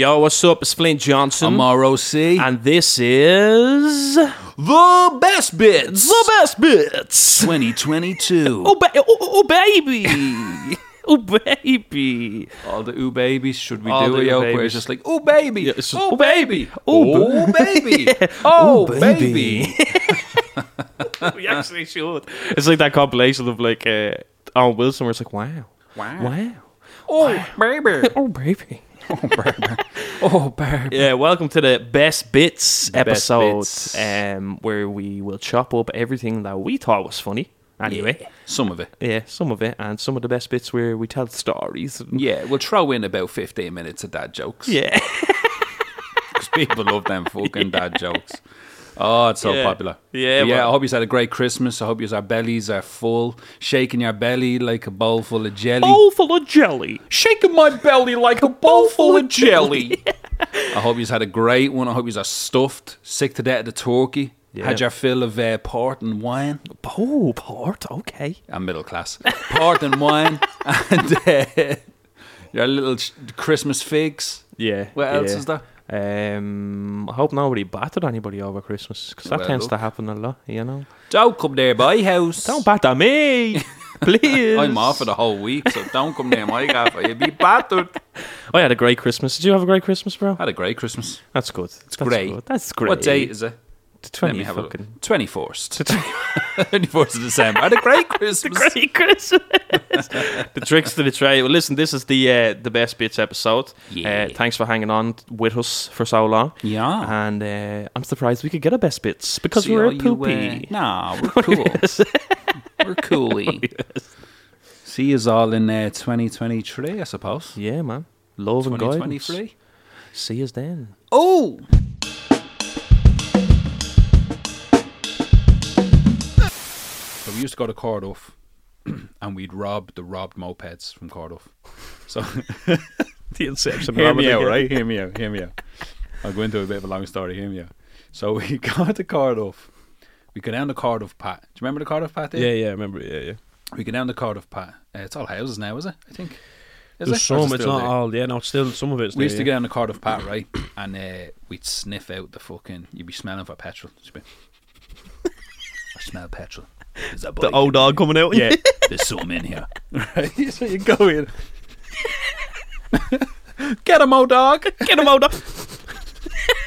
Yo, what's up? It's Flint Johnson. I'm ROC. and this is the best bits. the best bits. 2022. Oh, ba- oh, oh, baby. oh, baby. All the ooh babies. Should we All do it, yo? Where it's just like, ooh baby. Yeah, just, oh "Ooh, baby. Oh Ooh, baby. Yeah. Oh Ooh, baby. we actually should. It's like that compilation of like uh, Owen Wilson where it's like, wow. Wow. Wow. Oh baby. Oh, baby. Oh baby. Oh. Yeah, welcome to the best bits The best episode, bits. um, where we will chop up everything that we thought was funny. Anyway, Some of it. yeah. some of it, and some of the best bits where we tell stories. Yeah, we'll throw in about 15 minutes of dad jokes. Yeah, Because people love them fucking dad jokes. Oh, it's so Yeah. popular. Yeah, yeah. well- I hope you had a great Christmas. I hope your bellies are full, shaking your belly like a bowl full of jelly. bowl full of jelly. shaking my belly like a bowl full of jelly. I hope you had a great one. I hope you are stuffed, sick to death of the turkey. Yeah. Had your fill of uh, port and wine. Oh, port. Okay. I'm middle class. Port and wine. And uh, your little ch- Christmas figs. Yeah. What else yeah. is there? Um, I hope nobody battered anybody over Christmas because that Well, tends to happen a lot. You know. Don't come near my house. Don't batter me, please. I'm off for the whole week, so don't come near my gaffer. You'll be battered. I had a great Christmas. Did you have a great Christmas, bro? I Had a great Christmas. That's good. It's great. That's great. What date is it? The Let twenty me have fucking. look. 24th. 24th of December. Had a great Christmas. Great Christmas. the tricks to the trade. Well, listen, this is the uh, the best bits episode. Yeah. Uh, thanks for hanging on with us for so long. Yeah. And uh, I'm surprised we could get a best bits because See we're you, poopy. uh, nah, we're cool. we're coolie. See you all in uh, 2023, I suppose. Yeah, man. Love and guidance. 2023. See us then. Oh! We used to go to Corduff and we'd rob the robbed mopeds from Corduff. So The Inception. hear me out, right? Hear me out, hear me out. I'll go into a bit of a long story, hear me out. So we got to Corduff. We go down the Corduff Pat. Do you remember the Corduff Pat? Yeah, yeah, I remember. Yeah, yeah. We go down the Corduff Pat. Uh, it's all houses now, is it? I think. Is There's it? Or is some, it it's not there? all. Yeah, no, it's still some of it's We used to there, get down the Corduff Pat, right? And uh, we'd sniff out the fucking. You'd be smelling for petrol. Be, I smell petrol. The old dog coming out. Yeah, there's some in here. Right? So you go in. Get him, old dog. Get him old dog.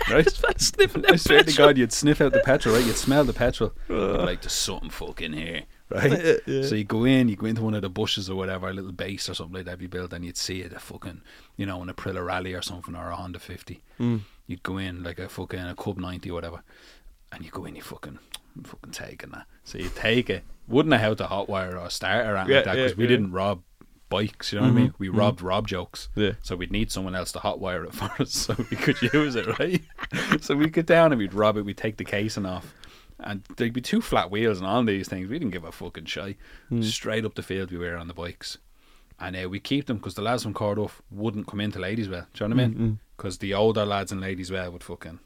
Right? Sniffing I swear to God, you'd sniff out the petrol, right? You'd smell the petrol. Be like, there's something fucking here, right? Yeah. So you go in, you go into one of the bushes or whatever, a little base or something like that you built, and you'd see it, a fucking, you know, an Aprilia Rally or something, or a Honda 50. Hmm. You'd go in like a fucking a Cub 90 or whatever, and you go in, you fucking, I'm fucking taking that. So you take it. Wouldn't have had to hotwire or start or anything Yeah, like that because yeah, we yeah. didn't rob bikes, you know what I mm-hmm, mean? We mm-hmm. robbed rob jokes. Yeah. So we'd need someone else to hotwire it for us so we could use it, right? so we'd get down and we'd rob it, we'd take the casing off. And there'd be two flat wheels and all these things. We didn't give a fucking shy. Hmm. Straight up the field we were on the bikes. And uh, we keep them because the lads from Corduff wouldn't come into Ladyswell. Do you know what I mean? Mm-hmm. Because the older lads in Ladyswell would fucking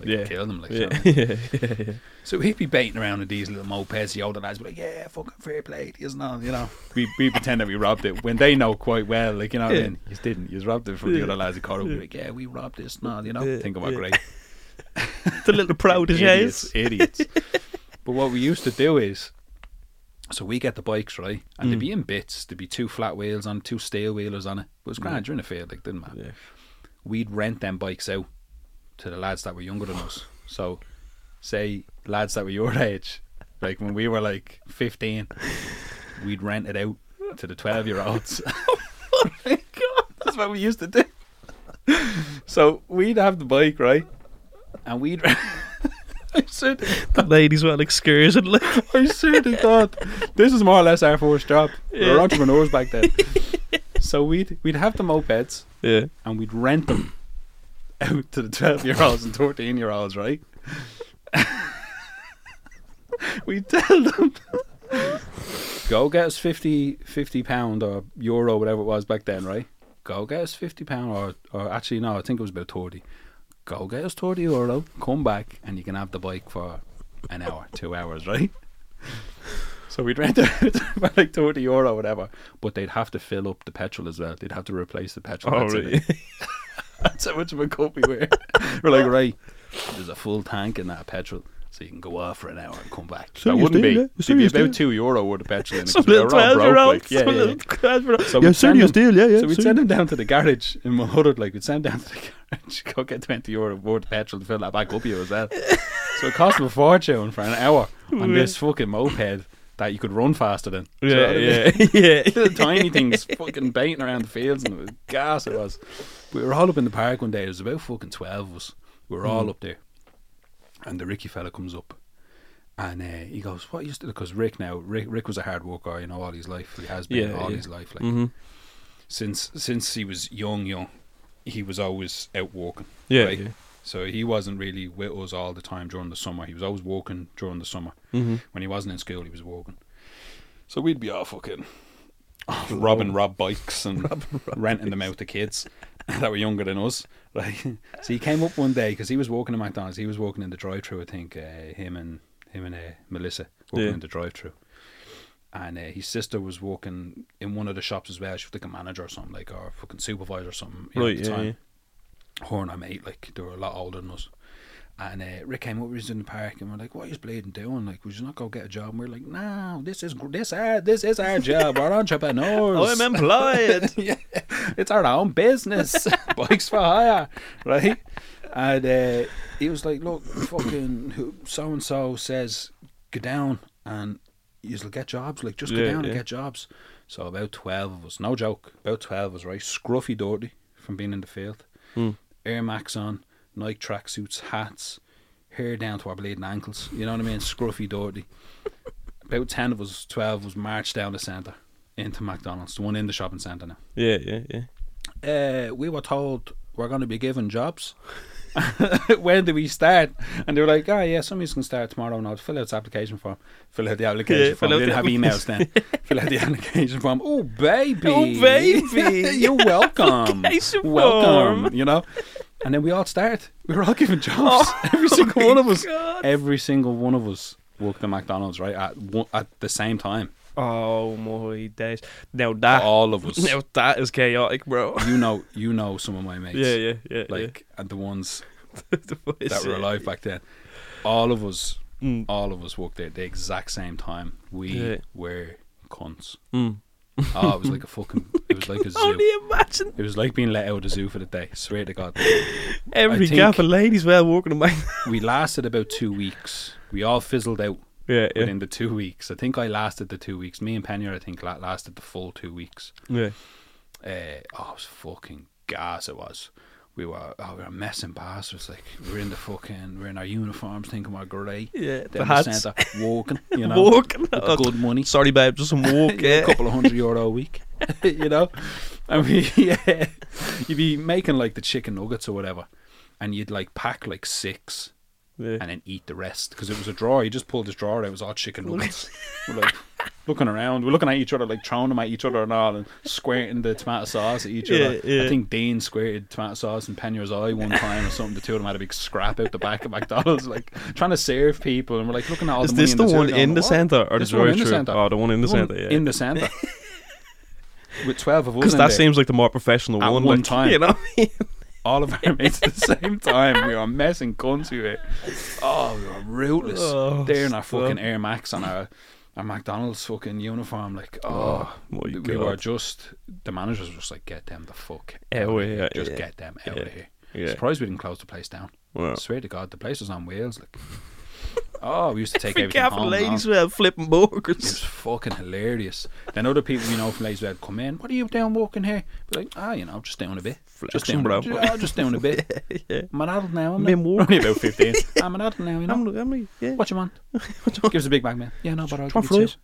like, Yeah. kill them. Like, Yeah, know what I mean? yeah, yeah, yeah. So he'd be baiting around with these little mopeds. The older lads would be like, "Yeah, fucking fair play, isn't it?" You know, we we pretend that we robbed it when they know quite well. Like you know, what I mean, you didn't. You robbed it from the other lads. Caught it. We'd be like, "Yeah, we robbed this." No, you know, Yeah, think about yeah. great The little proteges. idiots, idiots. but what we used to do is, so we get the bikes right, and they'd mm. be in bits. There'd be two flat wheels on, two steel wheelers on it. But it was mm. grand. You're in the field, like didn't matter Yeah. we'd rent them bikes out to the lads that were younger than us. So, say lads that were your age, like when we were like 15, we'd rent it out to the 12 year olds. Oh my God, that's what we used to do. So, we'd have the bike, right? And we'd. I to, The ladies were excursion. Like, I swear to God, this is more or less our first job. We were entrepreneurs back then. so we'd we'd have the mopeds yeah. and we'd rent them out to the 12 year olds and 13 year olds, right? we'd tell them, go get us 50, 50 pound or euro, whatever it was back then, right? Go get us 50 pound or, or actually, no, I think it was about 30. Go get us 30 euro, come back, and you can have the bike for an hour, two hours, right? So we'd rent it for like 30 euro or whatever, but they'd have to fill up the petrol as well. They'd have to replace the petrol. Oh, really? That's how much of a cup we were. We're like, right, there's a full tank in that petrol. So you can go off for an hour and come back. So that wouldn't be. yeah. It'd be about two euro worth of petrol in it. Some little were 12 broke, year old. like, yeah, yeah, little yeah. 12 year. So Yeah, send them- yeah, yeah. So we'd sure send him down to the garage in Mulhuddart, like we'd send him down to the garage, go get 20 euro worth of petrol to fill that back up you as well. so it cost him a fortune for an hour on this fucking moped that you could run faster than. Do you know Yeah, what I mean? yeah, yeah. Little tiny things fucking baiting around the fields and it was gas it was. We were all up in the park one day, there was about fucking 12 of us. We were all up there. And the Ricky fella comes up and uh, he goes, What used to because Rick now Rick Rick was a hard worker, you know, all his life. He has been Yeah, all yeah. his life. Like hmm since since he was young, young, he was always out walking. Yeah, right? yeah. So he wasn't really with us all the time during the summer. He was always walking during the summer. hmm When he wasn't in school, he was walking. So we'd be all fucking robbing rob bikes and renting them out to kids that were younger than us. Right. So he came up one day because he was walking in McDonald's. He was walking in the drive-through. I think uh, him and him and uh, Melissa walking Yeah. in the drive-through. And uh, his sister was walking in one of the shops as well. She was like a manager or something, like or fucking supervisor or something. Right, at the yeah, time. Her and her mate, like they were a lot older than us. And uh, Rick came over, he was in the park, and we're like, "What are you bleeding doing? Like, would you not go get a job?" And we're like, "No, this is this our this is our job. We're entrepreneurs. I'm employed. yeah, it's our own business. Bikes for hire, right?" And uh, he was like, "Look, fucking so and so says go down and you'll get jobs. Like, just go Yeah, down yeah. and get jobs." So about twelve of us, no joke, about twelve of us, right? Scruffy, dirty from being in the field. Mm. Air Max on, Nike tracksuits, hats, hair down to our bleeding ankles. You know what I mean? Scruffy, dirty. About 10 of us, 12 was marched down the centre into McDonald's, the one in the shopping centre now. Yeah, yeah, yeah. Uh, we were told we're going to be given jobs. when do we start? And they were like, oh, yeah, somebody's going to start tomorrow. Now, fill out this application form. Fill out the application Yeah, form. We didn't have emails then. fill out the application form. Oh, baby. Oh, baby. You're welcome. Application welcome. form. You know? And then we all start. We were all given jobs. Oh Every single one of us. God. Every single one of us worked at McDonald's, right? At one, at the same time. Oh my days! Now that all of us. now that is chaotic, bro. You know, you know some of my mates. Yeah, yeah, yeah. Like, and the ones yeah. that were alive back then. All of us, Mm. all of us worked there at the exact same time. We Yeah. were cunts. Mm. Oh, it was like a fucking. It was like a zoo. Only imagine It was like being let out of the zoo for the day. Swear to God. every gap of Ladyswell walking about. We lasted about two weeks. We all fizzled out yeah, yeah, within the two weeks. I think I lasted the two weeks. Me and Penya, I think, lasted the full two weeks. yeah. Uh, oh, it was fucking gas. It was. We were, oh, we were messing bastards. Like we were in the fucking, we are in our uniforms, thinking we're great. Yeah, the Down hats. centre, walking, you know, Walking. with the good money. Sorry, babe, just some walk. Yeah, Yeah, a couple of hundred euro a week, you know. And we, yeah, you'd be making like the chicken nuggets or whatever, and you'd like pack like six yeah. and then eat the rest because it was a drawer. You just pulled this drawer out, it was all chicken nuggets. we're like looking around, we're looking at each other, like throwing them at each other and all, and squirting the tomato sauce at each Yeah, other. yeah. I think Dean squirted tomato sauce in Penya's eye one time or something. The two of them had a big scrap out the back of McDonald's, like trying to serve people, and we're like looking at all Is the this the till one in the centre or the This one in the centre. Oh, the one in the The centre. Yeah, in the centre. With twelve of us, because that there, seems like the more professional At one. one like, time. you know. All of our mates at the same time. We were messing cunts we were. Oh, we were ruthless. Oh, There in our stop. fucking Air Max on our our McDonald's fucking uniform, like oh, Oh, we God. were just the managers were just like get them the fuck Out out of here, here. Just yeah. get them out Yeah. of here. Yeah. Surprised we didn't close the place down. Well, swear to God, the place was on wheels. Like oh, we used to take every everything gap home. ladies all. well flipping burgers. It was fucking hilarious. Then other people we know from Lazy would come in. What are you doing walking here? Be like, ah, you know, just doing a bit. Just Flexing, doing, bro. bro. just doing a bit. yeah. I'm an adult now. I'm Men not- only about 15. I'm an adult now, you know. I'm, I'm, yeah. What you want? Give us a Big Mac, man. Yeah, no, but I'll John give you two. Fries.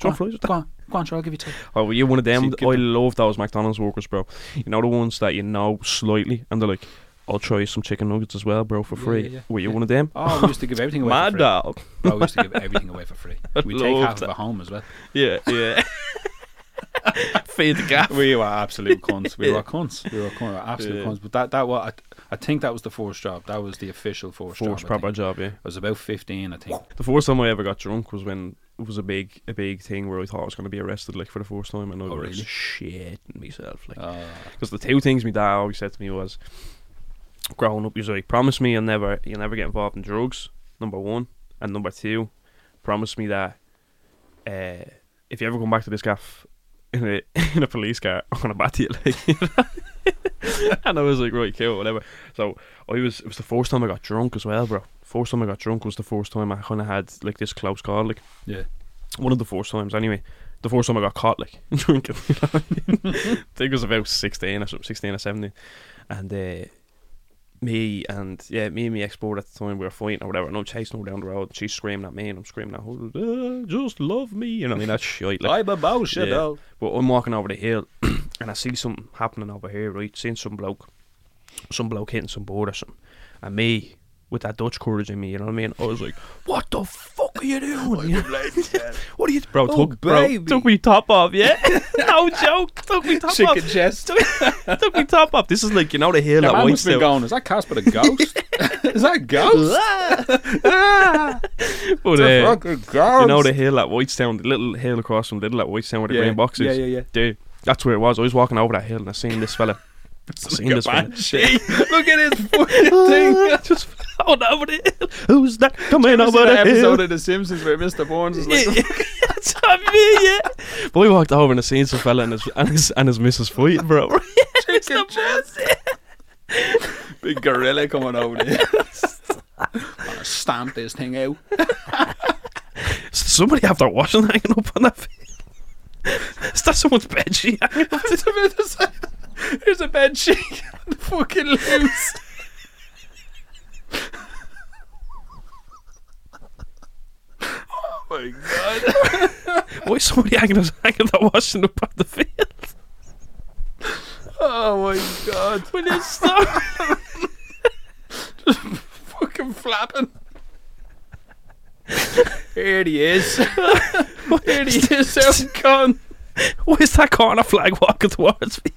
Go on, Fries. Go on, go on, sure, I'll give you two. Oh, were you one of them? See, I them- love those McDonald's workers, bro. You know the ones that you know slightly, and they're like, "I'll try you some chicken nuggets as well, bro, for Yeah, free." yeah, Were you yeah. one of them? Oh, we used to give everything away Mad for free. dog. Bro, we used to give everything away for free. We take half that. of it home as well. Yeah, yeah. Feed the gap. We were absolute cunts. We were cunts. We were. We were absolute Yeah. cunts. But that, that was, I think that was the first job. That was the official first, First job. I proper job, yeah. I was about fifteen, I think. The first time I ever got drunk was when it was a big, a big thing where I thought I was going to be arrested, like for the first time, and I Oh, was really? shitting myself, like. Ah. Because the two things my dad always said to me was, growing up, he was like, promise me you'll never, you'll never get involved in drugs. Number one, and number two, promise me that uh, if you ever come back to this gaff in a in a police car, I'm gonna bat you. Like, and I was like, right, cool, whatever. So I was, it was the first time I got drunk as well, bro. First time I got drunk was the first time I kind of had like this close call, like yeah. one of the first times anyway. The first time I got caught like drinking. You know I. I think it was about sixteen or something, sixteen or seventeen, and uh, me and yeah, me and my ex board at the time we were fighting or whatever. And I'm chasing her down the road. And she's screaming at me, and I'm screaming at her. "Uh, just love me, you know. I mean that's shit. Like, I'm a bullshit Yeah. but I'm walking over the hill, and I see something happening over here. Right, seeing some bloke, some bloke hitting some board or something, and me. With that Dutch courage in me, you know what I mean? I was like, "What the fuck are you doing?" You know? What are you, bro? Oh, took, bro, took me top off, yeah. no joke, took me top Chicken off. chest. took me top off. This is like you know the hill Yeah, at man must been going, is that Casper the ghost? is that ghost? But, It's a uh, ghost. you know the hill at Whitestown, the little hill across from Little at Whitestown where the yeah. green box is. Yeah, yeah, yeah. Dude, that's where it was. I was walking over that hill and I seen this fella. I seen this fella. Look at his fucking ah, thing. Just floating over the hill. Who's that coming over the that episode hill? of The Simpsons where Mr. Burns is like. That's what I mean, yeah. But we walked over and seen some fella and his and his, and his missus fighting, bro. chicken chest. Big gorilla coming over there. I'm gonna stamp this thing out. Somebody after washing hanging up on that. Is that someone's bed sheet hanging up? I was about to say, There's a bed sheet fucking loose. oh my god. Why is somebody hanging us hanging that washing up on the field? Oh my god. Will you stop? Just fucking flapping. Here he is. Here he is out gone. Why is that corner flag walking towards me?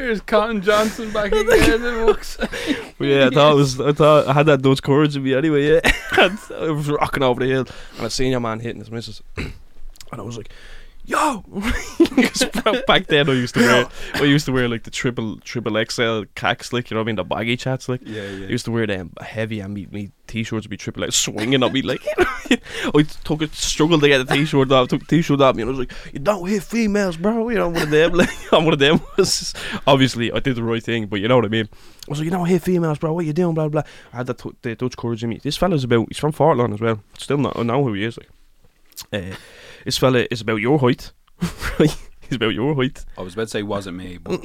Here's Cotton Johnson back again. It looks But yeah, I thought it was. I thought I had that Dutch courage in me anyway. Yeah, and I was rocking over the hill, and I seen your man hitting his missus, and I was like, "Yo!" 'Cause bro, back then I used to wear, I used to wear like the triple triple XL cacks, like you know what I mean, the baggy chats, like. Yeah, I yeah. used to wear them heavy and me, me t-shirts would be triple X swinging at me like I took a struggle to get the t-shirt off took the t-shirt off me and I was like you don't hit females bro you know one of them like I'm one of them. Was obviously I did the right thing but you know what I mean? I was like you don't hit females bro what you doing blah blah I had that t- the Dutch courage in me. This fella's about he's from Fortland as well. Still not I know who he is like uh, this fella is about your height right he's about your height I was about to say wasn't me, but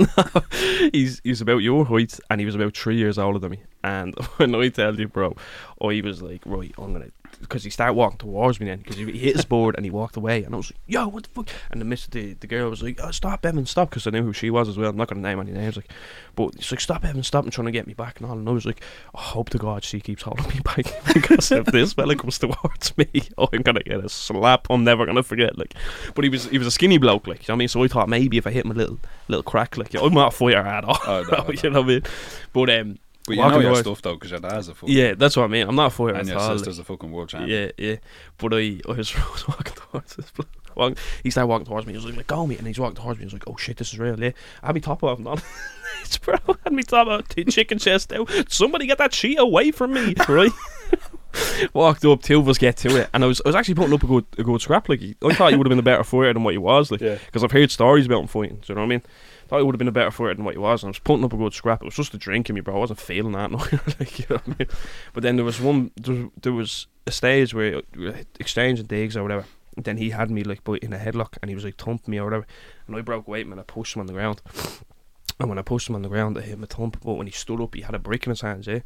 he's he's about your height and he was about three years older than me. And when I tell you, bro, I was like, right, I'm gonna, because he started walking towards me then, because he, hit his board and he walked away, and I was like, yo, what the fuck? And the miss, the, the girl was like, oh, stop, Evan, stop, because I knew who she was as well. I'm not gonna name any names, like, but she's like, stop, Evan, stop, and trying to get me back and all. And I was like, I hope to God she keeps holding me back, because if this fella comes towards me, I'm gonna get a slap. I'm never gonna forget, like. But he was he was a skinny bloke, like, you know what I mean. So I thought maybe if I hit him a little little crack, like, I'm not a fighter at all. Oh, no, no. you know what I mean? But um, but you walking know your towards- stuff though, because your dad's a fucking Yeah, that's what I mean. I'm not a fighter and your sister's a fucking world champion. yeah, yeah. But I, I was, I was walking towards this bloke. He started walking towards me. He was like, "Let go, me!" And he's walking towards me. He was like, "Oh shit, this is real." Yeah, I had me top off, man. it's bro. I had me top off, chicken chest out. Somebody get that sheet away from me, right? Walked up, two of us get to it, and I was, I was actually putting up a good, a good scrap. Like, I thought you would have been a better fighter than what you was. Like, Yeah. because I've heard stories about him fighting. Do you know what I mean? Thought he would have been a better fighter than what he was, and I was putting up a good scrap. It was just a drink in me, bro. I wasn't feeling that, no. like, you know I mean? But then there was one, there was, a stage where exchanging digs or whatever. Then he had me like in a headlock, and he was like thumping me or whatever, and I broke away, and I pushed him on the ground. And when I pushed him on the ground, I hit him a thump. But when he stood up, he had a brick in his hands, yeah.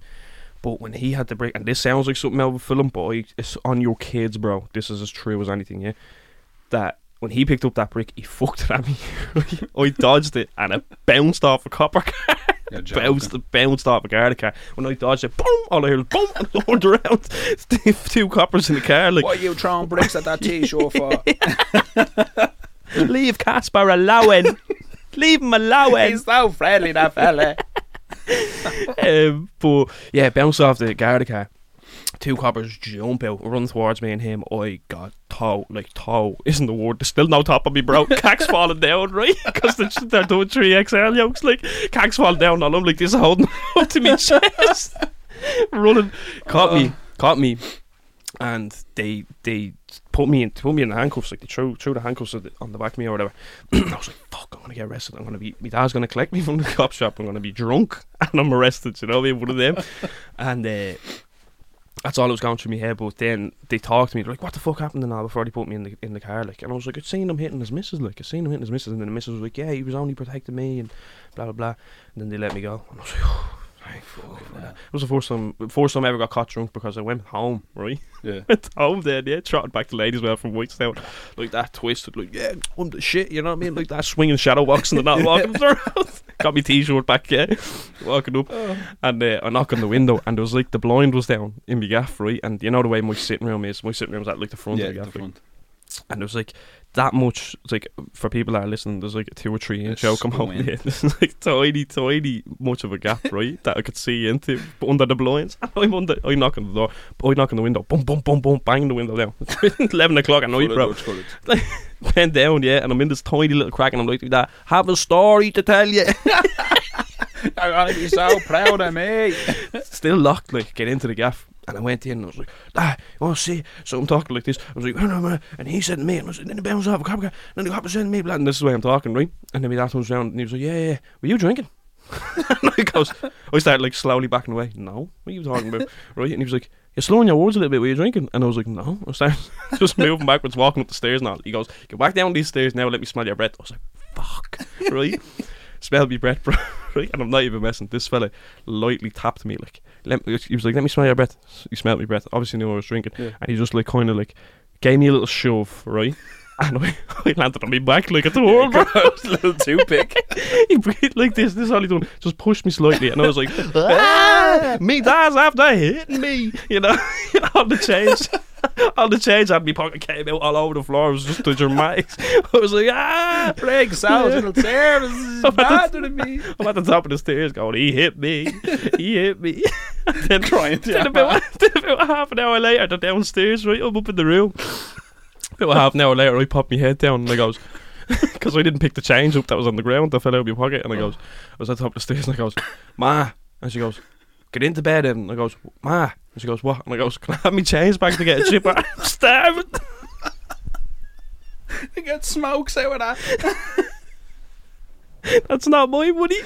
But when he had the brick, and this sounds like something a film, but it's on your kids, bro. This is as true as anything, yeah. That when he picked up that brick, he fucked it at me. I dodged it, and it bounced off a copper car. Bounced, bounced off a guard car. When I dodged it, boom! All I heard was boom, and turned around. Two coppers in the car, like What are you throwing bricks at that t-shirt for? leave Casper alone. Leave him alone. He's so friendly, that fella. um, but yeah, bounce off the Garda car. Two coppers jump out, run towards me and him. I got toe, like toe isn't the word. There's still no top of me, bro. Cack's falling down, right? Because they're, they're doing three XL yokes. Like Cack's falling down on him, like this, holding up to me chest, running. Caught me, caught me, and they they put me in put me in the handcuffs. Like they threw threw the handcuffs on the, on the back of me or whatever. I was like, fuck, I'm gonna get arrested. I'm gonna be my dad's gonna collect me from the cop shop. I'm gonna be drunk and I'm arrested. You know, what I mean, one of them. and. uh that's all that was going through my head. But then they talked to me, they're like, "What the fuck happened?" And all before they put me in the in the car, like, and I was like, "I seen him hitting his missus, like, I seen him hitting his missus." And then the missus was like, "Yeah, he was only protecting me," and blah blah blah. And then they let me go. And I was like, oh, fuck. It was the first time, first time I ever got caught drunk because I went home, right? Yeah. went home then, yeah, trotted back to Ladyswell from Whitestown, like that twisted, like yeah, I'm the shit, you know what I mean? Like that swinging shadow boxing and the not walking around. Got me t-shirt back, yeah, walking up, and uh, I knock on the window, and there was like the blind was down in my gaff, right? And you know the way my sitting room is, my sitting room's at like the front yeah, of the the gaff, right? front. and it was like that much like for people that are listening there's like a two or three inch out come squint. yeah, there's like tiny tiny much of a gap right that I could see into under the blinds and I'm under I knock on the door I knock on the window boom boom boom boom bang the window down 11 o'clock at night bro coloured. bend down yeah and I'm in this tiny little crack and I'm like that have a story to tell you I'm gonna be so proud of me. still locked, like, get into the gaff. And I went in and I was like, ah, you want to see? So I'm talking like this. I was like, "No, no, no," and he said to me, and I was like, then he bounced off and then the cop said to me, and this is the way I'm talking, right? And then my dad turns around and he was like, yeah, yeah, were you drinking? and I goes, I started like slowly backing away. No, what are you talking about? right? And he was like, you're slowing your words a little bit. Were you drinking? And I was like, no. I started just moving backwards, walking up the stairs and all. He goes, get back down these stairs now. Let me smell your breath. I was like, fuck, right? Smell me breath, bro. right? And I'm not even messing. This fella lightly tapped me, like, let me, he was like, let me smell your breath. He smelled my breath. Obviously knew I was drinking. Yeah. And he just like kind of like gave me a little shove, right? And I, I landed on my back like a tour, bro. I was a little toothpick. he breathed like this. This is all he done. Just pushed me slightly, and I was like, ah, me dad's after hitting me. You know, all the change, all the change out of my pocket came out all over the floor. It was just the dramatics. I was like, ah, Break Sal's little tear. This is bad to me. I'm at the top of the stairs going, he hit me, he hit me. Then Trying to. then about, then about half an hour later, they're downstairs, right? I'm up in the room. About half an hour later, I pop my head down and I goes, because I didn't pick the change up that was on the ground that fell out of my pocket. And I goes, I was at the top of the stairs and I goes, Ma. And she goes, get into bed. And I goes, Ma. And she goes, what? And I goes, can I have my change back to get a chipper? I'm starving. They get smokes out of that. That's not my money.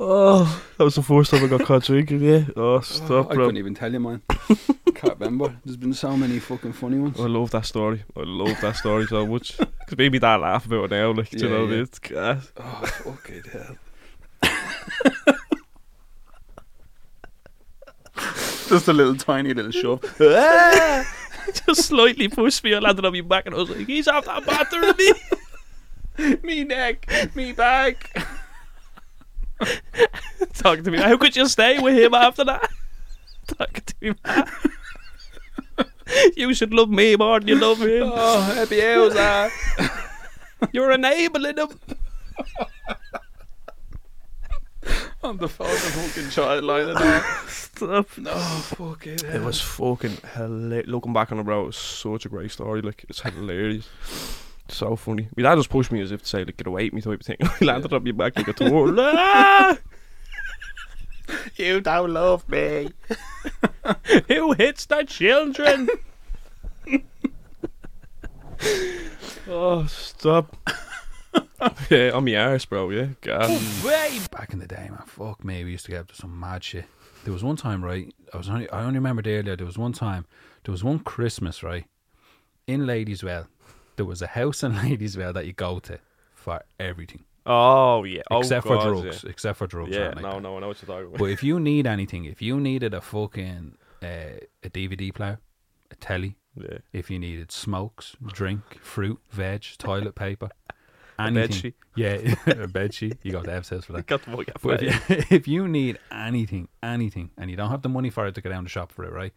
Oh, that was the first time I got caught drinking. Yeah. Oh, stop, I bro. couldn't even tell you, man. Can't remember. There's been so many fucking funny ones. I love that story. I love that story so much. Because maybe that laugh about it now, like, do you know, yeah. it's gas. Oh, fucking hell. Just a little tiny little shove. Just slightly pushed me, I landed on my back, and I was like, he's off that batter me. me neck, me back. Talking to me, how could you stay with him after that? Talking to me, man. you should love me more than you love him. Oh, happy hours are. You're enabling him. On the phone, the fucking child line and. Ah. Stop. No, fucking hell. It was fucking hilarious. Looking back on it, bro, it was such a great story. Like, it's hilarious. So funny. My dad just pushed me as if to say, like, get away from me type of thing. I landed on my back like a tour. Ah! You don't love me. Who hits the children? oh, stop. yeah, on my arse, bro, yeah. God. Way back in the day, man. Fuck me, we used to get up to some mad shit. There was one time, right? I was only, I only remembered earlier. There was one time, there was one Christmas, right? In Ladyswell, there was a house in Ladyswell that you go to for everything, Oh, yeah. Oh, except God, for drugs. Except for drugs. Yeah, like no, that. no, I know what you're talking about. But if you need anything, if you needed a fucking uh, a DVD player, a telly, yeah. if you needed smokes, drink, fruit, veg, toilet paper, A anything, bed sheet. yeah, a bed sheet. You got to house for that. Got the fuck But if you, if you need anything, anything, and you don't have the money for it to go down the shop for it, right?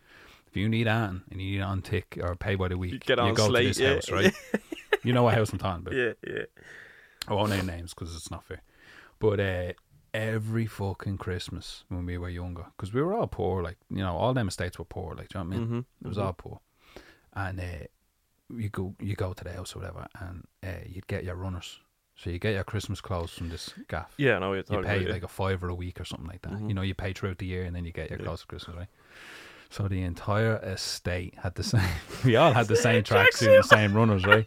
If you need on and you need on tick or pay by the week, You get on go Slate, to this yeah, house, right? you know what house I'm talking about. Yeah, yeah. I won't name names because it's not fair. But uh, every fucking Christmas when we were younger, because we were all poor, like you know, all them estates were poor, like do you know what I mean? Mm-hmm. It was all poor, and uh, you go you go to the house or whatever, and uh, you'd get your runners. So you get your Christmas clothes from this gaff. Yeah, no, You pay like a fiver a week or something like that. Mhm. You know, you pay throughout the year and then you get your Yeah. clothes for Christmas, right? So the entire estate had the same. We all had the same tracksuit, and the same runners, right?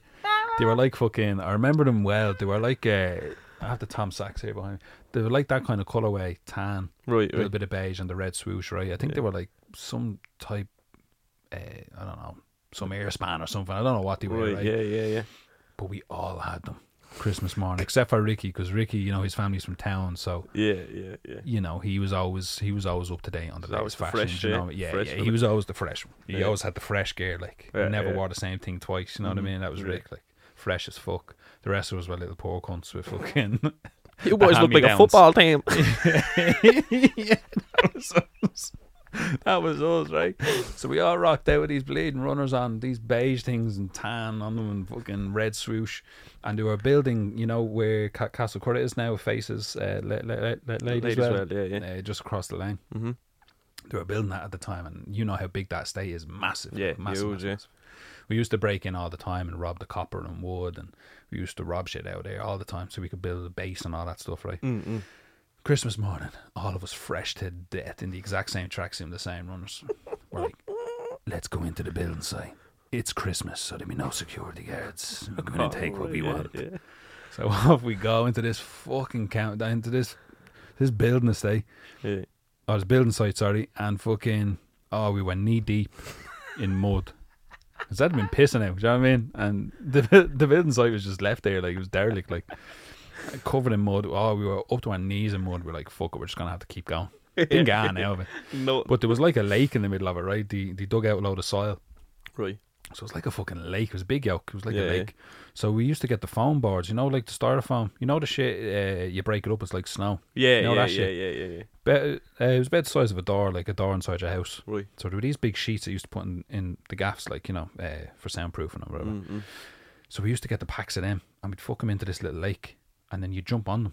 They were like fucking. I remember them well. They were like. Uh, I have the Tom Sachs here behind me. They were like that kind of colorway, tan, right, a little right. bit of beige, and the red swoosh, right? I think they were like some type. Uh, I don't know, some airspan or something. I don't know what they were, Right, right? yeah, yeah, yeah. But we all had them Christmas morning, except for Ricky, because Ricky, you know, his family's from town, so Yeah, yeah, yeah. you know, he was always he was always up to date on the Was latest fashion. fresh, you know? yeah, fresh yeah, he was always the fresh one. He Yeah. always had the fresh gear. Like Yeah, he never yeah. wore the same thing twice. You know what I Mhm. mean? That was Yeah. Rick, like fresh as fuck. The rest of us were little poor cunts with fucking. You boys look like a hand-me-downs. football team. yeah, that was us. That was us, right? So we all rocked out with these bleeding runners on, these beige things and tan on them and fucking red swoosh. And they were building, you know, where Ca- Castlecurragh is now, faces uh, la- la- la- Ladies, Well, well, yeah, yeah. uh, just across the lane. Mm-hmm. They were building that at the time, and you know how big that estate is massive. Yeah, massive, huge, massive. We used to break in all the time and rob the copper and wood, and we used to rob shit out there all the time so we could build a base and all that stuff, right? Mm-mm. Christmas morning, all of us fresh to death in the exact same tracksuit, the same runners. We're like, let's go into the building site. It's Christmas, so there'll be no security guards. We're going to oh, take what we Oh, want. Yeah. So off we go into this fucking countdown, into this this building estate. Yeah. Oh, I was building site, sorry, and fucking oh, we were knee deep in mud. Cause that'd been pissing out, do you know what I mean? And the the building site was just left there, like it was derelict, like covered in mud. Oh, we were up to our knees in mud. We're like, fuck it, we're just gonna have to keep going. Didn't get on of it. No. But there was like a lake in the middle of it, right? They they dug out a load of soil. Right. So it was like a fucking lake. It was a big yoke. It was like Yeah, a yeah. lake. So we used to get the foam boards, you know, like the styrofoam. You know the shit, uh, you break it up, it's like snow. Yeah, You know yeah, that yeah, shit? yeah, yeah, yeah. Be- uh, it was about the size of a door, like a door inside your house. Right. So there were these big sheets that used to put in, in the gaffs, like, you know, uh, for soundproofing or whatever. Mm-mm. So we used to get the packs of them and we'd fuck them into this little lake and then you jump on them.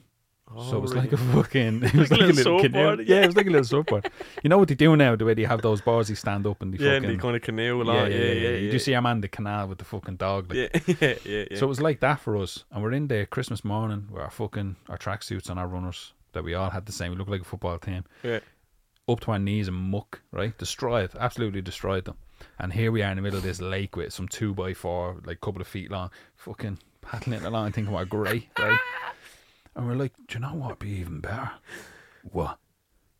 so Oh, it was right. like a fucking, it was like, Like a a little little canoe. surfboard, Yeah, it was like a little surfboard. You know what they do now, the way they have those bars, they stand up and they Yeah, and fucking. the kind of canoe a lot. yeah, Yeah, yeah, yeah. You do see our man in the canal with the fucking dog. Like, Yeah, yeah, yeah, yeah. So it was like that for us. And we're in there Christmas morning with our fucking our tracksuits and our runners that we all had the same. We looked like a football team. Yeah. Up to our knees in muck, right? Destroyed, absolutely destroyed them. And here we are in the middle of this lake with some two by four, like couple of feet long, fucking paddling along, thinking what great, right? And we're like, do you know what would be even better? What?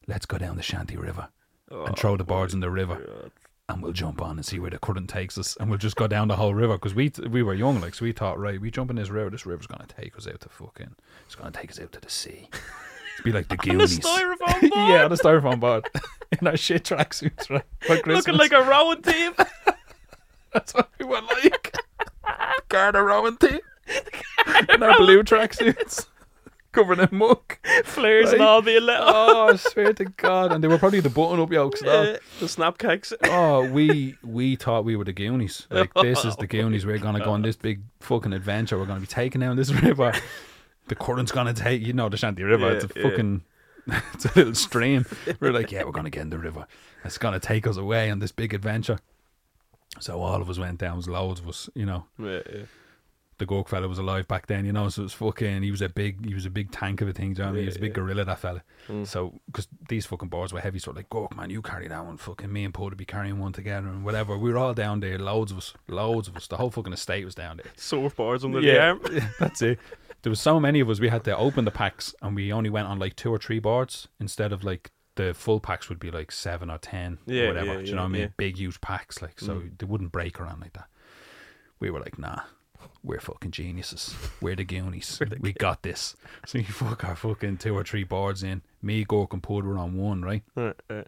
Let's go down the Shanty River and throw the boards in the river Oh, God. and we'll jump on and see where the current takes us, and we'll just go down the whole river because we we were young, like so we thought, right, we jump in this river, this river's gonna take us out to fucking, it's gonna take us out to the sea. It's be like the On the styrofoam board. yeah, on a styrofoam board in our shit tracksuits, right? Looking like a rowing team. that's what we were like. Garda rowing team in our blue tracksuits, covered in muck. Flares and all being let Oh, I swear to God! And they were probably the button-up yolks. as well. Yeah, the snap cakes. Oh, we we thought we were the Goonies. Like this is the Goonies. We're gonna go on this big fucking adventure. We're gonna be taking down this river. The current's gonna take you know the Shanty River. Yeah, it's a yeah. fucking it's a little stream. We're like, yeah, we're gonna get in the river. It's gonna take us away on this big adventure. So all of us went down. It was loads of us. You know, Yeah, yeah. The Gork fella was alive back then. You know, so it was fucking. He was a big. He was a big tank of a thing. Do you know what I mean? He was a big Yeah, gorilla. That fella. Mm. So, because these fucking boards were heavy, so like, Gork, man, you carry that one. Fucking me and Paul to be carrying one together and whatever. We were all down there, loads of us, loads of us. The whole fucking estate was down there. Surfboards under the arm. that's it. There was so many of us, we had to open the packs and we only went on like two or three boards instead of like the full packs would be like seven or ten Yeah, or whatever. yeah, Do you yeah, know what I mean? yeah. Big, huge packs, like, so Mm. they wouldn't break around like that. We were like, nah, we're fucking geniuses. We're the Goonies. we got this. So you fuck our fucking two or three boards in. Me, Gork, and Pud were on one, right? Right, right.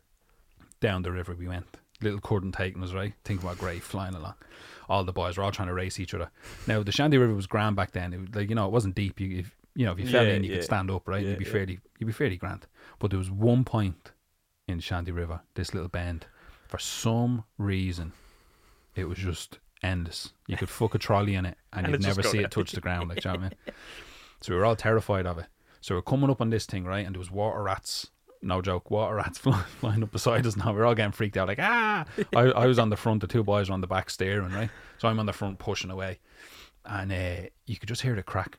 Down the river we went. Little curtain taking us, right? Think about Grey flying along. All the boys were all trying to race each other. Now the Shandy River was grand back then. It was like you know, it wasn't deep. You if you know, if you fell Yeah, in, you yeah. could stand up, right? Yeah, you'd be yeah. fairly, you'd be fairly grand. But there was one point in Shandy River, this little bend, for some reason, it was just endless. You could fuck a trolley in it, and, And you'd never see it touch the ground. Like, do you know what I mean? So we were all terrified of it. So we're coming up on this thing, right? And there was water rats. No joke, water rats fly, flying up beside us now. We're all getting freaked out, like ah! I, I was on the front, the two boys were on the back steering, right? So I'm on the front pushing away, and uh, you could just hear the crack.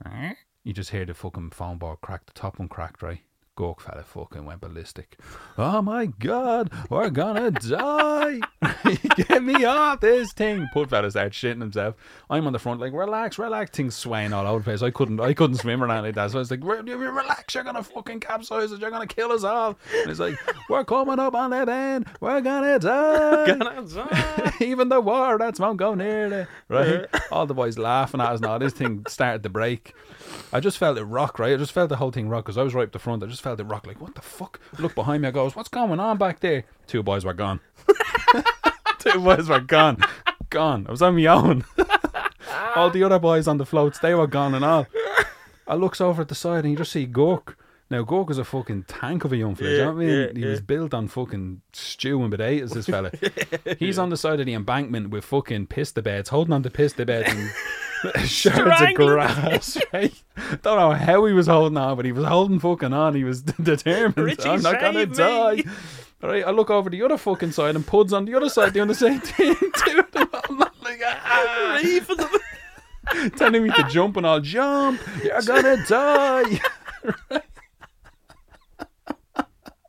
You just hear the fucking phone board crack. The top one cracked, right? Gork fella fucking went ballistic. Oh my god, we're gonna die! Get me off this thing! Poor fella started shitting himself. I'm on the front, like relax, relax. Things swaying all over the place. I couldn't, I couldn't swim or anything like that. So I was like, "Re- re- relax, you're gonna fucking capsize us. You're gonna kill us all. And he's like, we're coming up on the bend. We're gonna die. Gonna die. Even the water that's won't go near it. Right? All the boys laughing at us now. This thing started to break. I just felt it rock, right? I just felt the whole thing rock because I was right up the front. I just felt it rock. Like, what the fuck? Look behind me. I goes, what's going on back there? Two boys were gone. Two boys were gone. Gone. I was on my own. all the other boys on the floats, they were gone and all. I looks over at the side and you just see Gork. Now Gork is a fucking tank of a young fella. do you know what I mean? Yeah, he yeah. was built on fucking stew and potatoes. This fella. He's on the side of the embankment with fucking piss the beds, holding on to piss the beds and shards of grass. Right? Don't know how he was holding on, but he was holding fucking on. He was determined. Richie, I'm not gonna me." die. All right, I look over the other fucking side and Pud's on the other side doing the same thing. Them, I'm not like, ah, the- telling me to jump and I'll jump. You're gonna die.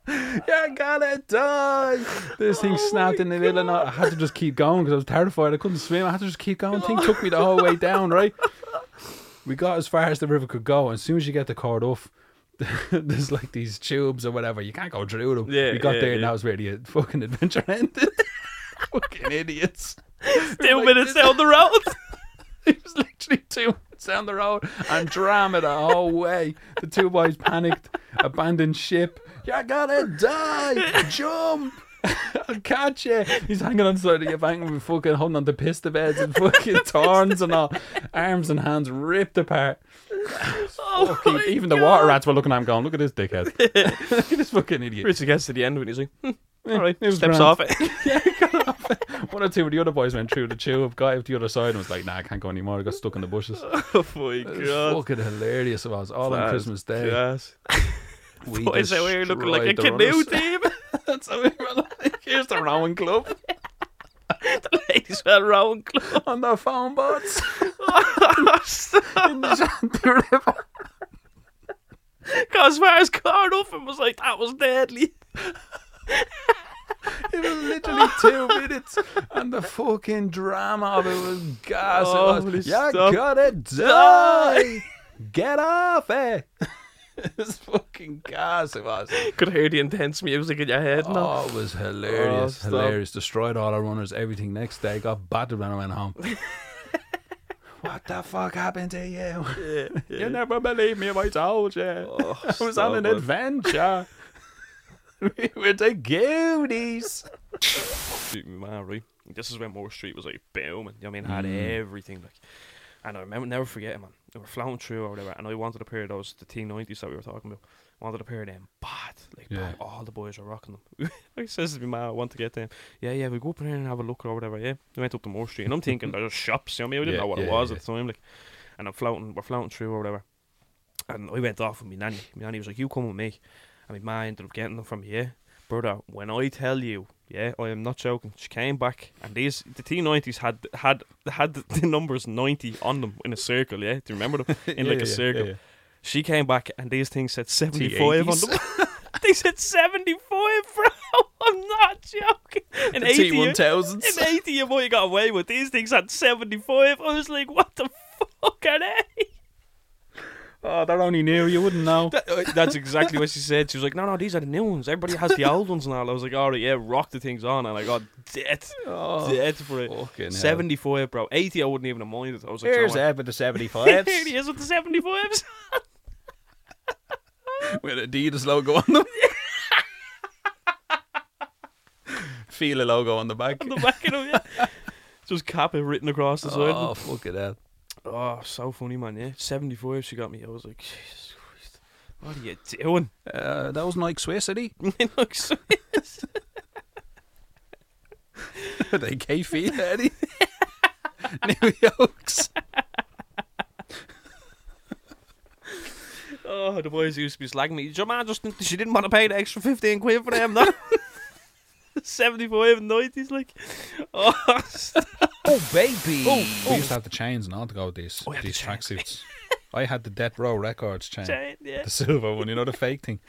You're gonna die. This thing oh snapped in the middle night. I had to just keep going because I was terrified. I couldn't swim. I had to just keep going. Thing took me the whole way down, right? We got as far as the river could go. And as soon as you get the cord off, there's like these tubes or whatever. You can't go through them. Yeah, we got yeah, there and yeah. that was where the fucking adventure ended. fucking idiots. Two like minutes down the road. It was literally two minutes down the road and drama the whole way. The two boys panicked, abandoned ship. You're gonna die! Jump! I'll catch you. He's hanging on the side of the embankment with fucking holding on to pista beds and fucking thorns and all. Arms and hands ripped apart. Oh Fucking- my even the water rats were looking at him going, look at this dickhead. look at this fucking idiot. Richie gets to the end of it he's like, hmm, all right, it steps grand. off it. yeah, got off it. One or two of the other boys went through the tube, got out the other side and was like, nah, I can't go anymore. I got stuck in the bushes. oh my It was god. fucking hilarious. It was all on Christmas Day. gas. We Boys out here looking like a canoe team. That's how we were like. Here's the rowing club the ladies went round club. on the phone boats in the Shanty River. As far as Corduff, it was like, that was deadly. It was literally two minutes, and the fucking drama of it was gas. Oh, it was, you gotta die. Get off it. it was fucking gas. It was. Could hear the intense music in your head now. Oh, it was hilarious. stop. hilarious. Destroyed all our runners, everything. Next day, got battered when I went home. what the fuck happened to you? Yeah, yeah. You never believe me if I told you. Oh, I was on an it. adventure. we were the. Man, right? This is when Moore Street was like booming. You know what I mean? Had Mm. everything like. And I remember never forgetting, man. They were floating through or whatever, and I wanted a pair of those the T90s that we were talking about. wanted a pair of them bad. Like Yeah. bad. all the boys were rocking them. I says to me, man, I want to get them. Yeah, yeah, we go up in there and have a look or whatever. Yeah, we went up to Moore Street, and I'm thinking there's shops. You know I mean? We didn't Yeah, know what it was yeah. at the time. Like, and I'm floating, we're floating through or whatever. And I went off with my nanny. My nanny was like, "You come with me," and my ma ended up getting them from here, brother. When I tell you, yeah, I am not joking. She came back, and these the T90s had had had the numbers 90 on them in a circle. Yeah, do you remember them in Yeah, like a circle? yeah, yeah. She came back, and these things said 75 on T80s. them. they said 75, bro. I'm not joking. In The 80, you- T1000s. in 80, you might have got away with these things had 75. I was like, what the fuck are they? Oh, they're only new. You wouldn't know. That- uh, that's exactly what she said. She was like, no, no, these are the new ones. Everybody has the old ones now. I was like, all right, yeah, rock the things on. And I got dead, Oh, dead for it. 75, bro. 80, I wouldn't even have minded. I was like, Here's Ed with the 75s. Here he is with the 75s. with Adidas logo on them. Feel a logo on the back. on the back of them, yeah. Just Kappa written across the side. Oh, fuck it hell. Oh, so funny, man. Yeah, 75 she got me. I was like, Jesus Christ, what are you doing? Uh, that was Nike Swiss, Eddie. it looks they K feet, Eddie. New Yokes. Oh, the boys used to be slagging me. Your man just she didn't want to pay the extra fifteen quid for them, no. Seventy-five and nineties, like. Oh, Oh baby! we used to have the chains and all to go with these Oh, yeah, the these chains. tracksuits. I had the Death Row Records chain, chain, yeah. the silver one. You know the fake thing.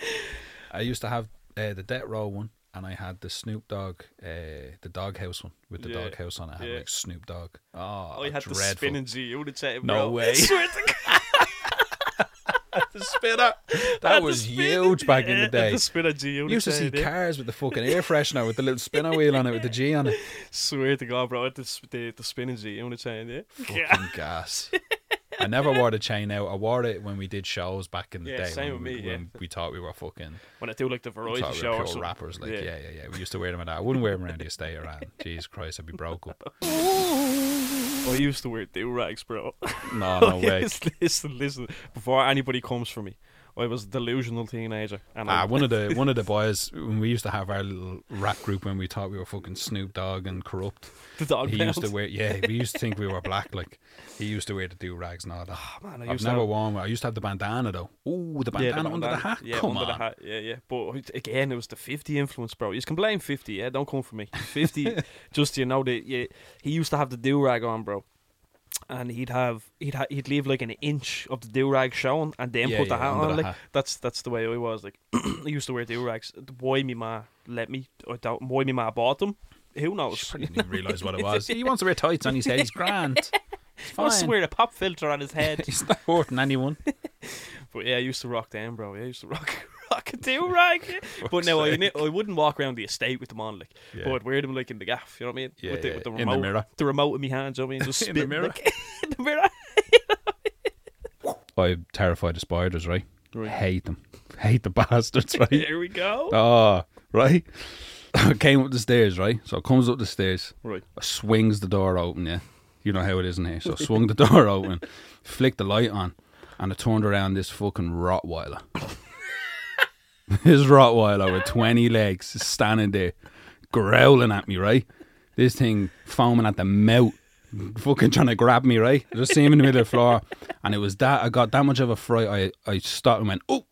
I used to have uh, the Death Row one, and I had the Snoop Dogg, uh, the Doghouse one with the Yeah, Doghouse on it. I had yeah. like Snoop Dogg. Oh, I had the dreadful. spinning G unit chain, No way. I swear to God. the spinner. That was spin- huge back in the day. The spinner G unit You used to see cars with the fucking air freshener with the little spinner wheel on it with the G on it. Swear to God, bro. The, the, the spinning G unit chain, yeah. Yeah. Fucking gas. I never wore the chain out. I wore it when we did shows back in the Yeah, day. same when with we, me, when yeah. we thought we were fucking When I do like the variety we show were pure rappers. Like, yeah. Yeah. yeah, yeah, We used to wear them at that. I wouldn't wear them around the estate around. Jesus Christ, I'd be broke up. I used to wear do rags, bro. No, no way. listen, listen, listen. Before anybody comes for me, I was a delusional teenager. And I, Ah, one of the one of the boys when we used to have our little rap group when we thought we were fucking Snoop Dogg and Kurupt. the dog He used to wear yeah. We used to think we were black. Like he used to wear the do rags and all that. Oh, man, I to never have- worn. one. I used to have the bandana though. Ooh, the Yeah, bandana under the bandana. hat. Yeah, Come under on. the hat. Yeah, yeah. But again, it was the 50 influence, bro. You can blame 50, yeah? Don't come for me. 50, just, you know, that yeah, he used to have the do rag on, bro. And he'd have he'd ha- he'd leave like an inch of the do rag showing, and then Yeah, put the yeah, hat under on. the Like hat. that's that's the way I was. Like I used to wear do rags. Why me ma let me? Or why me ma bought them? Who knows? Probably didn't even realise what it was. He wants to wear tights on his head. He's grand. It's to fine. wear a pop filter on his head. He's not hurting anyone. But yeah, I used to rock them, bro. Yeah, I used to rock rock a do rag. But no, I, I, wouldn't walk around the estate with them on, like. Yeah. But I'd wear them like in the gaff. You know what I mean? Yeah, with the, yeah. With the remote, in the mirror. The remote in my hands. You know what I mean, just in spitting, the mirror. Like, in the mirror. I'm terrified of spiders, right? Right. Hate them. Hate the bastards, right? Here we go. Oh, right. I came up the stairs, right? So it comes up the stairs, Right. I swings the door open, yeah. You know how it is in here. So I swung the door open, flicked the light on, and I turned around this fucking Rottweiler. this Rottweiler with 20 legs standing there, growling at me, right? This thing foaming at the mouth, fucking trying to grab me, right? I just see him in the middle of the floor, and it was that, I got that much of a fright, I, I stopped and went, oh,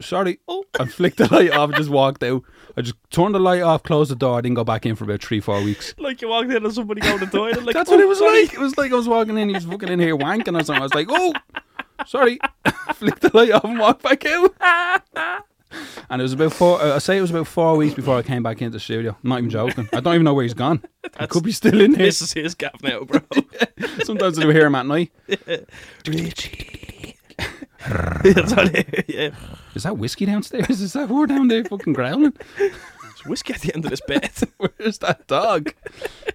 sorry. Oh. And flicked the light off and just walked out. I just turned the light off, closed the door, I didn't go back in for about three, four weeks. Like you walked in and somebody going to the toilet. Like, That's oh, what it was sorry. like. It was like I was walking in, he was fucking in here wanking or something. I was like, oh, sorry. Flicked the light off and walked back out. And it was about four, uh, I say it was about four weeks before I came back into the studio. I'm not even joking. I don't even know where he's gone. He could be still in there. This is his gaff now, bro. Sometimes I do hear him at night. Yeah. Is that whiskey downstairs? Is that whore down there fucking growling? There's whiskey at the end of this bed. Where's that dog?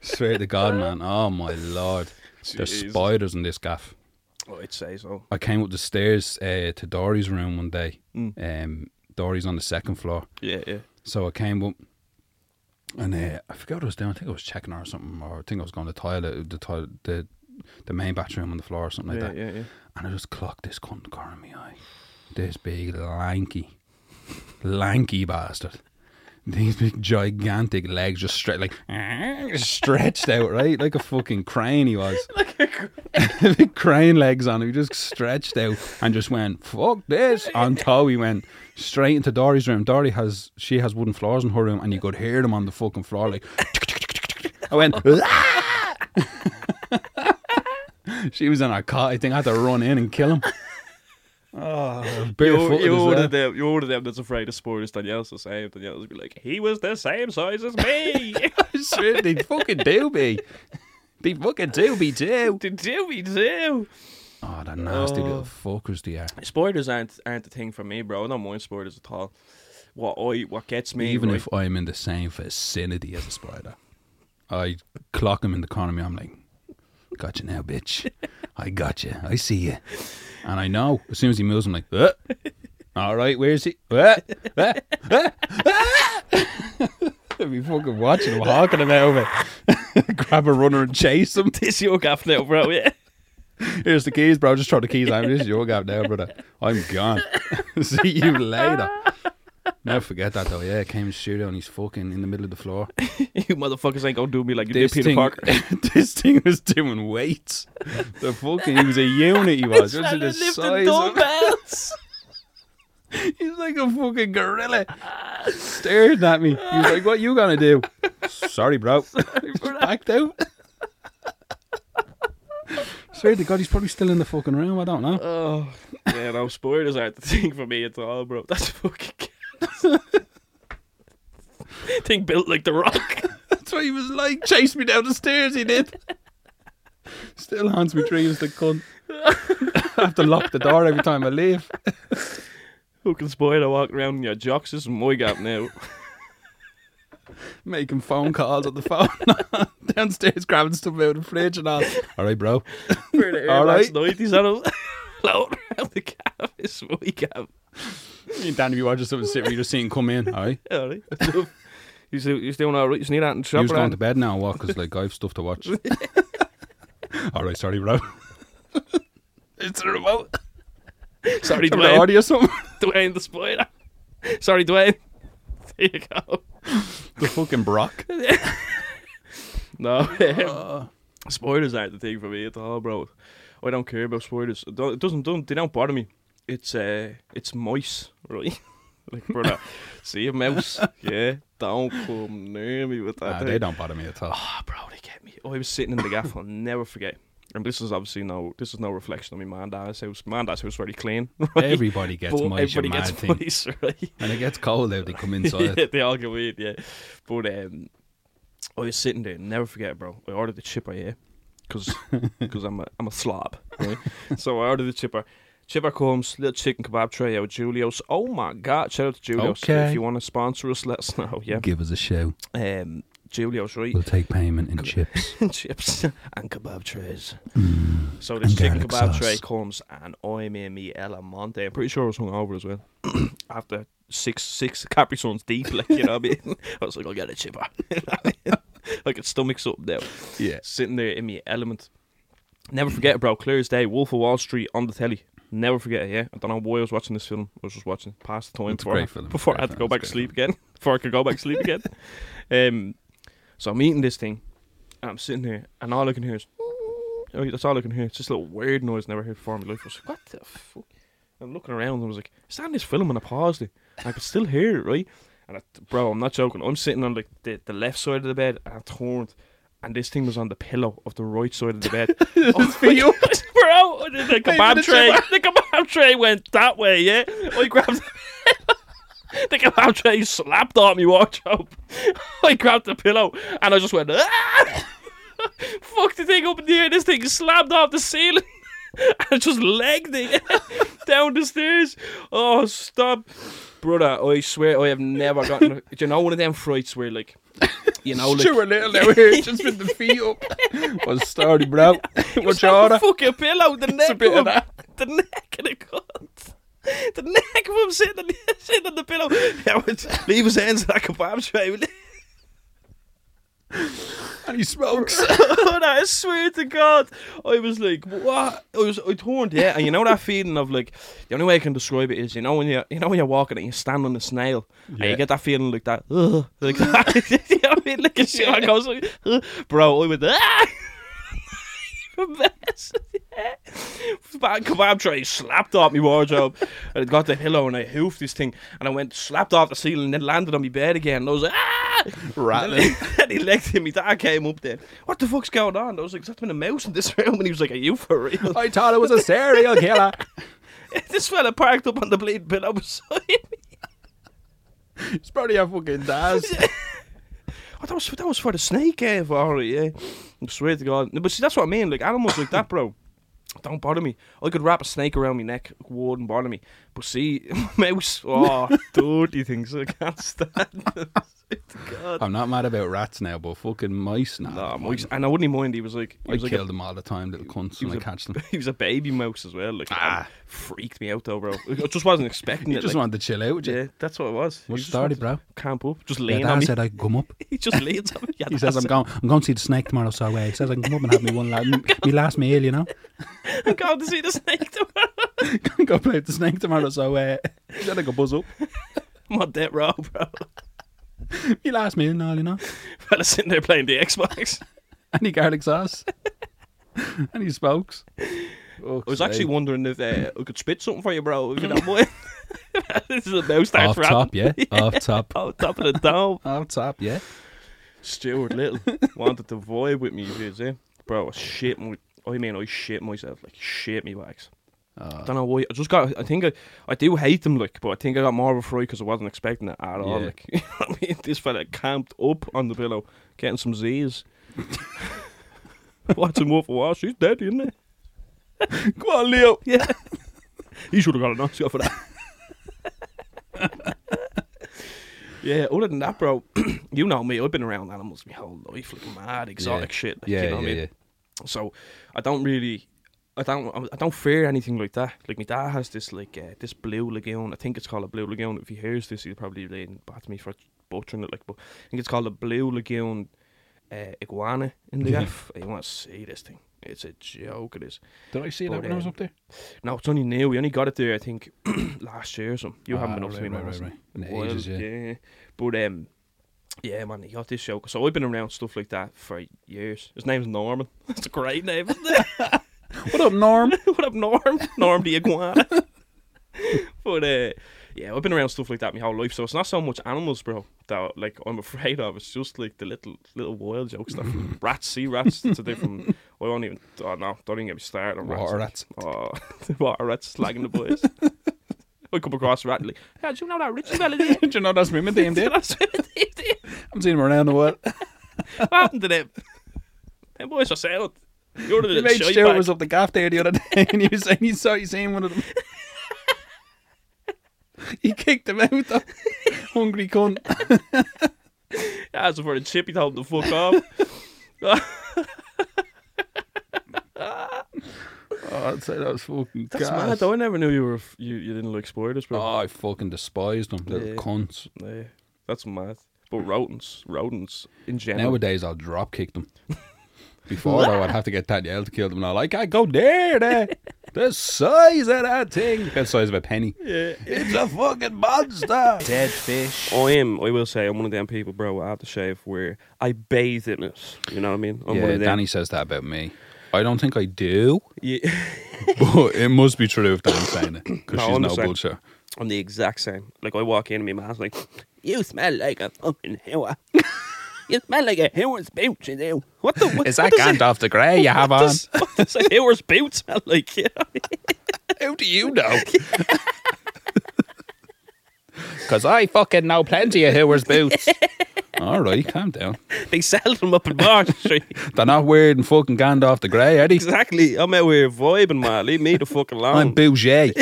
Swear to God, man. Oh, my Lord. There's spiders in this gaff. Oh, I'd say so. I came up the stairs uh, to Dory's room one day. Mm. Um, Dory's on the second floor. Yeah, yeah. So I came up and uh, I forgot what I was doing. I think I was checking her or something, or I think I was going to the toilet, the toilet, the, the main bathroom on the floor or something like that. yeah, yeah. And I just clocked this cunt in corner of my eye. This big, lanky, lanky bastard. These big, gigantic legs just straight, like, stretched out, right? Like a fucking crane he was. Like a big crane legs on him. He just stretched out and just went, fuck this. On toe, he went straight into Dory's room. Dory has, she has wooden floors in her room, and you could hear them on the fucking floor, like, I went, ah! she was in her cot. I think I had to run in and kill him. Oh, you, you one of them, you one of them that's afraid of spoilers. Danielle's the same. Danielle's be like, he was the same size as me. Swear they fucking do be. They fucking do be too. Did do we do? Oh, ah, that nasty Oh. little fuckers they are. Spoilers aren't aren't the thing for me, bro. I don't mind spoilers at all. What I what gets me, Even right, if I'm in the same vicinity as a spider, I clock him in the corner of me. I'm like, got you now, bitch. I got you. I see you. And I know as soon as he moves, I'm like, uh, all right, where's he? Uh, uh, uh, uh. I'd be fucking watching him, hawking him out of it. Grab a runner and chase him. this your gaff now, bro. Yeah. Here's the keys, bro. Just throw the keys out. This is your gap now, brother. I'm gone. See you later. Never forget that though. Yeah, came to studio and he's fucking in the middle of the floor. you motherfuckers ain't gonna do me like you This did Peter thing, Parker. this thing was doing weights. The fucking, he was a unit. He was. Just Trying the to lift the dumbbells. He's like a fucking gorilla. Stared at me. He was like, "What you gonna do?" Sorry, bro. Backed out. Swear to God, he's probably still in the fucking room. I don't know. Oh, yeah, no, spoilers aren't the thing for me at all, bro. That's fucking. thing built like the rock. That's what he was like. Chased me down the stairs. He did. Still haunts me dreams. The cunt. I have to lock the door every time I leave. Fucking spoiler walking around in your jocks. This is my gap now. Making phone calls on the phone downstairs, grabbing stuff out of the fridge and all. All right, bro. For the All Air Max right. 90s on him. Floating around the cab. It's my gap. And er Danny be watching something sit. We just see him come in. All right. All right. He's, he's doing all right. He's near that in the He shop was going to bed now walk because like I have stuff to watch. All right, sorry, bro. it's a remote. Sorry, Dwayne. audio something. Dwayne the spoiler. Sorry, Dwayne. There you go. The fucking Brock. No, Uh, spoilers aren't the thing for me at all, bro. I don't care about spoilers. It doesn't, don't they don't bother me. It's uh, it's mice, right? like brother, see a mouse, yeah. Don't come near me with that. nah, they don't bother me at all. Ah, bro, they get me. Oh, I was sitting in the gaff. I'll never forget. And this is obviously no, this is no reflection on me man dad's house. My dad's house very clean. Right? Everybody gets But mice, everybody gets thing. mice, right? And it gets cold out, they come inside. yeah, they all go in, yeah. But um, I was sitting there, never forget, bro. I ordered the chipper, yeah, because I'm a I'm a slob, right? so I ordered the chipper. Chipper comes, little chicken kebab tray out, Julio's. Oh my god! Shout out to Julio's. Okay. If you want to sponsor us, let us know. Yeah, Give us a show. um, Julio's right. We'll take payment in chips. chips and kebab trays. Mm. So this And chicken kebab sauce. tray comes, and I'm in me element. I'm pretty sure I was hungover as well. After six six Capri Suns deep, like you know what I mean. I was like, I'll get a chipper. You know what I mean? I could stomach something now. Yeah. Sitting there in me element. Never forget bro. Clear as day. Wolf of Wall Street on the telly. Never forget it. Yeah. I don't know why I was watching this film. I was just watching past the time It's before, great film. before I had to go back to sleep again. Before I could go back to sleep again. Um, so I'm eating this thing, and I'm sitting here, and all I can hear is. That's all I can hear. It's just a little weird noise I never heard before in my life. I was like, what the fuck? I'm looking around and I was like, is that in this film? And I paused it. And I could still hear it, right? And I, bro, I'm not joking. I'm sitting on like the, the left side of the bed and I turned and this thing was on the pillow of the right side of the bed. oh, for you? bro, the kebab tray, the kebab tray went that way, yeah? I grabbed the kebab tray slapped on me wardrobe. I grabbed the pillow and I just went, ah! Fuck the thing up in the air. This thing slammed off the ceiling. and just legged it down the stairs. Oh, stop. Brother, I swear I have never gotten. Do you know one of them frights where, like, you know, like. Stuart Little now here, just with the feet up. What's the story, bro? It was What's your like a order? fucking pillow. The neck a bit of of him, the neck of the cunt. The neck of him sitting on the, sitting on the pillow. Yeah, leave his hands like a kebab tray. And he smokes. oh, I swear to God, I was like, what? I was, I turned, yeah, and you know that feeling of like, the only way I can describe it is, you know when you, you know when you're walking and you stand on a snail, and you get that feeling like that, ugh, like that. you know what I mean? Like a shit yeah. goes like, ugh. bro, I went, ah. mess. Bad kebab tray slapped off my wardrobe and it got the pillow and I hoofed this thing and I went slapped off the ceiling and then landed on my bed again and I was like ah Rattling. and he legged him. My dad came up there. What the fuck's going on? I was like, "There's been a mouse in this room," and he was like, "Are you for real?" I thought it was a serial killer. this fella parked up on the bleeding pillow beside me. It's probably your fucking dad's. Oh, that was that was for the snake cave, alright, yeah. I swear to God. But see, that's what I mean. Like animals like that, bro. Don't bother me. I could wrap a snake around my neck, wouldn't bother me. But see, mouse, oh, dirty things I can't stand. God. I'm not mad about rats now, but fucking mice now. Nah, mice, and I wouldn't even mind. He was like, he I was like kill a, them all the time, little cunts, he when was I a- catch them. he was a baby mouse as well. Like, Ah. freaked me out though, bro. I just wasn't expecting You it. just like, wanted to chill out, would you? yeah, that's what it was. What started, just the story, wanted bro? Camp up, just Your lean on me. said I come up. he just leans on me. Yeah, He says I'm going. I'm going to see the snake tomorrow. So uh, he says I can come up and have me one la- me last meal. You know. I'm going to see the snake tomorrow. go play with the snake tomorrow. So uh, he said I could buzz up. I'm on death row, bro. You last meal, no, you know. Fella sitting there playing the Xbox. Any garlic sauce? Any spokes? I was actually wondering if uh, I could spit something for you, bro. If you don't mind. this is a mouse starts off rapping. top, yeah. Off top. Off top of the dome. Off top, yeah. Stuart Little wanted to vibe with me, you see. Bro, I shit my, I mean, I shit myself, like, shit me bags. Uh, I don't know why. I just got. I think I, I do hate them, like, but I think I got more of a fright because I wasn't expecting it at all. Yeah. Like, you know what I mean, this fella camped up on the pillow, getting some Z's. Watching up for? What? She's dead, isn't it? Come on, Leo. Yeah. he should have got an Oscar for that. yeah, other than that, bro, you know me, I've been around animals my whole life, like mad, exotic Yeah. shit. Like, Yeah, you know what yeah, I mean? yeah. So I don't really, I don't, I don't fear anything like that. Like my dad has this like uh, this blue lagoon. I think it's called a blue lagoon. If he hears this, he'll probably lay back to me for butchering it. Like, but I think it's called a blue lagoon uh, iguana in the Yeah. F. You want to see this thing? It's a joke. It is. Did I see that But, when I was um, up there? No, it's only new. We only got it there, I think, last year or something. You Ah, haven't been up right, to me right, right, right. In Well, ages, yeah. yeah. But um, yeah, man, he got this show. So I've been around stuff like that for years. His name's Norman. That's a great name, isn't it? What up, Norm? what up, Norm? Norm the iguana. but uh, yeah, I've been around stuff like that my whole life. So it's not so much animals, bro. That like I'm afraid of. It's just like the little little wild jokes stuff. rats, sea rats. It's a different. I don't even. Oh no, don't even get me started on rats. Water rats. Oh, water rats slagging the boys. I come across a rat and like, yeah, do you know that Richie fella there? Do you know that's swimming team, dude? That's it is. I'm seeing him around the world. What happened to them? Them boys are sound. The He made Stuart bag. was up the gaff there the other day and he was saying he saw you seeing one of them. he kicked him out though. Hungry cunt. So for the chip, he told him to fuck off. Oh, I'd say that was fucking That's gas. mad though. I never knew you were f- you, you didn't like spiders, bro. Oh, I fucking despised them, little Yeah. cunts. Yeah, that's mad. But rodents, rodents in general. Nowadays, I'll drop kick them. Before though, I'd have to get Danielle to kill them. And I'm like, I go there, there. The size of that thing, the size of a penny. yeah. It's a fucking monster. Dead fish. I am. I will say, I'm one of them people, bro. I have to shave where I bathe in it. You know what I mean? I'm one yeah, of them. Danny says that about me. I don't think I do, Yeah. but it must be true if Danny's saying it because No, she's I'm no the same. bullshit. I'm the exact same. Like I walk in and my man's like, "You smell like a fucking hewa. you smell like a hewa's boot, you do. What the? What, Is that what Gandalf the Grey you have what on? does, what does a hewa's boot smell like? You know? How do you know? Because I fucking know plenty of Hoover's boots. All right, calm down. They sell them up in March Street. They're not wearing fucking Gandalf the Grey, are they? exactly. I'm out here vibing, man. Leave me the fuck alone. I'm bougie.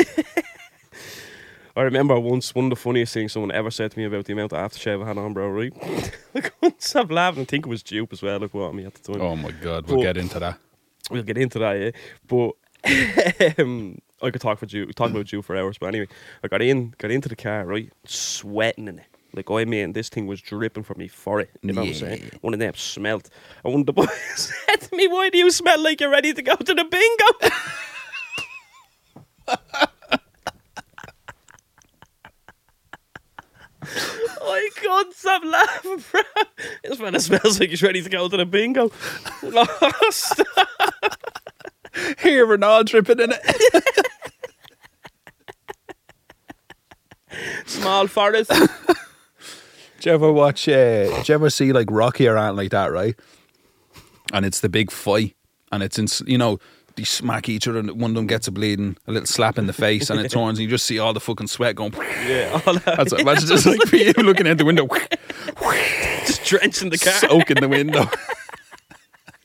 I remember once one of the funniest things someone ever said to me about the amount of aftershave I had on, bro. Right? I couldn't stop laughing. I think it was dupe as well. Like what me at the time. Oh my god, we'll But- get into that. We'll get into that, yeah. But um, I could talk for you, talk about you for hours. But anyway, I got in, got into the car, right, sweating in it. Like I mean, this thing was dripping from me for it. You know what I'm saying? One of them smelt. And one of the boys said to me, "Why do you smell like you're ready to go to the bingo?" I can't stop laughing, bro. This man smells like he's ready to go to the bingo. Lost. Here we're all dripping in it. Small forest. Do you ever watch? Uh, do you ever see like Rocky or anything like that? Right? And it's the big fight, and it's in you know they smack each other, and one of them gets a bleeding, a little slap in the face, and it turns, and you just see all the fucking sweat going. yeah, all that. That's imagine just like for you looking out the window, Just drenching the car. soaking the window,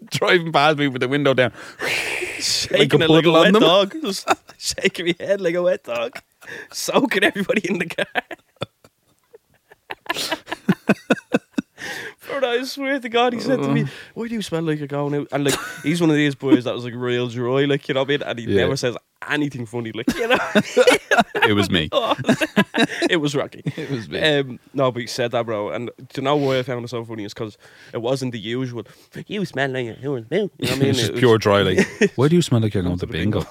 driving past me with the window down. shaking like a like a wet them. dog. Just shaking my head like a wet dog. Soaking everybody in the car. Bro, I swear to God, he said to Uh. me, Why do you smell like you're going out? And like, he's one of these boys that was like real dry, like, you know what I mean? And he Yeah. never says anything funny, like, you know? It was me. Oh, it was Rocky. It was me. Um, no, but he said that, bro. And do you know why I found it so funny? Is because it wasn't the usual. You smell like a human. You know what I mean? it's just It was- pure dry. Like, why do you smell like you're going to the bingo?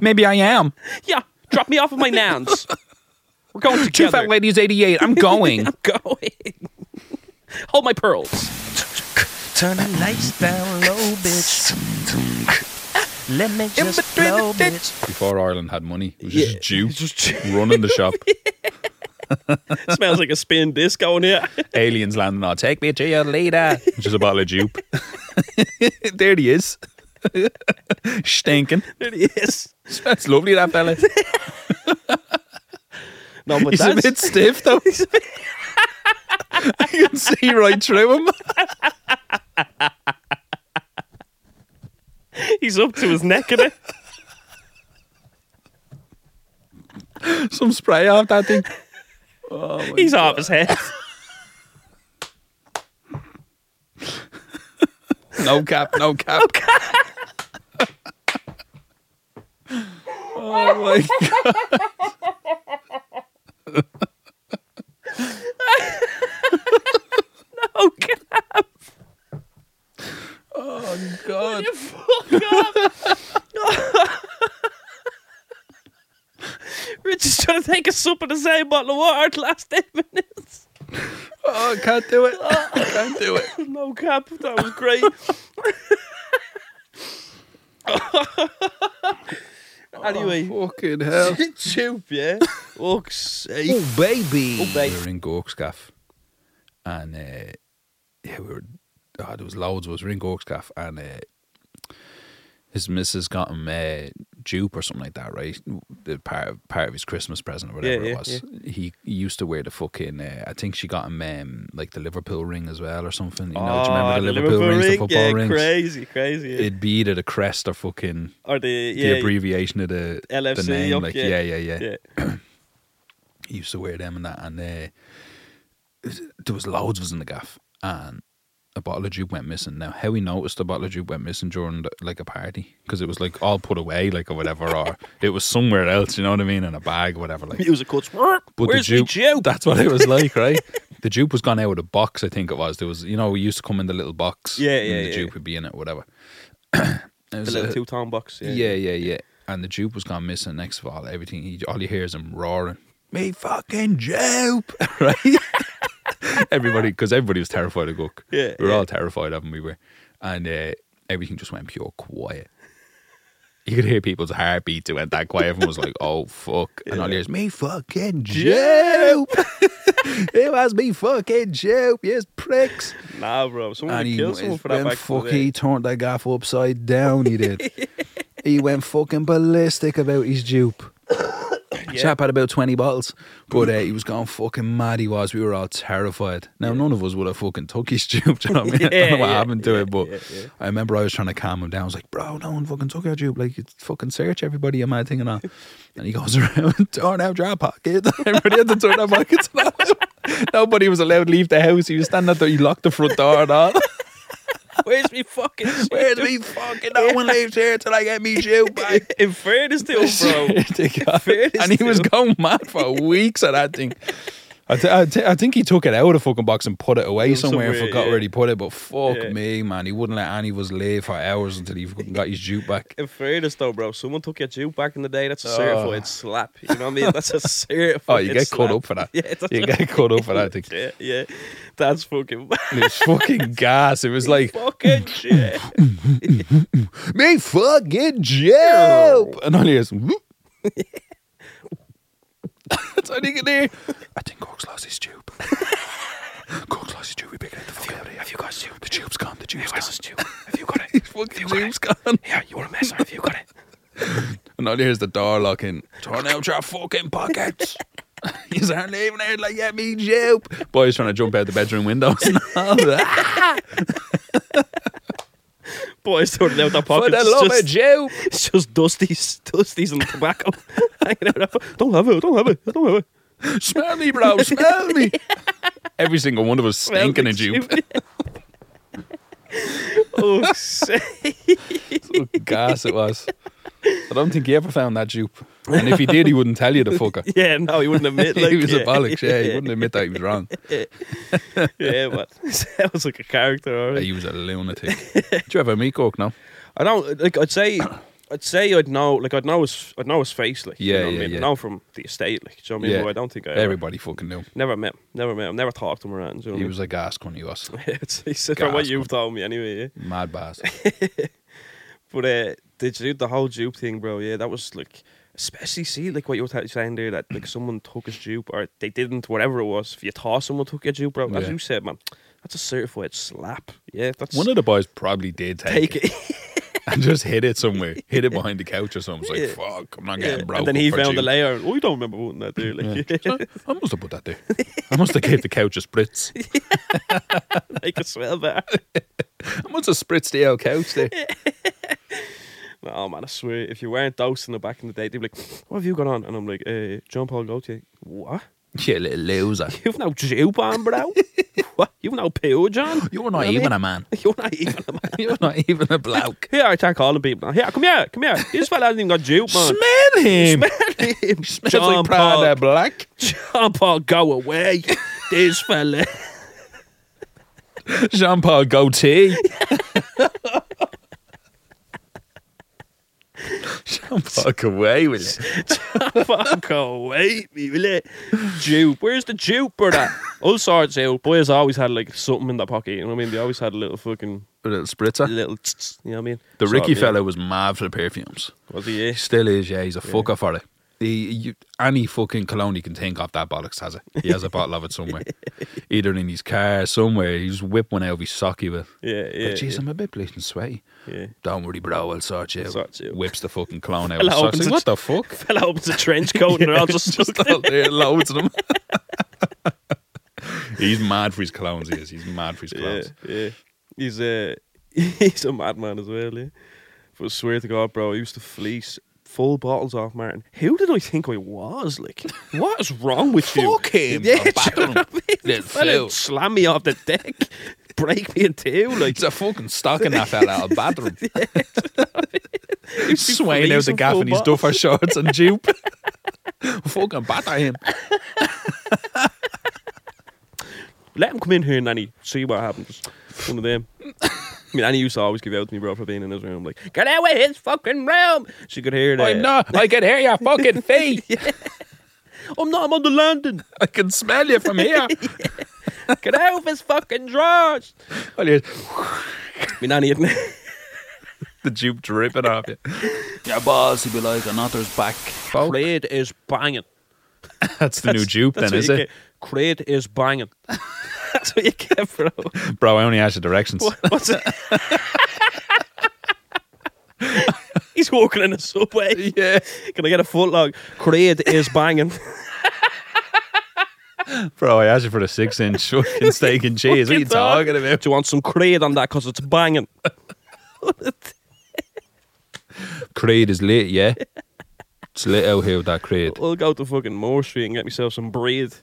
Maybe I am. Yeah, drop me off of my nans. We're going Two together. fat ladies, 88. I'm going. I'm going. Hold my pearls. Turn the lights down low, bitch. Let me just flow, bitch. Before Ireland had money, it was Yeah, just Jew just Jew. running the shop. Smells like a spin disco in here. Aliens landing on, take me to your leader. Which is a bottle of Joop. there he is. Stinking. There he is. That's lovely, that fella. No, but He's a bit stiff, though. I can see right through him. he's up to his neck in it. Some spray off that thing. Oh, he's off his head. No cap, no cap. oh my god. Okay. Oh god. Fuck off. Rich is trying to take a sup of the same bottle of water the last 10 minutes. Oh, I can't do it. I can't do it. No cap. That was great. anyway. Fucking hell. Tube, yeah. Fuck's sake. Oh baby. Oh, baby. We were in Gorksgaff and uh, yeah, we were oh, there was loads of us. We were in Gorksgaff and uh, his missus got him uh, dupe or something like that, right? The part of, part of his Christmas present or whatever Yeah, it yeah, was. He, he used to wear the fucking. Uh, I think she got him um, like the Liverpool ring as well or something. You know, do you remember the, Liverpool, rings, the ring? football yeah, rings? crazy, crazy. Yeah. It'd be either the crest or fucking or the, the abbreviation of the, LFC the name. up, like yeah. yeah, yeah, yeah. yeah. he used to wear them and that, and uh, there was loads of us in the gaff, and a bottle of juke went missing. Now, how we noticed the bottle of juke went missing during the, like a party because it was like all put away, like or whatever, or it was somewhere else. You know what I mean, in a bag or whatever. Like, Music cuts. but Where's the the juke? That's what it was like, right? the juke was gone out of the box. I think it was. There was, you know, we used to come in the little box. Yeah, and yeah, The yeah. juke would be in it, whatever. It The was little two tone box. Yeah. yeah, yeah, yeah. And the Joop was gone missing. Next of all, everything. He, all you hear is him roaring, "Me fucking Joop!" right? Everybody, because everybody was terrified of Gook. Yeah, we were yeah. all terrified of him. We were, and uh, everything just went pure quiet. You could hear people's heartbeats. It went that quiet. Everyone was like, "Oh fuck!" And all you hear me fucking Joop. it was me fucking Joop. Yes, pricks. Nah, bro. Someone And he kill someone for that back fuck, he turned that gaff upside down. He did. he went fucking ballistic about his dupe. Chap had about twenty bottles, but uh, he was going fucking mad. He was. We were all terrified. Now none of us would have fucking took his dupe. Do you know what I mean? I don't know what Yeah, happened to yeah, it, but yeah, yeah. I remember I was trying to calm him down. I was like, "Bro, no one fucking took our dupe. Like, it's fucking search everybody, you mad thing and all." And he goes around, turn out your pocket. Everybody had to turn their pockets. Nobody was allowed to leave the house. He was standing at the, he locked the front door and all. Where's me fucking Where's me fucking no one leaves here till I get me shoe back. In fairness to him, bro. To and he was going mad for weeks at that thing. I, th- I, th- I think he took it out of the fucking box and put it away was somewhere and forgot yeah. where he put it. But fuck Yeah. me, man. He wouldn't let any of us live for hours until he fucking got his juke back. In fairness, though, bro, someone took your juke back in the day. That's a Oh. certified slap. You know what I mean? That's a certified. Oh, you get slap. cut up for that. Yeah, You get caught up for that thing. Yeah, yeah. That's fucking. It was fucking gas. It was like, fucking shit. me fucking Joop. And all he is, whoop. That's all you can hear. I think Cork's lost his tube. Cork's lost his tube. We get the fuck out of here. Have you got his tube? The tube's gone. The tube's gone. His tube? Have you got it? His fucking tube's gone. yeah, you want to mess? Have you got it? And all you hear is the door locking. Turn out your fucking pockets. You aren't leaving out like yeah, me Joop. Boys trying to jump out the bedroom windows and all that. Boys sorting out their For pockets. the love it's, of just, Joop. it's just dusties, dusties and tobacco. Don't have it. Don't have it. Don't have it. Smell me, bro. Smell me. Every single one of us stinking of Joop. Oh, say. gas it was. I don't think he ever found that Joop. And if he did, he wouldn't tell you the fucker. Yeah, no, he wouldn't admit. Like, he was yeah. a bollocks, yeah. He wouldn't admit that he was wrong. yeah, but sounds like a character. Already. He was a lunatic. Did you ever meet Coke? No. I don't like. I'd say, I'd say I'd know, like I'd know his, I'd know his face, like you Yeah, know what yeah, I mean? yeah. I know from the estate, like do you know what I mean? Yeah. But I don't think I ever, Everybody fucking knew. never met, him, never met him, never talked to him around. Do you know He what was a gas when he was. I mean? he said from what you've told me anyway. Yeah. Mad bass. But uh, the dupe, the whole dupe thing, bro. Yeah, that was like, especially see like what you were t- saying there that like someone took his dupe or they didn't, whatever it was. If you thought someone took your dupe, bro, as you said, man, that's a certified slap. Yeah, that's One of the boys probably did take, take it it. and just hit it somewhere. Hit it behind the couch or something. It's like, Yeah. fuck, I'm not Yeah. getting broke. and then he found the layer. Oh, I don't remember putting that there. Like, Yeah. I must have put that there. I must have gave the couch a spritz. like a swell bar. I must have spritzed the old couch there. Oh man, I swear, if you weren't dosing it back in the day, they'd be like, What have you got on? And I'm like, uh, John Paul Gaultier. What? You little loser. You've no Joop on, bro? what? You've no pill, John? You're not You know I even mean? a man. You're not even a man. You're not even a bloke. Here, I start calling people. Here, come here, come here. This fella hasn't even got Joop, man. Smell him. Smell him. Smells John like Paul. Prada Black. John Paul, go away. this fella. Jean Paul goatee. Go away with it. Go away, me, will it? Joop. Where's the Joop, brother? All sorts out. Boys always had like something in their pocket. You know what I mean? They always had a little fucking, A little spritzer. little, tsk, you know what I mean? The Ricky fella was mad for the perfumes. Was he? Yeah. Still is, yeah. He's a fucker for it. He, you, any fucking cologne you can think of, that bollocks has it. He has a bottle of it somewhere. Either in his car, somewhere. He just whip one out of his socky with. Yeah, yeah. But jeez, yeah. I'm a bit bleeding sweaty. yeah. Don't worry, bro. I'll sort you out. Sort you. Whips the fucking cologne out. Of his socks. Like, what the fuck? Fella opens a trench coat and they're all just Just out there, loads of them. he's mad for his clowns. He is. He's mad for his Yeah, clowns. yeah. He's uh, a he's a madman as well. Yeah. But I swear to God, bro, I used to fleece full bottles off Martin. Who did I think I was? Like, what is wrong with you? Fuck him. Yeah, for battering him. the Little fella fool. slam me off the deck, break me in two. Like, He's a fucking stocking that fella out of bathroom. used to be Swaying out the gaff in his duffer shorts and Joop. fucking batter him. Let him come in here, Nanny. See what happens. One of them. I mean, Nanny used to always give out to me, bro, for being in his room. Like, get out of his fucking room. She could hear that. I'm not. I can hear your fucking feet. I'm not. I'm on the landing. I can smell you from here. Get out of his fucking drawers. Well, here's My nanny had the Joop dripping off you. Your balls, he'd be like, an otter's back. Creed is banging. That's the new Joop, then, is it? Get. Creed is banging. That's what you get, bro. Bro, I only asked you directions. What- What's it? He's walking in a subway. Yeah. Can I get a foot log? Creed is banging. Bro, I asked you for the six inch fucking steak and cheese. What are you dog. talking about? Do you want some Creed on that? Because it's banging. Creed is lit, yeah? It's lit out here with that Creed. I'll go to fucking Moore Street and get myself some bread.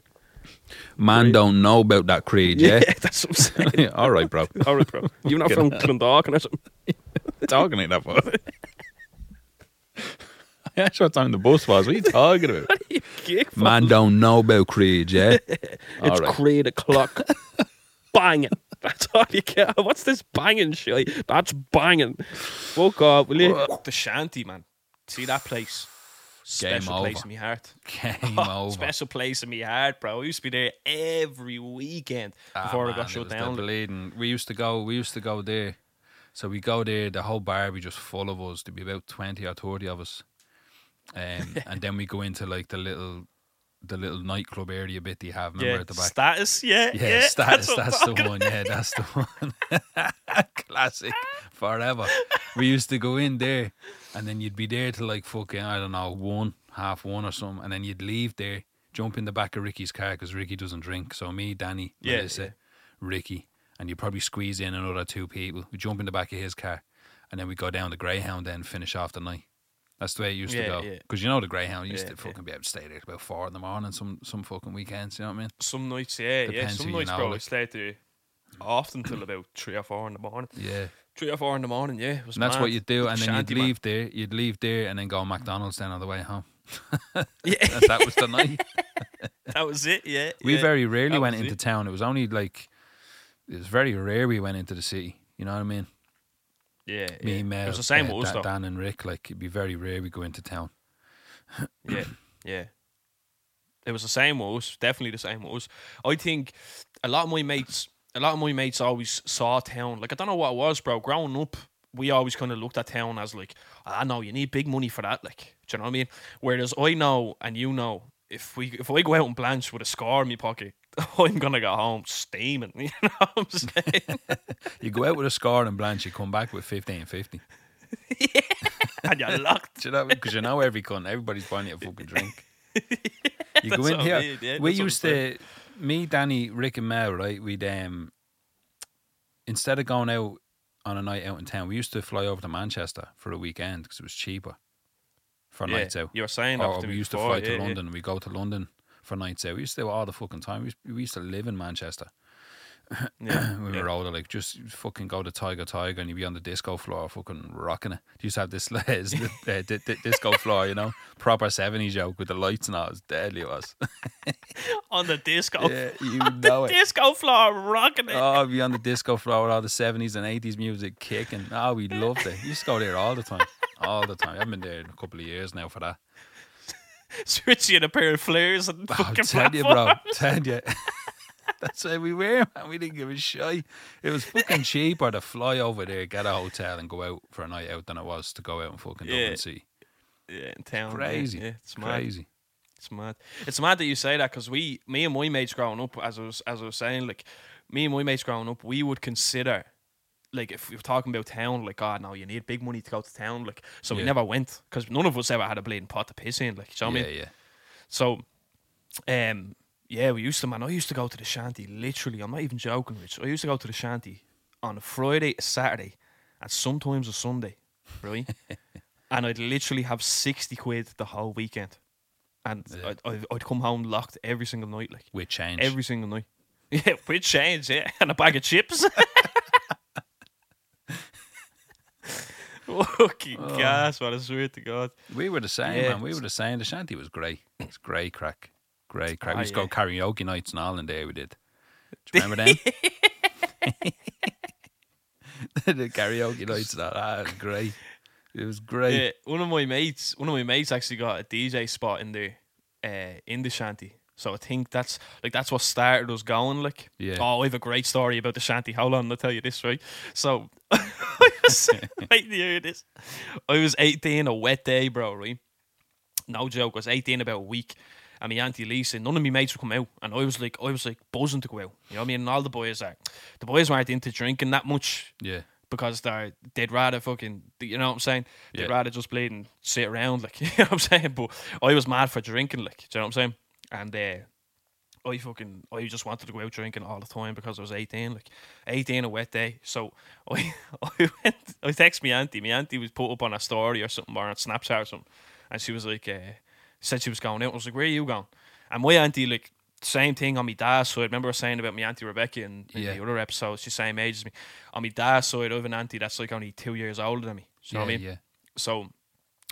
Man Creed. don't know about that Creed, yeah? that's what I'm saying. Yeah, All right, bro. All right, bro. You're not from Clondalkin or something. talking like that for? I asked what time the bus was. What are you talking about? You kick Man don't know about Creed, yeah? All It's right. crate o'clock. banging. That's all you get. What's this banging shit? That's banging. Fuck off, will you? The shanty, man. See that place? Game Special place in my heart. Game over. Special place in my heart, bro. I used to be there every weekend Ah, before man, I got shut down. bleeding. We used to go. We used to go there. So we go there. The whole bar be just full of us. There'd be about twenty or thirty of us, um, and then we go into like the little, the little nightclub area bit they have. Remember Yeah, at the back. status, yeah, Yeah, yeah. status. what I'm That's, the one. Yeah, that's the one. Classic. Forever. We used to go in there, and then you'd be there till like fucking I don't know one, half one or something, and then you'd leave there, jump in the back of Ricky's car because Ricky doesn't drink. So me, Danny, Yeah, Melissa, yeah. Ricky, and you probably squeeze in another two people. We jump in the back of his car, and then we go down the Greyhound, then finish off the night. That's the way it used Yeah, to go. yeah. Because you know the Greyhound used Yeah, to yeah. fucking be able to stay there about four in the morning. Some some fucking weekends. You know what I mean? Some nights, yeah, yeah. Some who you nights, know, bro, I like. stayed there often till about three or four in the morning. Yeah. Three or four in the morning, yeah. And that's mad. what you'd do, and then you'd Shanty, man. leave there. You'd leave there, and then go McDonald's then on the way home. Yeah, That, that was the night. that was it. Yeah, We yeah. very rarely that went into it. town. It was only like it was very rare we went into the city. You know what I mean? Yeah, Me, yeah. Mel, it was the same uh, with us Dan and Rick. Like it'd be very rare we go into town. Yeah, yeah. It was the same with us. Definitely the same with us. I think a lot of my mates, a lot of my mates always saw town. Like I don't know what it was, bro. Growing up, we always kind of looked at town as like, ah, I know you need big money for that. Like, do you know what I mean? Whereas I know and you know, if we if I go out and blanch with a scar in my pocket, I'm gonna go home steaming. You know what I'm saying? You go out with a scar and Blanch, you come back with fifteen fifty. and you're locked. Do you know? Because you know every cunt, everybody's buying you a fucking drink. You go in what I here. mean, yeah, we used to, me, Danny, Rick, and Mel, right? We'd um, instead of going out on a night out in town, we used to fly over to Manchester for a weekend because it was cheaper for Yeah, nights out. you were saying that Or we used before, to fly yeah, to yeah. London. We go to London for nights out. We used to do all the fucking time. We used, we used to live in Manchester. Yeah, when we yeah. were older, like just fucking go to Tiger Tiger and you'd be on the disco floor, fucking rocking it. You used to have this uh, di- di- disco floor, you know, proper 70s joke with the lights and all. It was deadly, it was. on the disco. yeah, you know it. Disco floor rocking it. Oh, be on the disco floor with all the 70s and 80s music kicking. Oh, we loved it. You used to go there all the time. All the time. I haven't been there in a couple of years now for that. Switching in a pair of flares and fucking tell you, bro. platforms. Tell you. That's where we were, man. We didn't give a shit. It was fucking cheaper to fly over there, get a hotel, and go out for a night out than it was to go out and fucking Yeah. Dublin Sea. Yeah, in town. Crazy. Yeah, it's mad. Crazy. It's mad. It's mad that you say that because we, me and my mates growing up, as I was, as I was saying, like me and my mates growing up, we would consider, like if we were talking about town, like God, no, you need big money to go to town, like so we never went because none of us ever had a bleeding pot to piss in, like, you know what I yeah, mean? yeah. So, um, yeah, we used to, man. I used to go to the shanty. Literally, I'm not even joking, Rich. I used to go to the shanty on a Friday, a Saturday, and sometimes a Sunday, right? and I'd literally have sixty quid the whole weekend, and Yeah. I'd, I'd, I'd come home locked every single night, like With change. every single night. Yeah, with change, yeah, and a bag of chips. Fucking Oh. gas, man! I swear to God. we were the same, Yeah, man. We were the same. The shanty was great. It's great crack. Great crack. Ah, we used to go karaoke nights in there. We did. Do you remember them? the karaoke nights and all. Ah, was great. It was great. Yeah, one of my mates, one of my mates actually got a DJ spot in the, uh, in the shanty. So I think that's like that's what started us going. Like, Yeah. oh, I have a great story about the shanty. Hold on, I'll tell you this, right? So, I was, wait to hear this. I was eighteen, a wet day, bro. Right? No joke. I was eighteen about a week, and my auntie Lisa, none of my mates would come out, and I was like, I was like buzzing to go out. You know what I mean? And all the boys are, the boys weren't into drinking that much Yeah. because they're they'd rather fucking you know what I'm saying? They'd Yeah. rather just bleed and sit around like you know what I'm saying. But I was mad for drinking like do you know what I'm saying? And uh, I fucking I just wanted to go out drinking all the time because I was 18, like 18 a wet day. So I I went I text my auntie. My auntie was put up on a story or something or on Snapchat or something, and she was like uh, said she was going out. I was like, where are you going? And my auntie like. Same thing on my dad's side. Remember I was saying about my auntie Rebecca in, in Yeah. the other episode, She's the same age as me. On my dad's side, I have an auntie that's like only two years older than me. You know yeah, what I mean? yeah. So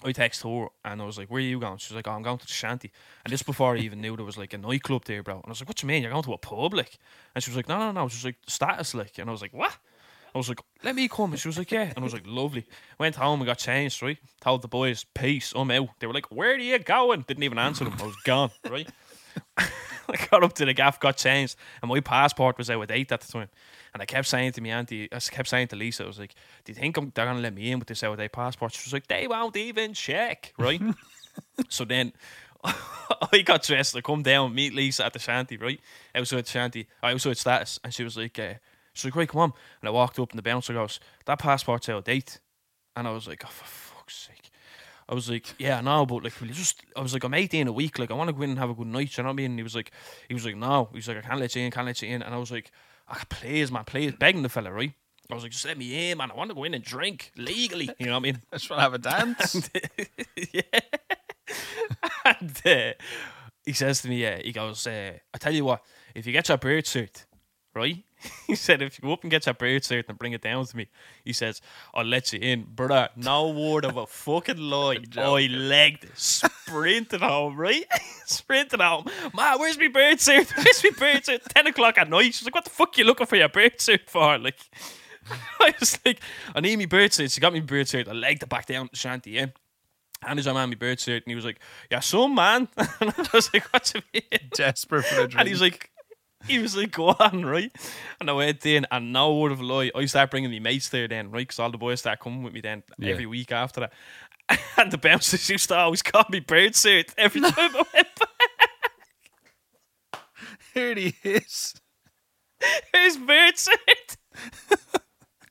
I text her and I was like, Where are you going? She was like, oh, I'm going to the shanty. And this before I even knew there was like a nightclub there, bro. And I was like, What you mean? You're going to a pub? Like and she was like, No, no, no. She was like, status like and I was like, What? I was like, Let me come. And she was like, Yeah. And I was like, Lovely. Went home and got changed, right? Told the boys, Peace, I'm out. They were like, Where are you going? Didn't even answer them. I was gone, right? I got up to the gaff, got changed, and my passport was out of date at the time. And I kept saying to my auntie, I kept saying to Lisa, I was like, "Do you think I'm, they're gonna let me in with this out of date passport?" She was like, "They won't even check, right?" so then I got dressed. I come down, meet Lisa at the shanty, right? Outside the shanty, I was outside status, and she was like, uh, "She's like, right, come on." And I walked up, and the bouncer goes, "That passport's out of date," and I was like, "Oh, for fuck's sake." I was like, yeah, no, but like, will you just? I was like, I'm 18 a week. Like, I want to go in and have a good night. You know what I mean? And he was like, he was like, no. He was like, I can't let you in, can't let you in. And I was like, ah, please, man, please, begging the fella, right? I was like, just let me in, man. I want to go in and drink legally. You know what I mean? I just want to have a dance. yeah. and uh, he says to me, yeah, he goes, uh, I tell you what, if you get your bird suit, right? he said, if you go up and get your bird suit and bring it down to me, he says, I'll let you in. Brother, no word of a fucking lie. I legged, it, sprinted home, right? sprinted home. Ma, where's my bird suit? Where's my bird suit? 10 o'clock at night. She's like, what the fuck are you looking for your bird suit for? Like, I was like, I need my bird suit. She got me bird suit. I legged it back down to the shanty, yeah. Handed my man my bird suit, and he was like, "Yeah, some man." And I was like, "What you mean?" Desperate for a drink. And he's like, he was like, go on, right? And I went in, and no word of a lie, I start bringing my mates there then, right? Because all the boys start coming with me then Yeah. every week after that. And the bouncers used to always call me bird suit every time I went back. here he is, Here's bird suit.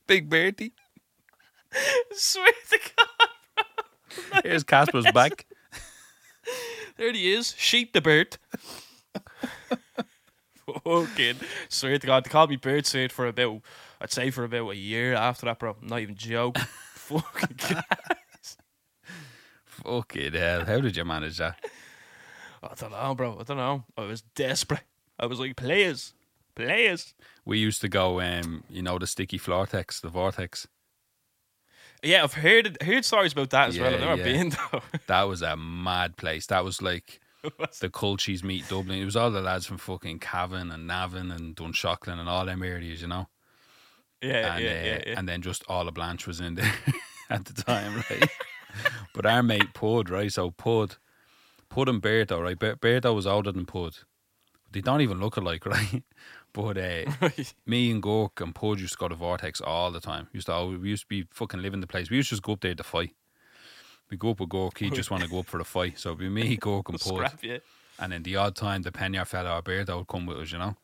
Big Bertie. swear to God. Here's Casper's back. There he is, Sheep the bird. Fucking swear to God, they called me bird suit for about, I'd say for about a year after that, bro. I'm not even joking. Fucking Fucking hell! How did you manage that? I don't know, bro. I don't know. I was desperate. I was like, players, players. We used to go, um, you know, the sticky vortex, the vortex. Yeah, I've heard heard stories about that as well. I've Yeah, never yeah. been though. That was a mad place. That was like the Culchies meet Dublin. It was all the lads from fucking Cavan and Navan and Dunshaughlin and all them areas, you know. yeah, and, yeah, uh, yeah, yeah. and then just all of Blanch was in there at the time, right? but our mate Pud, right? So Pud, Pud and Berto, right? Ber- Berto was older than Pud. They don't even look alike, right? But uh, me and Gork and Pud used to go to Vortex all the time. Used to always, we used to be fucking living the place. We used to just go up there to fight. We go up with Gork, he just want to go up for a fight. So it'd be me, Gork, and Pud. Yeah. And then the odd time the Penya fella or Beardo would come with us, you know.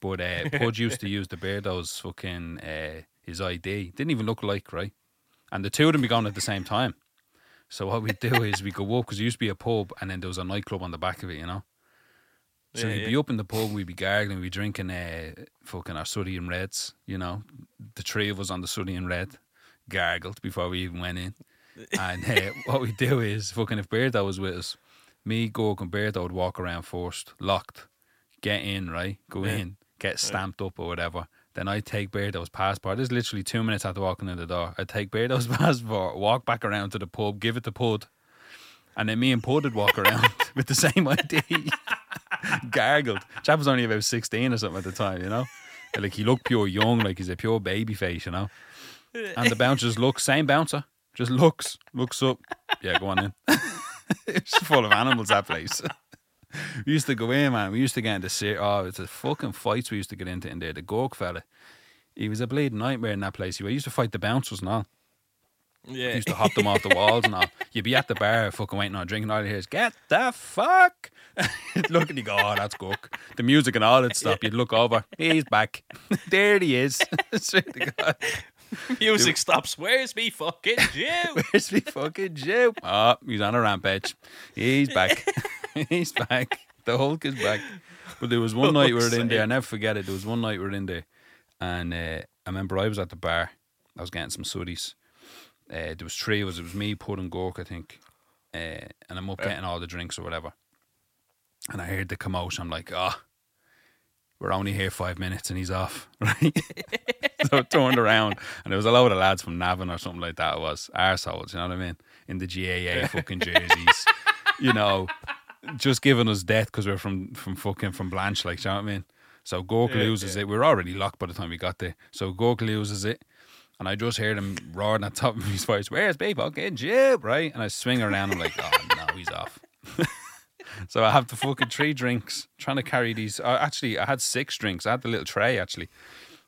But uh, Pudge used to use the Beardo's fucking uh, his ID. Didn't even look alike, right? And the two of them be gone at the same time. So what we do is we go up because it used to be a pub, and then there was a nightclub on the back of it, you know. So Yeah, we'd yeah. be up in the pub, we'd be gargling, we'd be drinking uh, fucking our Suddy and Reds, you know. The three of us on the Suddy and Red gargled before we even went in. And uh, what we do is, fucking, if Beardo was with us, me, Gorg, and Beardo would walk around first, locked, get in, right? Go Yeah. in, get stamped up or whatever. Then I take Beardo's passport. This is literally two minutes after walking in the door. I take Beardo's passport, walk back around to the pub, give it to Pud, and then me and Pud would walk around with the same ID. Gargled. Chap was only about 16 or something at the time, you know? Like he looked pure young, like he's a pure baby face, you know? And the bouncers look, same bouncer, just looks, looks up. Yeah, go on in. it's full of animals, that place. we used to go in, man. We used to get into ser- oh, it's the fucking fights we used to get into in there. The Gork fella, he was a bleeding nightmare in that place. He used to fight the bouncers and all. Yeah. Used to hop them off the walls and all. You'd be at the bar, fucking waiting on drinking. all you hear is "Get the fuck!" look and you go, "Oh, that's Gork." The music and all that stuff. You'd look over, he's back. there he is. Swear to God. Music stops. Where's me fucking Jew? Where's me fucking Jew? Oh, he's on a rampage. He's back. he's back. The Hulk is back. But there was one night we were in there. I never forget it. There was one night we were in there, and uh, I remember I was at the bar. I was getting some suddies. Uh, there was three of us. It was me, Pud, and Gork, I think. Uh, and I'm up getting all the drinks or whatever. And I heard the commotion. I'm like, oh, we're only here five minutes, and he's off. Right. so I turned around, and there was a load of lads from Navan or something like that. It was arseholes, you know what I mean? In the GAA fucking jerseys, you know, just giving us death because we're from from fucking from Blanch, like, you know what I mean? So Gork Yeah, loses it. We were already locked by the time we got there. So Gork loses it. And I just heard him roaring at the top of his voice, Where's me fucking Jib? Right? And I swing around. I'm like, Oh, no, he's off. so I have the fucking three drinks, trying to carry these. Uh, actually, I had six drinks. I had the little tray, actually.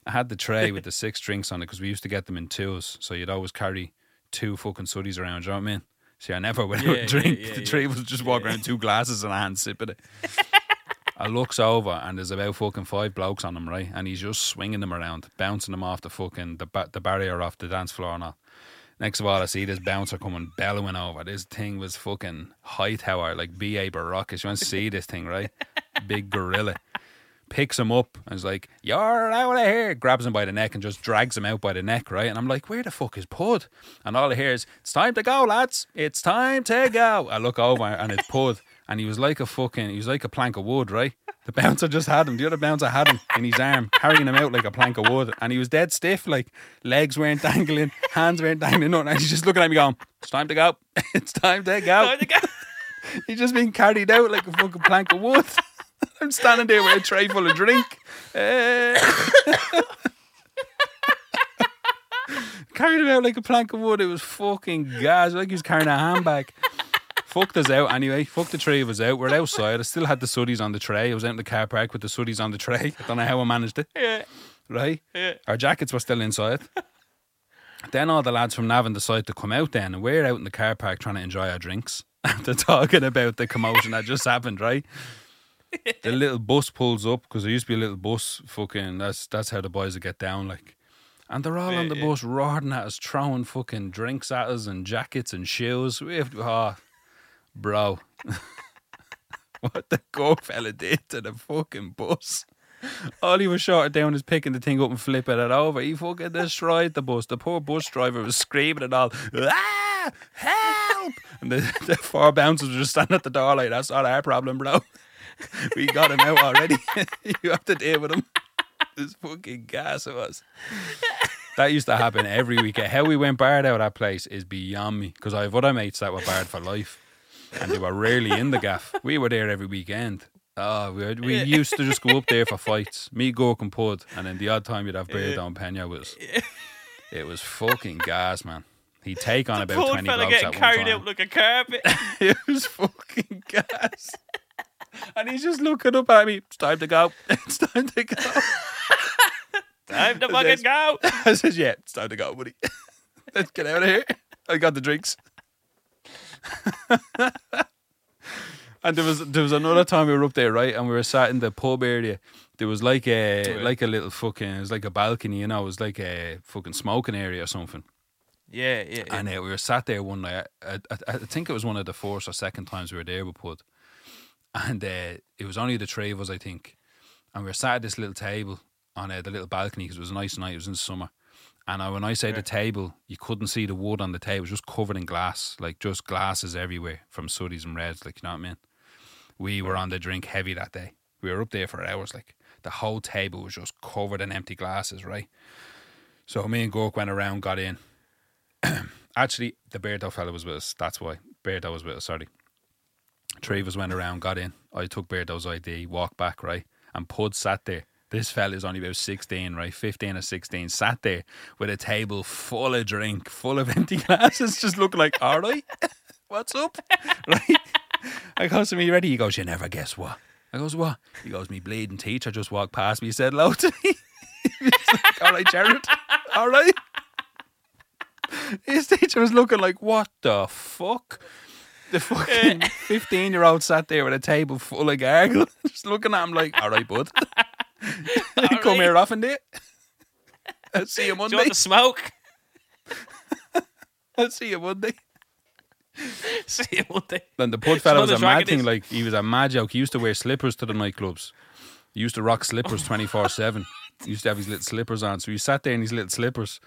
I had the tray with the six drinks on it because we used to get them in twos. So you'd always carry two fucking suddies around. Do you know what I mean? See, I never went Yeah, out drink. yeah, the yeah. three of us just walk around two glasses in a hand, sipping it. I looks over and there's about fucking five blokes on him, right? And he's just swinging them around, bouncing them off the fucking the, ba- the barrier off the dance floor and all. Next of all, I see this bouncer coming bellowing over. This thing was fucking high tower, like B.A. Baracus. You want to see this thing, right? Big gorilla. Picks him up and is like, You're out of here. Grabs him by the neck and just drags him out by the neck, right? And I'm like, Where the fuck is Pud? And all I hear is, It's time to go, lads. It's time to go. I look over and it's Pud. And he was like a fucking, he was like a plank of wood, right? The bouncer just had him. The other bouncer had him in his arm, carrying him out like a plank of wood. And he was dead stiff, like legs weren't dangling, hands weren't dangling, nothing. And he's just looking at me going, It's time to go. It's time to go. Time to go. He's just being carried out like a fucking plank of wood. I'm standing there with a tray full of drink. Eh. carried it out like a plank of wood. It was fucking gas. Like he was carrying a handbag. Fucked us out anyway. Fucked the three of us out. We're outside. I still had the suddies on the tray. I was out in the car park with the suddies on the tray. I don't know how I managed it. Yeah. Right? Yeah. Our jackets were still inside. then all the lads from Navan decided to come out then, and we're out in the car park trying to enjoy our drinks after talking about the commotion that just happened, right? the little bus pulls up because there used to be a little bus. Fucking, that's that's how the boys would get down, like. And they're all on the bus roaring at us, throwing fucking drinks at us and jackets and shoes. We have, oh, bro, what the go fella did to the fucking bus. All he was short down is picking the thing up and flipping it over. He fucking destroyed the bus. The poor bus driver was screaming and all, ah, help! And the, the four bouncers were just standing at the door like, that's not our problem, bro. We got him out already. you have to deal with him. This fucking gas it was. That used to happen every weekend. How we went barred out of that place is beyond me. Because I have other mates that were barred for life. And they were rarely in the gaff. We were there every weekend. Oh, we, we used to just go up there for fights. Me, Gork, and Pud. And then the odd time you'd have Bear down Pena was. It was fucking gas, man. He'd take on about Poor 20 fella blokes getting at one carried time. out like a carpet. it was fucking gas. And he's just looking up at me. It's time to go. It's time to go. Time to fucking go. I says, yeah, it's time to go, buddy. Let's get out of here. I got the drinks. And there was there was another time we were up there, right? And we were sat in the pub area. There was like a like a little fucking it was like a balcony, you know, it was like a fucking smoking area or something. Yeah, yeah, yeah. And uh, we were sat there one night. I, I, I think it was one of the first or second times we were there with Pud. And uh, it was only the three of us, I think. And we were sat at this little table on uh, the little balcony because it was a nice night. It was in summer. And uh, when I say the table, you couldn't see the wood on the table. It was just covered in glass, like just glasses everywhere from sooties and reds, like, you know what I mean? We were on the drink heavy that day. We were up there for hours. Like, the whole table was just covered in empty glasses, right? So me and Gork went around, got in. Actually, the Beardo fella was with us. That's why. Beardo was with us, sorry. Three of us went around, got in. I took Beardo's ID, walked back, right? And Pud sat there. This fella's only about 16, right? 15 or 16. Sat there with a table full of drink, full of empty glasses, just looking like, all right, what's up? Right? I goes to me, ready? He goes, you never guess what? I goes, what? He goes, me bleeding teacher just walked past me, said hello to me. He's like, all right, Jared, all right. His teacher was looking like, what the fuck? The fucking 15 year old sat there with a table full of gargle, just looking at him like, all right, bud. Come right. here often, do you? I'll see you Do you Monday. want to smoke? I'll see you Monday. See you Monday. Then the pud fella was a mad thing. is- Like he was a mad joke. He used to wear slippers to the nightclubs. He used to rock slippers twenty four seven. He used to have his little slippers on. So he sat there in his little slippers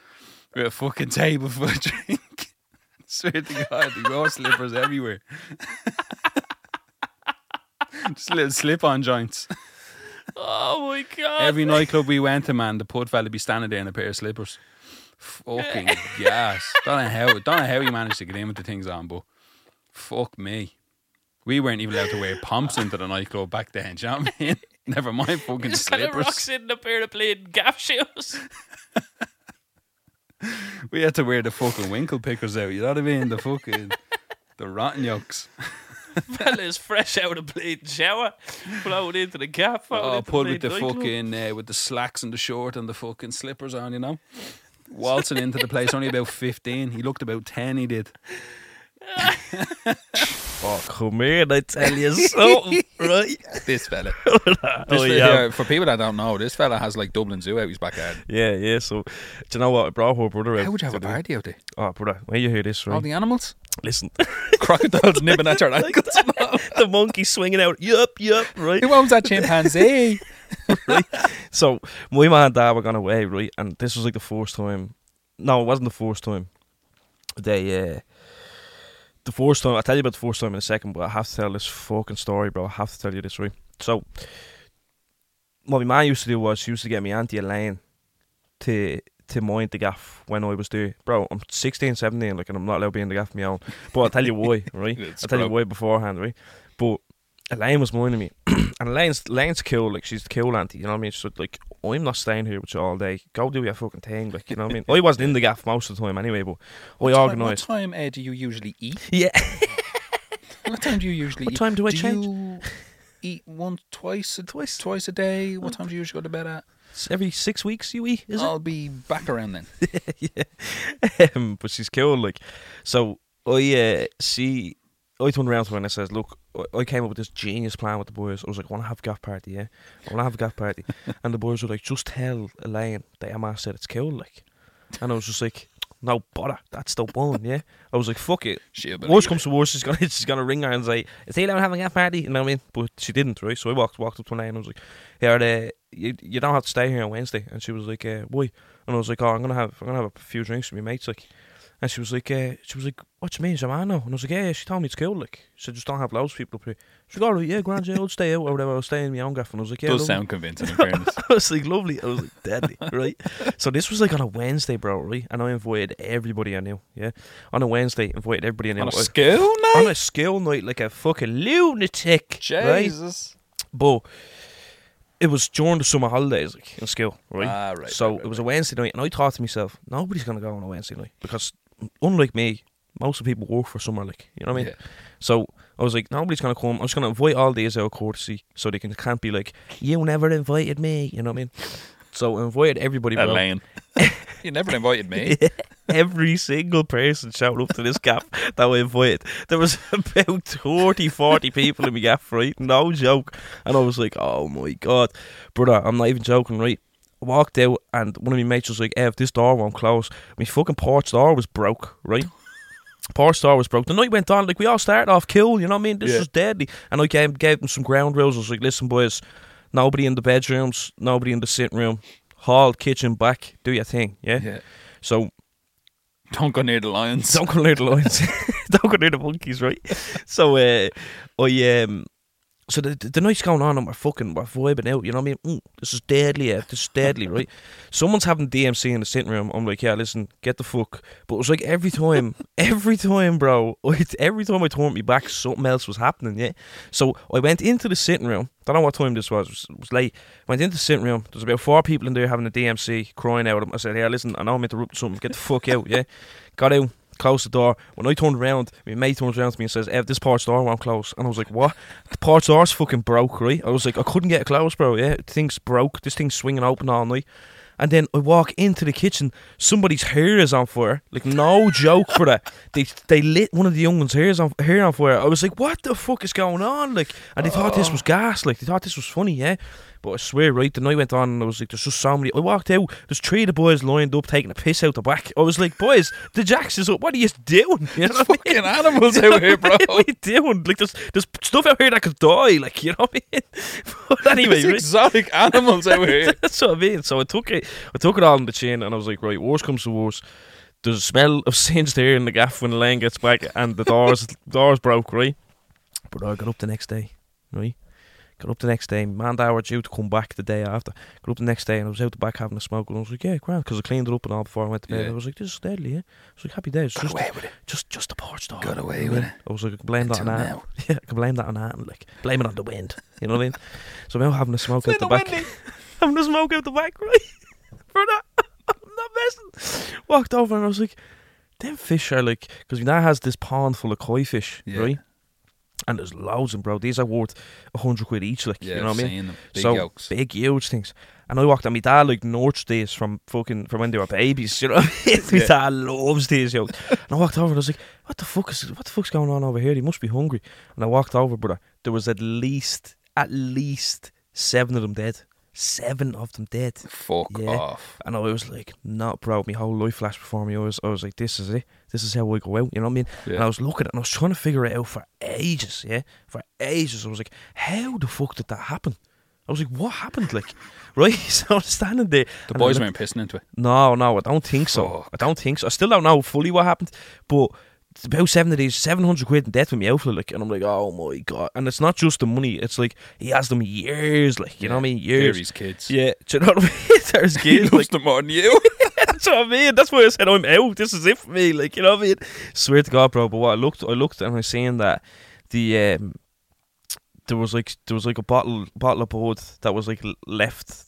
with a fucking table for a drink. Swear to God, he wore slippers everywhere. Just little slip on joints. Oh my god. Every nightclub we went to, man, the pud fella be standing there in a pair of slippers. Fucking gas. Don't know how don't know how he managed to get in with the things on, but fuck me. We weren't even allowed to wear pumps into the nightclub back then, do you know what I mean? Never mind fucking just kind of slippers. rocks in a pair of plain gaff shoes. We had to wear the fucking winkle pickers out, you know what I mean? The fucking the rotten yolks. Fella's fresh out of the bleeding shower, flown into the gaff. flown Oh, into pulled with the fucking uh, with the slacks and the short and the fucking slippers on, you know? Waltzing into the place, only about fifteen. He looked about ten, he did. Oh, come here, I tell you something, right? This fella. oh, This yeah. fella- for people that don't know, this fella has like Dublin Zoo out his backyard. Yeah, yeah. So, do you know what? I brought her brother out. How would you have a to party out there? Oh, brother, when you hear this, right? All the animals? Listen, Crocodiles nibbing at your ankles. the monkey swinging out. Yup, yup, right? Who owns that chimpanzee? right. So, my mum and dad were gone away, right? And this was like the first time. No, it wasn't the first time. They, uh, the first time, I'll tell you about the first time in a second, but I have to tell this fucking story, bro. I have to tell you this, right? So, what my mum used to do was she used to get me Auntie Elaine to to mind the gaff when I was there. Bro, I'm 16, 17, like, and I'm not allowed to be in the gaff my own. But I'll tell you why, right? I'll tell you why beforehand, right? But Elaine was minding me, and Elaine's Elaine's cool. Like she's the cool auntie. You know what I mean? She's like, I'm not staying here with you all day. Go do your fucking thing. Like you know what I mean? I wasn't in the gaff most of the time anyway, but I What time- organised. What time uh, do you usually eat? Yeah. What time do you usually What eat? time do I do change? you eat once, twice, a, Twice. twice a day? What time do you usually go to bed at? Every six weeks you eat, is it? I'll be back around then. yeah. um, but she's cool. Like, so I uh, see. I turned around to her and I says, "Look, I- came up with this genius plan with the boys. I was like, I want to have a gaff party, yeah. I want to have a gaff party." and the boys were like, "Just tell Elaine that Emma said it's cool, like." And I was just like, "No bother, that's the one, yeah." I was like, "Fuck it." Worst comes to worst, she's gonna she's gonna ring her and say, "Is allowed having a gaff party?" You know what I mean? But she didn't, right? So I walked walked up to Elaine and I was like, "Yeah, uh, you you don't have to stay here on Wednesday." And she was like, uh, "Why?" And I was like, "Oh, I'm gonna have I'm gonna have a few drinks with my mates." Like, and she was like, uh, "She was like, what you mean, man? And I was like, "Yeah, yeah." She told me it's cool. Like, she said, "Just don't have loads of people up here." She was like, "All right, yeah, grand, yeah, I'll stay out or whatever. I'll stay in my own gaff." And I was like, "Yeah." Does lovely." sound convincing, in fairness. I was like, lovely. I was like, deadly, right? So this was like on a Wednesday, bro, right? And I invited everybody I knew, yeah? On a Wednesday, invited everybody I knew. On a school on a school night like a fucking lunatic, right? Jesus. But it was during the summer holidays, like in school, right? Ah, right. so right, right, it was a. Wednesday night, and I thought to myself, nobody's gonna go on a Wednesday night because, unlike me, most of the people work for summer, like you know what I mean. Yeah. So I was like, nobody's gonna come. I'm just gonna invite all these out of courtesy, so they can can't be like, you never invited me, you know what I mean? So I invited everybody. bro. Elaine. you never invited me. Every single person showed up to this gaff that I invited. There was about 30, 40 people in my gaff, right? No joke. And I was like, oh my God. Brother, I'm not even joking, right? I walked out and one of my mates was like, Ev, this door won't close. My fucking porch door was broke, right? porch door was broke. The night went on, like we all started off cool, you know what I mean? This Yeah. was deadly. And I gave, gave them some ground rules. I was like, listen, boys, nobody in the bedrooms, nobody in the sitting room, hall, kitchen, back, do your thing, yeah? Yeah. So Don't go near the lions. don't go near the lions. don't go near the monkeys, right? So, uh, I um, so the, the night's going on and we're fucking we're vibing out. You know what I mean? Mm, this is deadly. Yeah, this is deadly, right? Someone's having DMC in the sitting room. I'm like, yeah, listen, get the fuck. But it was like every time, every time, bro. Every time I turned me back, something else was happening. Yeah. So I went into the sitting room. Don't know what time this was. It was, it was late. Went into the sitting room. There's about four people in there having a DMC, crying out. I said, yeah, listen, I know I'm interrupting something. Get the fuck out. Yeah. Got out. Closed the door. When I turned around, my mate turns around to me and says, Ev, this porch door won't close. And I was like, what? The porch door's fucking broke, right? I was like, I couldn't get it closed, bro. Yeah, thing's broke. This thing's swinging open all night. And then I walk into the kitchen. Somebody's hair is on fire. Like no joke, for that. They they lit one of the young ones' hair on hair on fire. I was like, what the fuck is going on? Like, and they thought this oh. was gas. Like they thought this was funny, yeah. But I swear, right, the night went on, and I was like, there's just so many. I walked out. There's three of the boys lined up taking a piss out the back. I was like, boys, the jacks is up. What are you doing? You know what I mean? Fucking animals out here, bro. what are you doing? Like, there's there's stuff out here that could die. Like, you know what I mean? But anyway, right? exotic animals out here. That's what I mean. So I took it, I took it all in the chin, and I was like, right, worst comes to worst. There's a smell of singed hair in the gaff when the lane gets back, and the doors, doors broke, right? But I got up the next day, right? Got up the next day. Man, I were due to come back the day after. Got up the next day, and I was out the back having a smoke, and I was like, yeah, grand, because I cleaned it up and all before I went to bed. Yeah. I was like, this is deadly, yeah. I was like, happy days. Got just, away with it. just, just the porch door. Got away you with it. I was like, I can blame that on Until that. Yeah, I can blame that on that, and like blame it on the wind. You know what I mean? So I'm out having a smoke out the back. having a smoke out the back, right? For that, I'm not messing. Walked over and I was like, them fish are like, because now has this pond full of koi fish, Yeah. right? And there's loads and bro. These are worth a hundred quid each, like Yeah, you know what I mean? Big so yolks. big, huge things. And I walked on my dad like North days from fucking from when they were babies. You know, what I mean? my Yeah. dad loves these yolks. And I walked over and I was like, "What the fuck is what the fuck's going on over here? He must be hungry." And I walked over, brother. There was at least at least seven of them dead. Seven of them dead. Fuck Yeah. off. And I was like, not bro." My whole life flashed before me. I was, I was like, this is it. This is how we go out. You know what I mean? And I was looking at it and I was trying to figure it out for ages. Yeah, for ages. I was like, how the fuck did that happen? I was like, what happened? Like, right? So I was standing there. The boys weren't pissing into it. No, no, I don't think so. I don't think so. I still don't know fully what happened, but it's about seven days, seven hundred quid in debt with me outfit, like, and I'm like, oh my god! And it's not just the money; it's like he has them years, like you know what I mean, years. Gary's kids. Yeah, do you know what I mean? There's He kids, loves like, them more than you. that's what I mean. That's why I said I'm out. This is it for me. Like you know what I mean. Swear to God, bro. But what I looked, I looked, and I seen that the um, there was like there was like a bottle bottle of board that was like left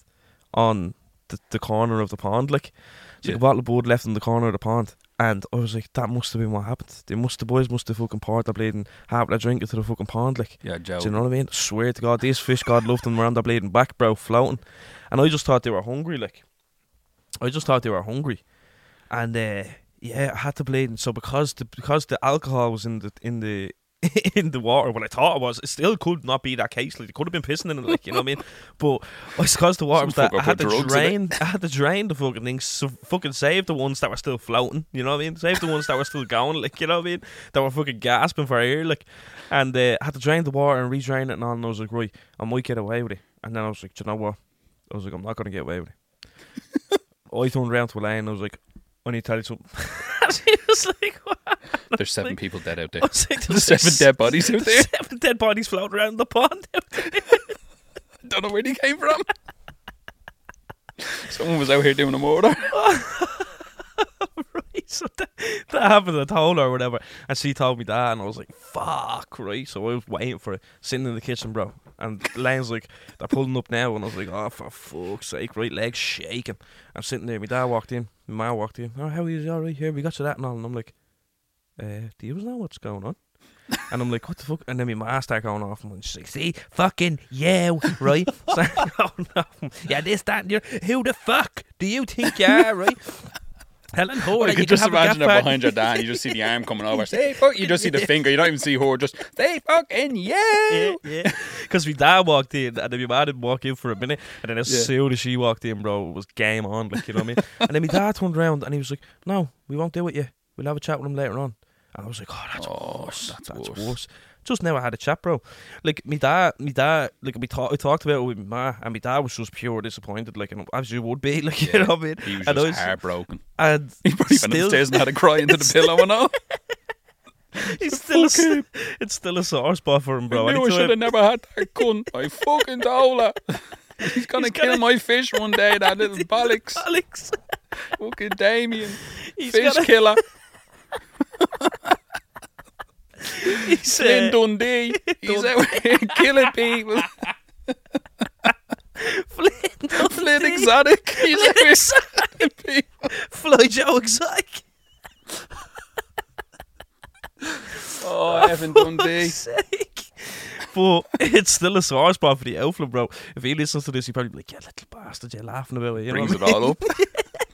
on the, the corner of the pond, like it's Yeah. like a bottle of board left in the corner of the pond. And I was like, that must have been what happened. They must, the boys must have fucking poured the and half a drink into the fucking pond, like. Yeah, Joe. Do you know what I mean? Swear to God, these fish, God loved them, were on their and back, bro, floating. And I just thought they were hungry, like. I just thought they were hungry. And uh, yeah, I had to bleed. And so because the because the alcohol was in the in the in the water, what I thought it was, it still could not be that case. Like they could have been pissing in it, like you know what I mean. But it's because the water was that I had to drugs in it. drain. I had to drain the fucking things, so fucking save the ones that were still floating. You know what I mean? Save the ones that were still going, like you know what I mean? That were fucking gasping for air, like. And uh, I had to drain the water and re-drain it and all. And I was like, right, I might get away with it. And then I was like, do you know what? I was like, I'm not gonna get away with it. I turned around to Elaine and I was like, I need to tell you something. she was like, what? There's seven people dead out there. I was like, There's seven dead bodies out there. Seven dead bodies floating around the pond. Don't know where they came from. Someone was out here doing a murder. so that, that happened. Told her or whatever, and she told me that, and I was like, "Fuck!" Right, so I was waiting for it, sitting in the kitchen, bro. And Lane's like, "They're pulling up now," and I was like, "Oh, for fuck's sake!" Right, legs shaking. I'm sitting there. My dad walked in. My ma walked in. Oh, how are you? All right, here we got to that and all. And I'm like, uh, "Do you know what's going on?" And I'm like, what the fuck? And then my ma started going off and she's like, see, fucking you, right? Started going off. Yeah, this, that, and. Who the fuck do you think you are, right? Helen Hore, I you could just imagine her behind your dad. You just see the arm coming over. Say fuck. You just see the finger. You don't even see her. Just say fucking you. Yeah, yeah. Because my dad walked in, and then my mom didn't walk in for a minute, and then as Yeah. soon as she walked in, bro, it was game on, like you know what I mean. and then my dad turned around and he was like, "No, we won't deal with you. We'll have a chat with him later on." And I was like, "Oh, that's Oh, worse. that's That's, worse. worse. Just now I had a chat, bro. Like me dad, my dad, like we talked, I talked about it with my ma, and my dad was just pure disappointed, like and as you would be, like you know what I mean. He was And I just was- heartbroken. And He probably went upstairs and had a cry into the pillow and all. it's still, a, it's still a sore spot for him, bro. I knew I should have never had that gun. I fucking told her. He's gonna He's kill gonna- my fish one day, that little bollocks. Alex, Fucking Damien. he's fish gonna, killer. He's, Flynn uh, Dundee. He's out here killing people. Flynn, Flynn Dundee. Exotic. He's out here killing people. Fly Joe Exotic. Oh, Evan Dundee. sake. But it's still a sore spot for the outflow, bro. If he listens to this, he'd probably be like, "Yeah, little bastard, you're laughing about it." You Brings know it mean? all up.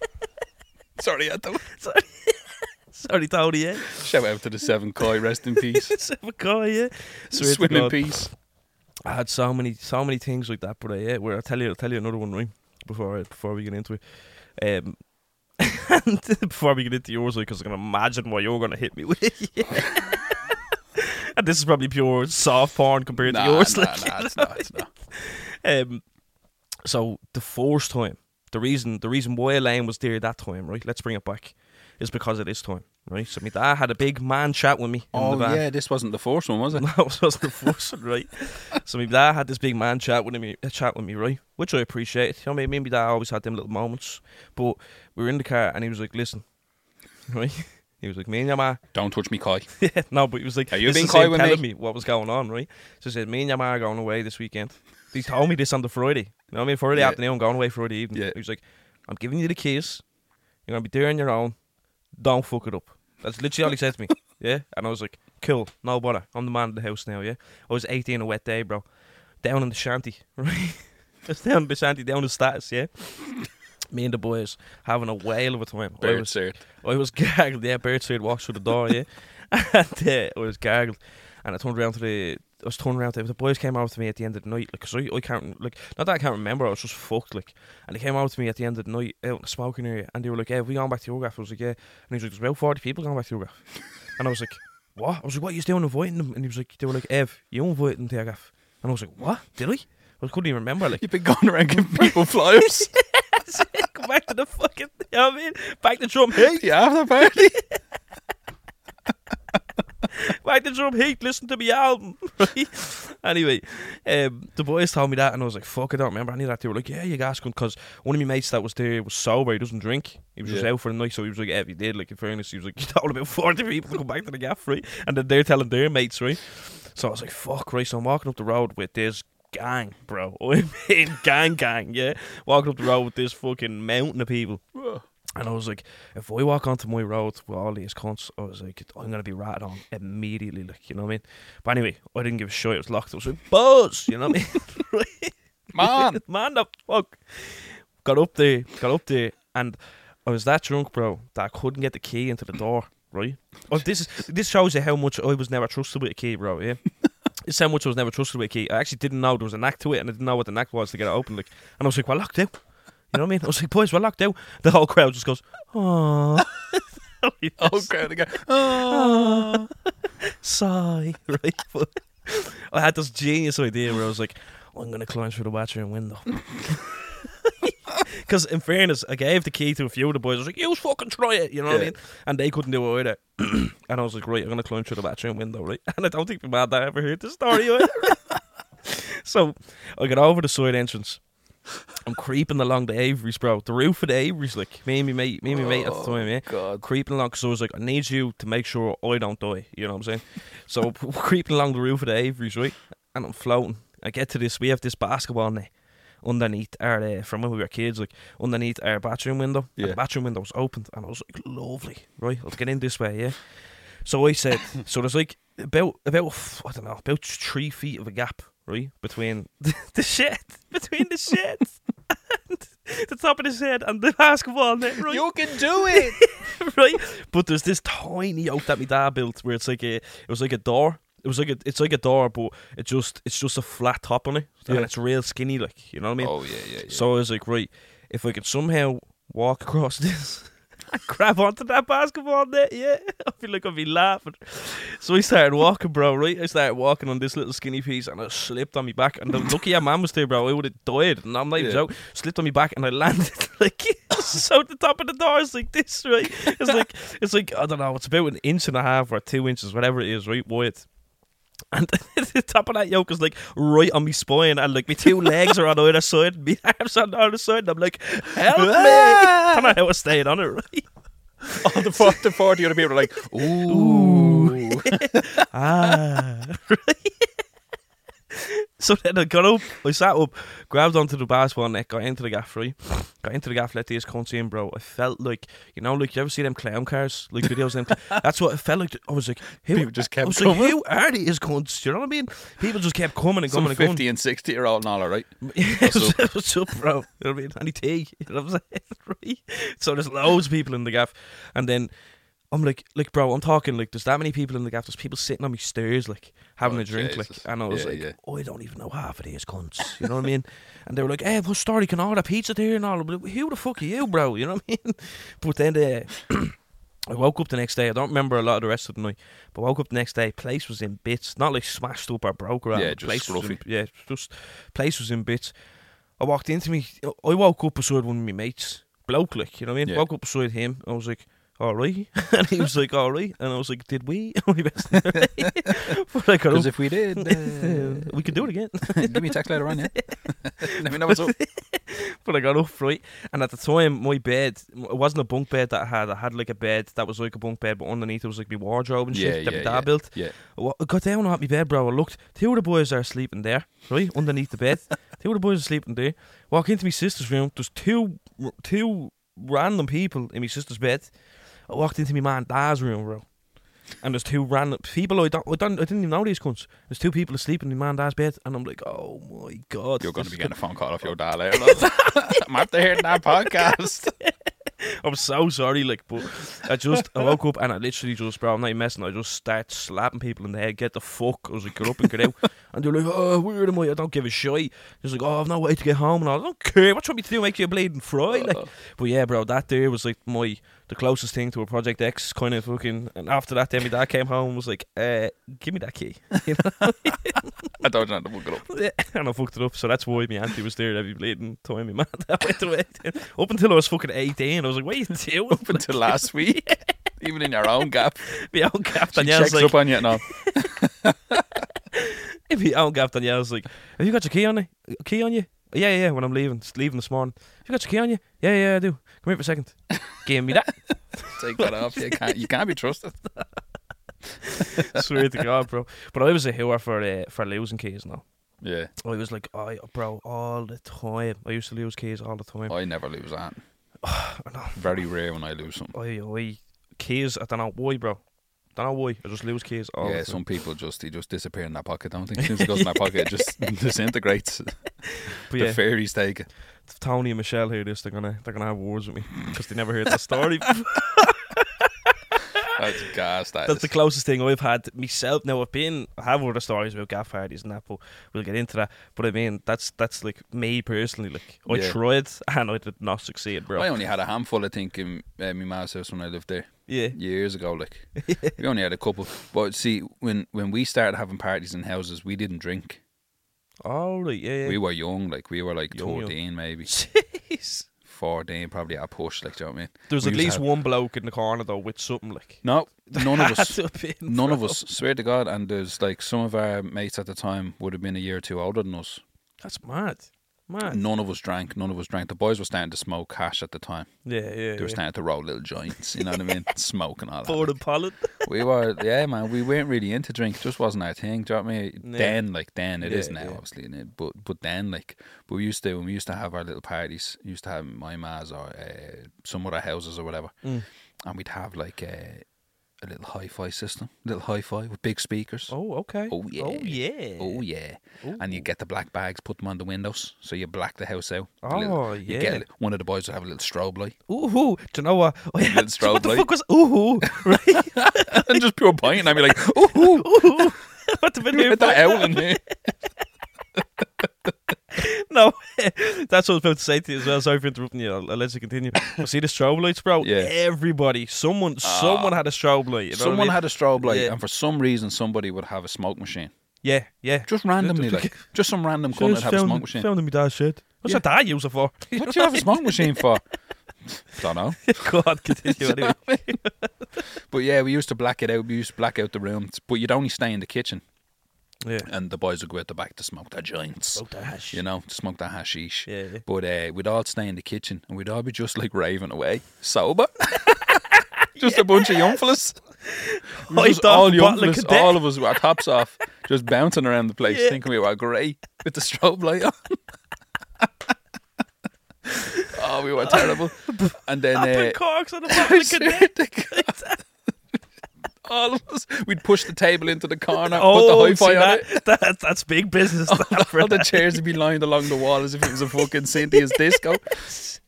Sorry, Ethel. Sorry, sorry, Tony. Yeah, Shout out to the Seven Kai. Rest in peace. seven guy. Yeah, Swear Swim in peace. I had so many, so many things like that, but uh, yeah, where I'll tell you, I'll tell you another one, right? Before I, before we get into it, um, and before we get into yours, because I can imagine why you're gonna hit me with. Yeah. and this is probably pure soft porn compared Nah, to yours. nah, like, nah, you it's not. It's not. Um, so the first time, the reason, the reason why Elaine was there that time, right? Let's bring it back, is because of this time, right? So my dad had a big man chat with me in Oh yeah, this wasn't the first one, was it? that was wasn't the first one, right? So my dad had this big man chat with me, a chat with me, right? Which I appreciate. You know, me me and my dad always had them little moments. But we were in the car, and he was like, "Listen, right." He was like, "Me and your ma." Don't touch me, Kai. Yeah, no, but he was like, Are you this being is coy him with telling me? me? what was going on, right? So he said, "Me and your ma are going away this weekend." He told me this on the Friday. You know what I mean? Friday Yeah. afternoon, going away Friday evening. Yeah. He was like, "I'm giving you the keys. You're gonna be there on your own. Don't fuck it up." That's literally all he said to me. Yeah, and I was like, "Cool, no bother. I'm the man of the house now." Yeah, I was 18 a wet day, bro. Down in the shanty, right? I down in the shanty, down the status. Yeah. Me and the boys having a whale of a time. I was cert. I was gargled, yeah, Birdside walks through the door, yeah. and uh, I was gargled. And I turned around to the I was turning around to the boys came over to me at the end of the night, like, cause I, I can't like not that I can't remember, I was just fucked like and they came over to me at the end of the night out in the smoking area and they were like, Yeah, have we going back to your gaff? I was like, Yeah and he was like, There's about forty people going back to your gaff And I was like, What? I was like, What are you doing inviting them? And he was like they were like, Ev, you invited them to your gaff and I was like, What? Did I? I couldn't even remember like You've been going around giving people flyers. Go back to the fucking you know what I mean? Back to drum hey the after party. Back did drum Hate listen to me album. Right? anyway, um, the boys told me that, and I was like, "Fuck, I don't remember any of that." They were like, "Yeah, you gas because one of my mates that was there was sober. He doesn't drink. He was just out for the night, so he was like, "Yeah, he did." Like in fairness, he was like, "You told about forty people to come back to the gaff, right?" And then they're telling their mates, right? So I was like, fuck, right. So I'm walking up the road with this gang, bro. I mean, gang, gang, yeah. Walking up the road with this fucking mountain of people. And I was like, if I walk onto my road with all these cunts, I was like, I'm going to be ratted on immediately, like, you know what I mean? But anyway, I didn't give a shit. It was locked. I was like, buzz, you know what I mean? Right? Man. Man, the fuck. Got up there, got up there, and I was that drunk, bro, that I couldn't get the key into the door, right? Oh, this is this shows you how much I was never trusted with a key, bro, yeah? is how much I was never trusted with a key. I actually didn't know there was a knack to it, and I didn't know what the knack was to get it open, like, and I was like, we're locked out. You know what I mean? I was like, boys, we're locked out. The whole crowd just goes, oh. Oh, crowd again. oh, sigh, right? But I had this genius idea where I was like, I'm gonna climb through the bathroom window. Because in fairness, I gave the key to a few of the boys. I was like, "You fucking try it," you know what I Yeah. mean? And they couldn't do it either. and I was like, "Right, I'm gonna climb through the bathroom window, right?" And I don't think my dad ever heard the story. either. so I got over the side entrance. I'm creeping along the Averys, bro. The roof of the Averys, like me and me mate, me and my mate at the time, yeah God. creeping along because I was like, I need you to make sure I don't die. You know what I'm saying? So creeping along the roof of the Averys, right? And I'm floating. I get to this. We have this basketball net underneath our uh, from when we were kids, like underneath our bathroom window. And the bathroom window was opened, and I was like, lovely, right? Let's get in this way, yeah. So I said, so there's like about about I don't know about three feet of a gap, right, between the, shed, between the shed. and The top of the shed and the basketball net, right? You can do it. right? But there's this tiny oak that my dad built where it's like a, it was like a door. It was like a, it's like a door, but it just, it's just a flat top on it, and it's real skinny, like you know what I mean. oh yeah, yeah, yeah. So I was like, right, if I could somehow walk across this. grab onto that basketball net, yeah. I feel like I'd be laughing. So I started walking, bro, right? I started walking on this little skinny piece and I slipped on my back. And the lucky our man was there, bro. I would have died. And I'm not even Yeah. joking. Slipped on my back and I landed like so at the top of the door. It's like this, right? It's like it's like I don't know, it's about an inch and a half or two inches, whatever it is, right? Wide. And the top of that yoke is like right on my spine, and like my two legs are on either side, and my arms on the other side. And I'm like, help me! I don't know how I stayed on it, right? oh, the, four, the 40 other people are like, ooh. ah. so then I got up, I sat up, grabbed onto the basketball net, got into the gaff, right? Got into the gaff, let these cunts in, bro. I felt like, you know, like you ever see them clown cars, like videos them? That's what it felt like. I was like, who? People just I kept was like, coming. who are these cunts? You know what I mean? People just kept coming and Some coming and coming. 50 and 60 year old and all, all right? What's, what's up, bro? You know what I mean? Any tea? You know what I'm saying? Right? So there's loads of people in the gaff, and then I'm like, like, bro, I'm talking like, there's that many people in the gaff. There's people sitting on my stairs, like having Oh, a drink, Jesus. like, and I was Yeah, like, yeah. oh, I don't even know half of these cunts. You know what I mean? And they were like, hey, what story can I order pizza there and all? I'm like, Who the fuck are you, bro? You know what I mean? But then uh, I woke up the next day. I don't remember a lot of the rest of the night, but woke up the next day. Place was in bits, not like smashed up or broke or Yeah, just place was in, yeah, just place was in bits. I walked into me. I woke up beside one of my mates, bloke, like you know what I mean. Yeah. Woke up beside him. I was like, "All right," and he was like, "All right," and I was like, "Did we?" My best but I got Because up. if we did, uh, we could do it again. give me a text later on, yeah? Let me know what's up. but I got up right, and at the time, my bed it wasn't a bunk bed that I had. I had like a bed that was like a bunk bed, but underneath it was like my wardrobe and Yeah, shit that yeah, my dad yeah. built. Yeah. I got down on my bed, bro. I looked. Two of the boys are sleeping there, right underneath the bed. two of the boys are sleeping there. Walk into my sister's room. There's two, two random people in my sister's bed. I walked into my man dad's room, bro. And there's two random people I don't, I don't, I didn't even know these cunts. There's two people asleep in my man dad's bed, and I'm like, oh my god, You're going to be getting a phone call off your dad later. I'm after hearing that podcast. I'm so sorry, like, but I just I woke up and I literally just, bro, I'm not even messing. I just start slapping people in the head. Get the fuck. I was like, get up and get out. and they're like, oh, weird am I? I don't give a shit. He's like, oh, I've no way to get home. And I, I don't care. What you want me to do? Make you a bleeding fry? Like, but yeah, bro, that day was like my the closest thing to a Project X kind of fucking. And after that, then my dad came home and was like, uh, give me that key. You know? I don't know to look it up. and I fucked it up. So that's why my auntie was there every bleeding time. My man went away. Up until I was fucking 18, I was like, what are you doing? Up until last week. Even in your own gap. my own gap. She Danielle's checks like, up on you now. my own gap. Danielle's like, have you got your key on you? Key on you? Yeah, yeah, yeah. When I'm leaving, just leaving this morning. Have you got your key on you? Yeah, yeah, I do. Come here for a second. Give me that. Take that off. You can't, you can't be trusted. Swear to God, bro. But I was a hooer for uh, for losing keys now. Yeah, I was like, I bro, all the time. I used to lose keys all the time. I never lose that. I know. Very rare when I lose something. I, I keys. I don't know why, bro. Don't know why. I just lose keys all yeah, some people just they just disappear in that pocket. Don't think soon it goes in their pocket, it just disintegrates. But The yeah, fairies take it. if Tony and Michelle hear this, they're gonna they're gonna have wars with me because they never heard the story. That's gas. That That's is. the closest thing I've had myself. Now I've been, I have other stories about gaff parties and that, but we'll get into that. But I mean, that's that's like me personally. Like I Yeah. tried and I did not succeed, bro. I only had a handful, I think, in uh, my ma's house when I lived there yeah, years ago. Like we only had a couple. But see, when when we started having parties in houses, we didn't drink. all right, yeah, yeah. We were young, like we were like Young, young. maybe Jeez. fourteen, probably at a push. Like, do you know what I mean? There was We at least one bloke in the corner though with something like. No, none of us. to have been, None of us. Swear to God. And there's like some of our mates at the time would have been a year or two older than us. That's mad, mad. None of us drank. None of us drank. The boys were starting to smoke hash at the time. Yeah, yeah. They were yeah. starting to roll little joints. You know what I mean? Smoke and all that. Forward and pollen. we were yeah man we weren't really into drink it just wasn't our thing do you know what I mean Yeah. then like then it is Yeah, now yeah. obviously but but then like but we used to when we used to have our little parties we used to have my ma's or uh, some other houses or whatever Mm. and we'd have like a, a little hi-fi system little hi-fi with big speakers Oh, okay. Oh, yeah. Oh yeah. Oh yeah, and you get the black bags, put them on the windows, so you black the house out. Oh, little- you yeah. get one of the boys will have a little strobe light Ooh, do you know what? I had, Little strobe what the light. fuck was ooh, right? and just pure point, and I'd be like, "Oh, ooh, what the video? get that out in here." No, that's what I was about to say to you as well. Sorry for interrupting you. I'll, I'll let you continue. But see the strobe lights, bro. Yeah. Everybody, someone, ah. someone had a strobe light. You know what I Someone mean? had a strobe light, Yeah. and for some reason, somebody would have a smoke machine. Yeah, yeah. Just randomly, like just some random cunt would have a smoke machine. Found in my dad's shed. What's Yeah. your dad use it for? What do you have a smoke machine for? Don't know. Go on, continue anyway. But yeah, we used to black it out. We used to black out the rooms, but you'd only stay in the kitchen, Yeah. and the boys would go out the back to smoke their joints. Oh, the hash. You know, to smoke their hashish. Yeah, yeah. But uh, we'd all stay in the kitchen, and we'd all be just like raving away, sober. just a bunch of young fellas. Just all a young of fellas, all of us with our tops off, just bouncing around the place, Yeah. thinking we were great with the strobe light on. oh, we were terrible. And then uh, corks on the bottle of cadet. All of us, we'd push the table into the corner, Oh, put the oh, see hi-fi on that, it. that, that's big business. that, for All the chairs would be lined along the wall as if it was a fucking Cynthia's disco.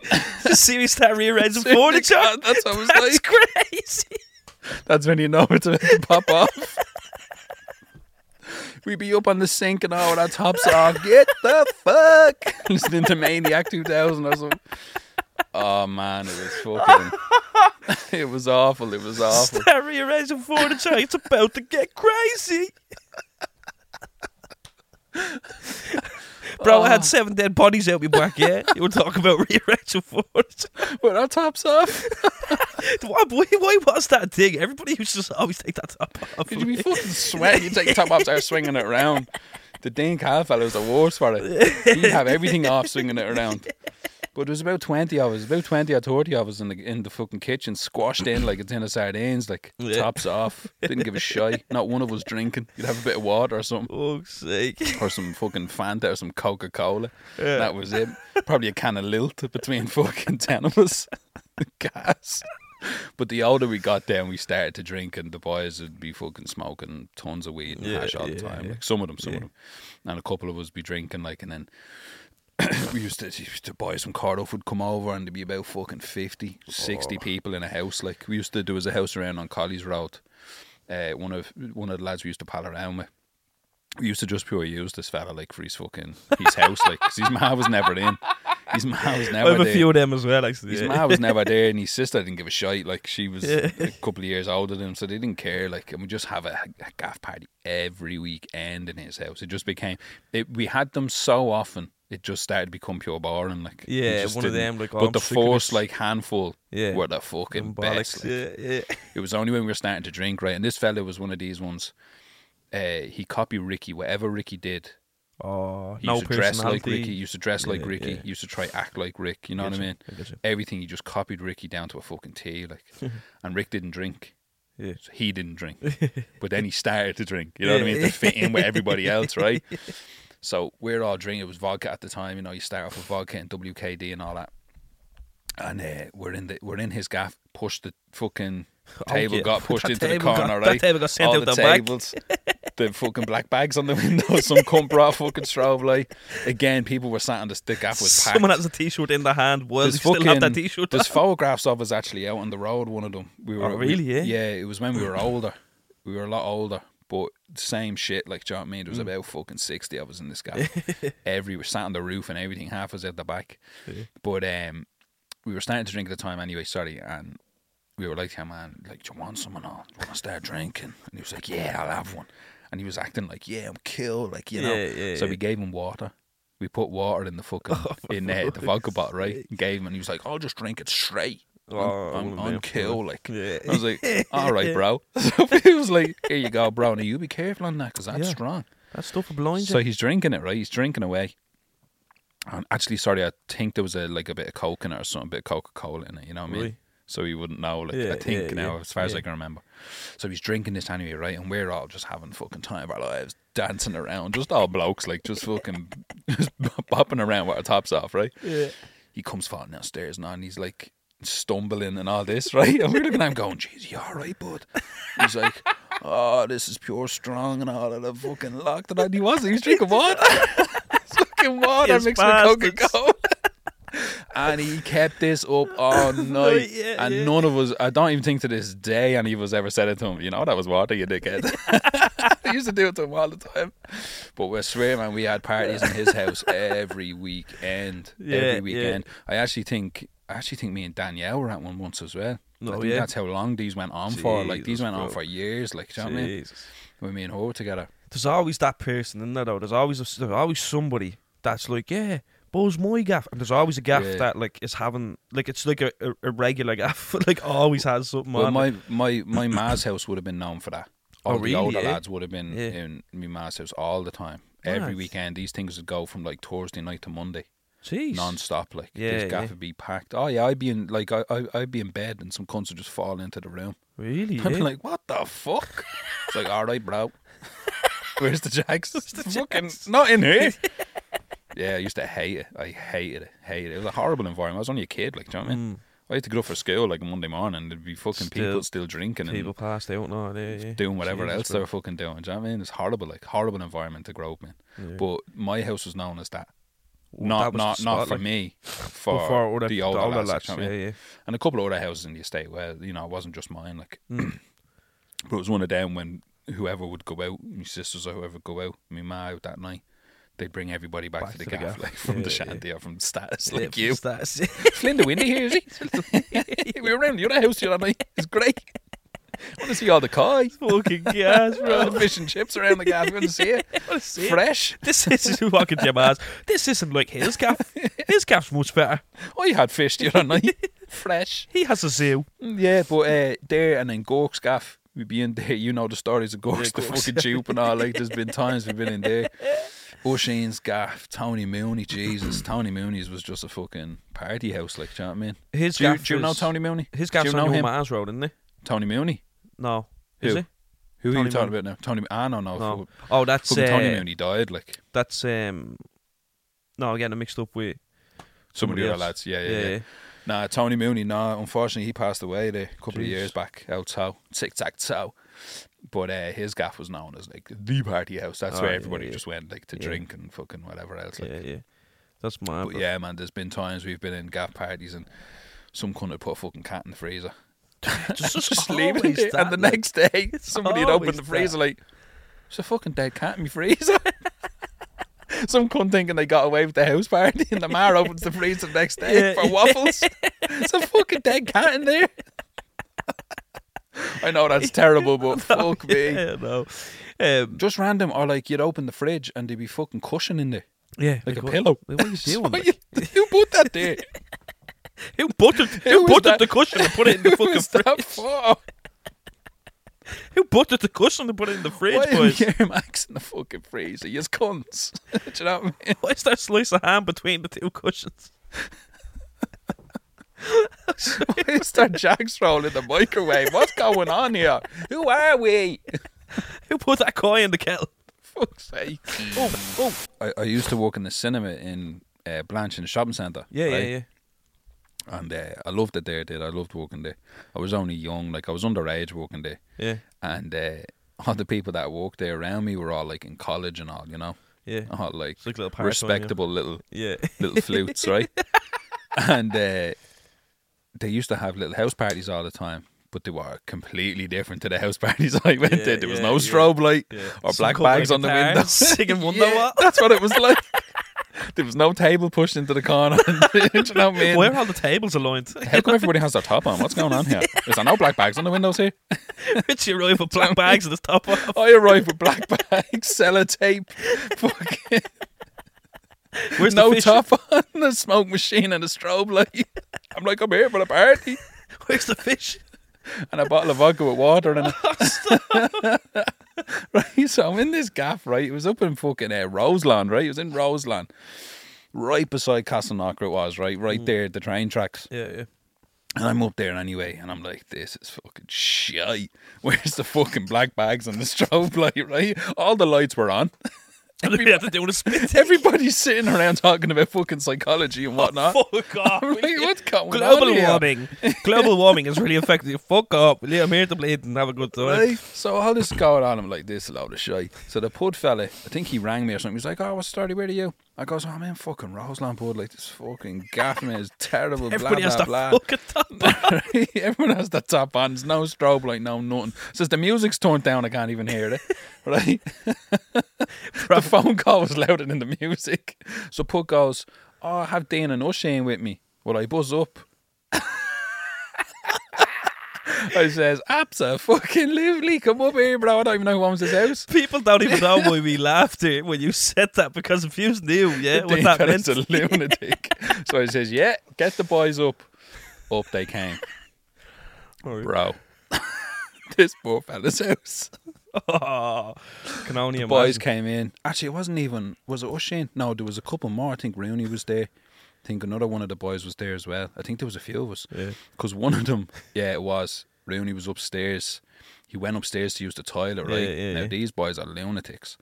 See me start rearranging Swear to furniture. God, that's what it was That's like. crazy. That's when you know it's about to pop off. We'd be up on the sink and all with our tops off. Get the fuck listening to Maniac 2000 or something. Oh man, it was fucking. it was awful. It was awful. Start rearranging furniture. It's about to get crazy. Bro, I Oh. had seven dead bodies out my back, yeah? You were talking about rearranging furniture. With our tops off. Why, why, why was that thing? Everybody used to just always take that top off. Did you be fucking sweating? You take your top off, start swinging it around. The Dean Cal fellow was the worst for it. He'd have everything off, swinging it around. But there was about twenty of us, about twenty or thirty of us in the in the fucking kitchen, squashed in like a tin of sardines, like Yeah. tops off. Didn't give a shy. Not one of us drinking. You'd have a bit of water or something, Fuck's sake. or some fucking Fanta or some Coca Cola. Yeah. That was it. Probably a can of Lilt between fucking ten of us. Gas. But the older we got down, we started to drink, and the boys would be fucking smoking tons of weed and Yeah, hash all the time. Like some of them, some of them, and a couple of us be drinking, like, and then we used to used to buy some Cardiff would come over, and there'd be about fucking 50, 60 Oh. people in a house. Like we used to do as a house around on Colley's Road. Uh, one of one of the lads we used to pal around with. We used to just pure use this fella like for his fucking his house, like 'cause his ma was never in. His ma was never. I have a there. few of them as well, actually. His yeah. ma was never there, and his sister didn't give a shite. Like she was Yeah. a couple of years older than him, so they didn't care. Like, and we just have a, a gaff party every weekend in his house. It just became. It, we had them so often, it just started to become pure boring. Like, Yeah, one of them, like, oh, but I'm the first like handful Yeah. were the fucking best. like. Yeah, yeah. It was only when we were starting to drink, right? And this fella was one of these ones. Uh, he copied Ricky. Whatever Ricky did, Oh, he no used to dress like. Ricky. He used to dress like Ricky. yeah. He used to try act like Rick. You know what I mean? I. Everything he just copied Ricky down to a fucking T. Like, and Rick didn't drink. Yeah. So he didn't drink, but then he started to drink. You know what I mean? To fit in with everybody else, right? So we're all drinking. It was vodka at the time. You know, you start off with vodka and WKD and all that. And uh, we're in the we're in his gaff. Pushed the fucking Oh, table yeah. got pushed That into the table got- corner, that right? table got sent all out the the tables, the fucking black bags on the window. Some cunt brought fucking strobe light. Again, people were sat on the, the gaff was packed. Someone has a t-shirt in the hand. Was still have that t-shirt. There's photographs of us actually out on the road. One of them. We were Oh, really, we- yeah? Yeah, it was when we were older. We were a lot older, but same shit. Like, do you know what I mean? There was Mm. about fucking sixty of us in this guy. Every we sat on the roof and everything. Half was at the back. But um, we were starting to drink at the time anyway. Sorry, and we were like, "Yeah, man, like, do you want someone on? Do you want to start drinking?" And he was like, "Yeah, I'll have one." And he was acting like, "Yeah, I'm killed," like you know. Yeah, yeah, so yeah. we gave him water. We put water in the fucking in uh, the vodka bottle, right? Gave him, and he was like, "I'll just drink it straight." I'm, Oh, I'm, I'm man. kill, like. Yeah. I was like, "All right, bro." So he was like, "Here you go, bro. Now you be careful on that, because that's Yeah. strong." That stuff will blind So he's drinking it, right? He's drinking away. And actually, sorry, I think there was a like a bit of coke in it or something, a bit of Coca Cola in it. You know what I mean? Right. So he wouldn't know. Like Yeah, I think yeah, now, yeah, as far as I can remember. So he's drinking this anyway, right? And we're all just having fucking time of our lives, dancing around, just all blokes, like just fucking just bopping around with our tops off, right? Yeah. He comes falling downstairs now, and he's like stumbling and all this, right? And we're looking at him going, "Jeez, you all right, bud?" He's like, "Oh, this is pure strong and all of the fucking luck that on." He wasn't. He was drinking water. fucking water Yes, mixed with Coca bastards. Cola. and he kept this up all night. yeah, and yeah. none of us, I don't even think to this day any of us ever said it to him. You know, that was water, you dickhead. I used to do it to him all the time. But we're swear, man, we had parties in his house every weekend. Yeah, every weekend. I actually think, I actually think me and Danielle were at one once as well. I think yeah. that's how long these went on for. Like these Jesus, went on for years. Like, do you know what I mean? Jesus. When me and her were together. There's always that person in there though. There's always a, there's always somebody that's like, yeah, Buzz my gaff, and there's always a gaff Yeah. that like is having like it's like a, a, a regular gaff, like always has something Well, on. my my my ma's house would have been known for that. Oh, All the really, older eh? lads would have been Yeah. in my ma's house all the time. Every weekend, these things would go from like Thursday night to Monday, Jeez. non-stop. Like Yeah, this gaff yeah. would be packed. Oh yeah, I'd be in like I, I I'd be in bed and some cunts would just fall into the room. Really? I'd be like, what the fuck? it's like, all right, bro. Where's the jacks? Where's the fucking not in here. yeah, I used to hate it. I hated it. Hated it. It was a horrible environment. I was only a kid, like, do you know what I mean? Mm, I had to get up for school like Monday morning. There'd be fucking people Still- still drinking and people passed out now. Yeah, yeah. doing whatever Jesus, else bro. they were fucking doing. Do you know what I mean? It's horrible, like horrible environment to grow up in. Yeah. But my house was known as that. Not not not for like, me, for, for other, the older, lads, you know what I yeah, yeah. and a couple of other houses in the estate. where you know, it wasn't just mine. Like, Mm. but it was one of them when whoever would go out, my sisters or whoever would go out, my ma out that night. They'd bring everybody back, Back to the to the gaff, gaff. like from Yeah, the yeah. shanty or from the status, Yeah, like you. That's Flynn the Windy here, is he? we were around the other house the other night. It's great. Want to see all the koi. fucking gas, All bro. the fish and chips around the gaff. You want to see it? see it. Fresh. This is fucking Jamaz. This isn't like his gaff. His gaff's much better. Oh, you had fish the other night. Fresh. He has a zoo. Yeah, but uh, there and then Gork's gaff. We'd be in there. You know the stories of Gork's, the fucking tube and all. Like, there's been times we've been in there. Oisin's gaff, Tony Mooney, Jesus. Tony Mooney's was just a fucking party house, like, do you know what I mean? His Do gaff do you know Tony Mooney? His Do you gaff's know on him? Mars Road, isn't it? Tony Mooney? No. Is Who? it? Who are Tony you talking about now? Tony, ah, no, no. No. fucking- Oh, that's uh, Tony Mooney died, like, That's um. No, again I'm getting mixed up with some of somebody the other else. lads. Yeah, yeah, yeah. yeah. yeah. Nah, Tony Mooney, no, unfortunately he passed away there a couple of years back out toe, tic tac toe. But uh, his gaff was known as like the party house. That's Oh, where yeah, everybody just went like to drink and fucking whatever else. Like. Yeah, yeah. That's mad. But bro. yeah, man, there's been times we've been in gaff parties and some cunt had put a fucking cat in the freezer. Just, just, Just leave it in always there. that, And the like, next day, somebody had opened the freezer that. like, there's a fucking dead cat in my freezer. Some cunt thinking they got away with the house party, and the mar opens the freezer the next day Yeah. for waffles. There's a fucking dead cat in there. I know that's terrible, but fuck me. Yeah, no. Um, Just random, or like you'd open the fridge and there'd be fucking cushion in there, yeah, like a what- pillow. What are you doing? Like? you- who put that there? Who buttered? Who Who, buttered that? the cushion and put it in the Who fucking that fridge? for? Who buttered the cushion and put it in the fridge, Why are boys? Air Max in the fucking freezer? You cunts. Do you know what I mean? Why is there a slice of ham between the two cushions? jacks. Where's their jacks roll in the microwave? What's going on here? Who are we? Who put that koi in the kettle? Fuck's sake. Oh, oh. I, I used to work in the cinema in uh, Blanch in the shopping centre. Yeah, yeah, yeah. And uh, I loved it there, did I? loved working there. I was only young, like I was underage working there. Yeah, And uh, all the people that worked there around me were all like in college and all, you know? yeah. All like like little respectable little Yeah. little flutes, right? And uh, they used to have little house parties all the time, but they were completely different to the house parties I went Yeah, to. There was yeah, no strobe light yeah. or Some black bags on the window. Singing Wonder What? That's what it was like. there was no table pushed into the corner. You know what I mean? Where are all the tables aligned? How come everybody has their top on? What's going on here? Is there no black bags on the windows here? Richie arrived with black bags at his top off. I arrived with black bags, sellotape, fucking Where's no the top on, a smoke machine and a strobe light. I'm like, I'm here for the party. Where's the fish? and a bottle of vodka with water in it. right, so I'm in this gaff, right? It was up in fucking uh, Roselawn, right? It was in Roselawn, right beside Castleknocker. It was right, right there, at the train tracks. Yeah, yeah. And I'm up there anyway, and I'm like, this is fucking shite. Where's the fucking black bags and the strobe light, right? All the lights were on. We have to do a spit. Everybody's sitting around talking about fucking psychology and oh, whatnot. Fuck off. I'm like, what's going Global on here? warming. Global warming is really affecting you. Fuck up. Will you? I'm here to bleed and have a good time. Right. So all this is going on, I'm like, this load of shit. So the pud fella, I think he rang me or something. He's like, oh, what's the story? Where are you? I goes, oh, I'm in fucking Roselawn Pud. Like, this fucking gaff man is terrible, Everybody blah, has blah, that blah. fucking top. Everyone has the top on. There's no strobe light, no nothing. Says the music's turned down, I can't even hear it. Right? the phone call was louder than the music. So Pud goes, oh, I have Dana and O'Shane with me. Well, I buzz up. I says, absolutely, come up here, bro. I don't even know who owns this house. People don't even know why we laughed here when you said that because if you knew, yeah, what that meant. a lunatic. so I says, yeah, get the boys up. Up they came. Bro. this poor fella's house. Oh, can only The imagine. boys came in. Actually, it wasn't even. Was it O'Shane? No, there was a couple more. I think Rooney was there. I think another one of the boys was there as well. I think there was a few of us. Yeah. Because one of them, yeah, it was. Rooney was upstairs. He went upstairs to use the toilet, right? Yeah, yeah, now, yeah. these boys are lunatics.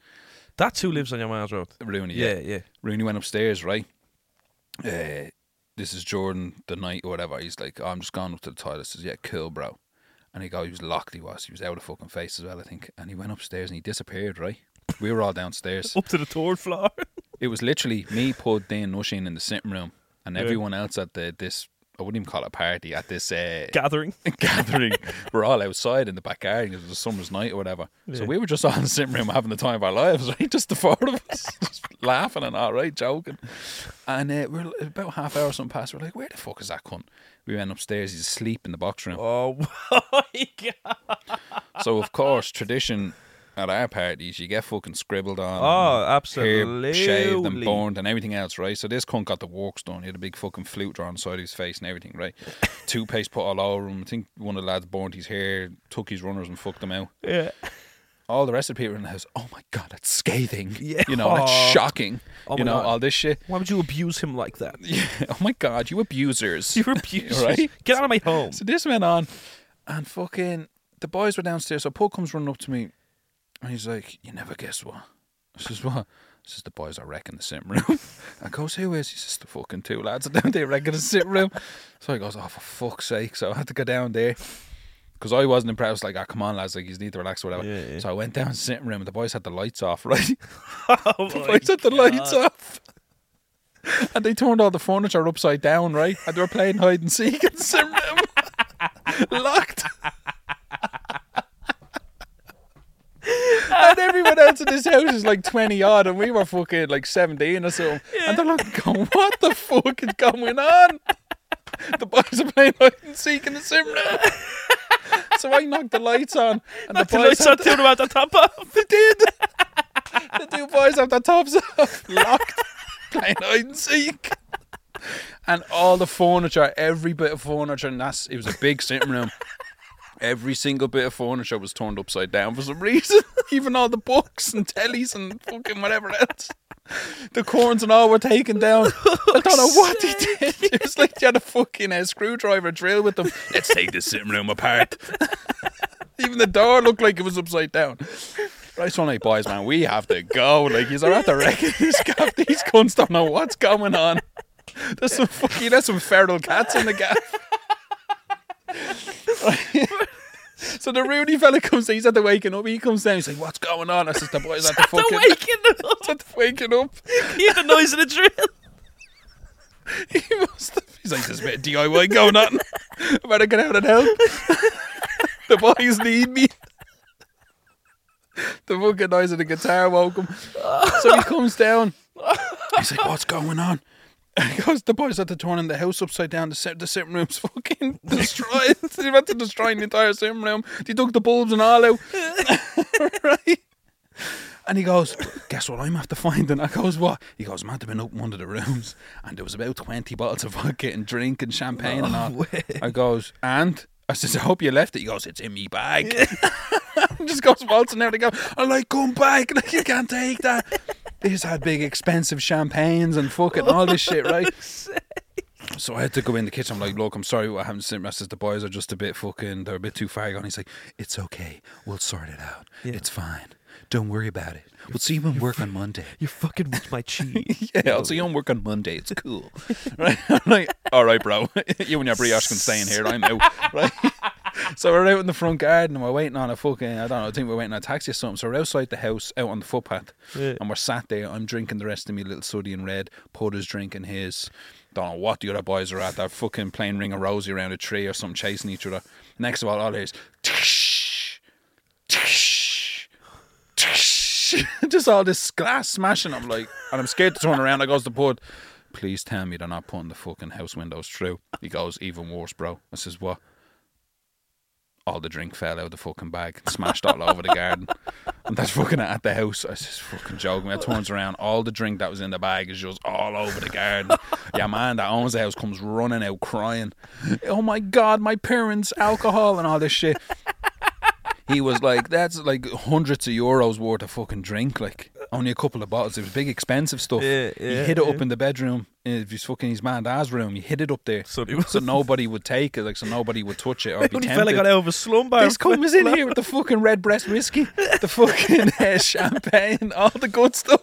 That's who lives on your man's road. Rooney, Yeah, yeah. yeah. Rooney went upstairs, right? Uh, this is Jordan the night or whatever. He's like, oh, I'm just going up to the toilet. says, yeah, cool, bro. And he go, he was locked. He was. He was out of fucking face as well, I think. And he went upstairs and he disappeared. Right? We were all downstairs. Up to the third floor. It was literally me, Pud, Dean, Nushing in the sitting room, and Yeah. everyone else at the this. I wouldn't even call it a party at this uh, Gathering. gathering. We're all outside in the backyard. Because it was a summer's night or whatever. So we were just all in the sitting room having the time of our lives, right? Just the four of us, just laughing and all right, joking. And uh, we're about half hour or something past. We're like, where the fuck is that cunt? We went upstairs. He's asleep in the box room. Oh my god. So of course, tradition at our parties, you get fucking scribbled on. Oh, hair absolutely. shaved and burned and everything else, right? So this cunt got the works done. He had a big fucking flute drawn on the side of his face and everything, right? Toothpaste put all over him. I think one of the lads burned his hair, took his runners and fucked them out. Yeah. All the rest of the people in the house, oh my god, that's scathing. Yeah. You know, that's Oh. shocking. Oh you my know, God. all this shit. Why would you abuse him like that? Yeah. Oh my god, you abusers. You're abusers. Right? Get out of my home. So this went on, and fucking the boys were downstairs. So Paul comes running up to me, and he's like, "You never guess what?" I says, "What?" He says, "The boys are wrecking the sitting room." I goes, "Who is?" He says, "The fucking two lads are down there wrecking the sitting room." So I goes, "Oh, for fuck's sake!" So I had to go down there. Because I wasn't impressed, like, ah, come on, lads, like, you need to relax or whatever. Yeah, yeah. So I went down to the sitting room, and the boys had the lights off, right? Oh the boys had the lights off. And they turned all the furniture upside down, right? And they were playing hide and seek in the sitting room. Locked. And everyone else in this house is like 20 odd, and we were fucking like 17 or something. And they're like, going, what the fuck is going on? The boys are playing hide and seek in the sitting room. So I knocked the lights on, and Knock the the boys lights had on about the top off. they did. the two boys have their tops off, locked, playing hide and seek. And all the furniture, every bit of furniture, and that's it was a big sitting room. Every single bit of furniture was turned upside down for some reason. Even all the books and tellies and fucking whatever else. the corns and all were taken down. I don't know what he did. It was like you had a fucking uh, screwdriver drill with them. Let's take this sitting room apart. Even the door looked like it was upside down. Right, so I'm like, boys, man, we have to go. Like, he's at the wrecking this gaff. These cunts don't know what's going on. There's some fucking, there's some feral cats in the gaff. so the Rudy fella comes, he's at the waking up. He comes down, he's like, what's going on? I says, the boys at the fucking, waking up. at the waking up. Hear the noise of the drill. He must have. He's like, there's a bit of DIY going on. I better get out and help. the boys need me. The fucking noise of the guitar woke him. So he comes down. He's like, what's going on? He goes, the boys had to turn in the house upside down. The, sit- the sitting room's fucking destroyed. they had to destroy the entire sitting room. They dug the bulbs and all out. right? And he goes, guess what I'm after finding? I goes, what? He goes, man, they've been open one of the rooms and there was about 20 bottles of vodka and drink and champagne and all. I goes, and? I says, I hope you left it. He goes, it's in me bag. just goes waltzing out. They go, I'm like, come back. Like, you can't take that. They just had big expensive champagnes and fucking all this shit, right? Oh, so I had to go in the kitchen. I'm like, look, I'm sorry what happened to I says the boys are just a bit fucking, they're a bit too far gone. He's like, it's okay. We'll sort it out. It's fine. Don't worry about it. We'll see you on work on Monday. You fucking with my cheese. Yeah, I'll see you on work on Monday. It's cool. right? I'm like, all right, bro. you and your brioche can stay in here. I'm out. Right? so we're out in the front garden and we're waiting on a fucking, I don't know, I think we're waiting on a taxi or something. So we're outside the house, out on the footpath. Yeah. And we're sat there. I'm drinking the rest of me little sooty and red. Porter's drinking his. Don't know what the other boys are at. They're fucking playing Ring of Rosie around a tree or something, chasing each other. Next of all, all there's just all this glass smashing. I'm like, and I'm scared to turn around. I goes to Bud, please tell me they're not putting the fucking house windows through. He goes, even worse, bro. I says, what? All the drink fell out of the fucking bag and smashed all over the garden. And that's fucking at the house. I says, fucking joking. I turns around, all the drink that was in the bag is just all over the garden. yeah, man, that owns the house comes running out crying. Oh my god, my parents, alcohol and all this shit he was like, "That's like hundreds of euros worth of fucking drink. Like only a couple of bottles. It was big, expensive stuff. Yeah, he hid it up in the bedroom. If he's fucking his man dad's room, he hid it up there So he so nobody would take it. Like so nobody would touch it or be tempted. fella got out of a slumber. this comes in here with the fucking Redbreast whiskey, the fucking uh, champagne, all the good stuff,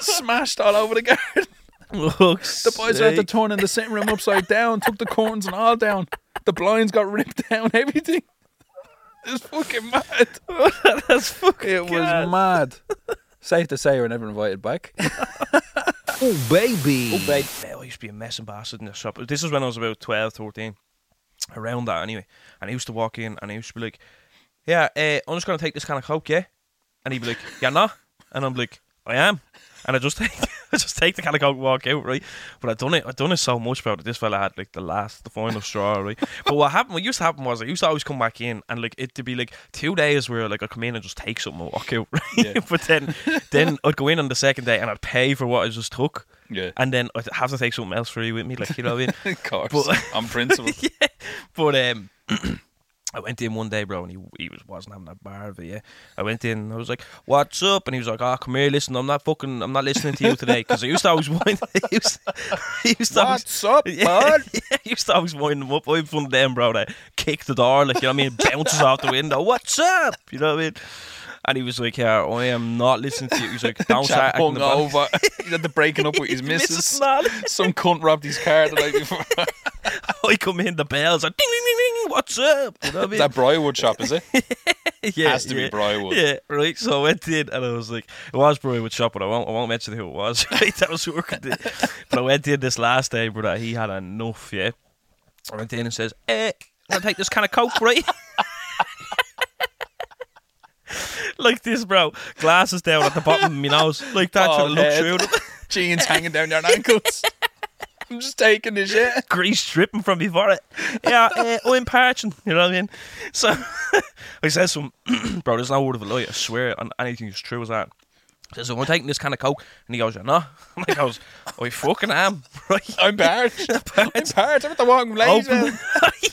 smashed all over the garden. The boys had to turn in the sitting room upside down, took the curtains and all down. The blinds got ripped down, everything. It's fucking mad. That's fucking. It was mad. Safe to say, we're never invited back. Oh, baby. Oh, babe. I used to be a messing bastard in the shop. This was when I was about 12, 13. Around that, anyway. And he used to walk in and he used to be like, Yeah, uh, I'm just going to take this kind of Coke, yeah? And he'd be like, Yeah, nah. And I'm like, I am. And I just take, I just take the kind of Coke, and walk out, right? But I've done it, I've done it so much about it. This fella had like the last, the final straw, right? But what happened, what used to happen was I used to always come back in and like it to be like two days where like I'd come in and just take something and walk out, right? but then, then I'd go in on the second day and I'd pay for what I just took. Yeah, And then I'd have to take something else free with me, like you know what I mean. of course. But- on principle. yeah. But um, I went in one day, bro, and he he was wasn't having that bar of it. Yeah, I went in. and I was like, "What's up?" And he was like, "Ah, come here, listen. I'm not fucking. I'm not listening to you today because I used to always wind. he used, he used to always, up, yeah, bud? yeah, he used to always wind them up. I'm one of them, bro, that kick the door, like you know what I mean, bounces off the window. What's up? You know what I mean? And he was like, "Yeah, I am not listening to you." He was like, "Don't start Chap hung the over. he had the breaking up with his missus. Some cunt robbed his car the night before. I come in, the bells are ding, ding, ding, ding. What's up? You know what I mean? that Briarwood shop, is it? yeah, Has to be yeah. Briarwood. Yeah, right. So I went in and I was like, it was Briarwood shop, but I won't, I won't mention who it was. Right, that was working. But I went in this last day, brother. He had enough. Yeah, I went in and says, "Eh, I'll take this kind of coke, right?" like this, bro. Glasses down at the bottom of my nose, like that. Trying to Bald look head. through them. Jeans hanging down your ankles. I'm just taking this shit. grease dripping from me for it. Yeah, uh, I'm parching, you know what I mean? So I says to him, bro, there's no word of a lie, I swear, on anything as true as that. I says, I'm taking this kind of coke. And he goes, You're not? And I goes, I fucking am, right? I'm parched. I'm parched. I'm at the wrong place. Open.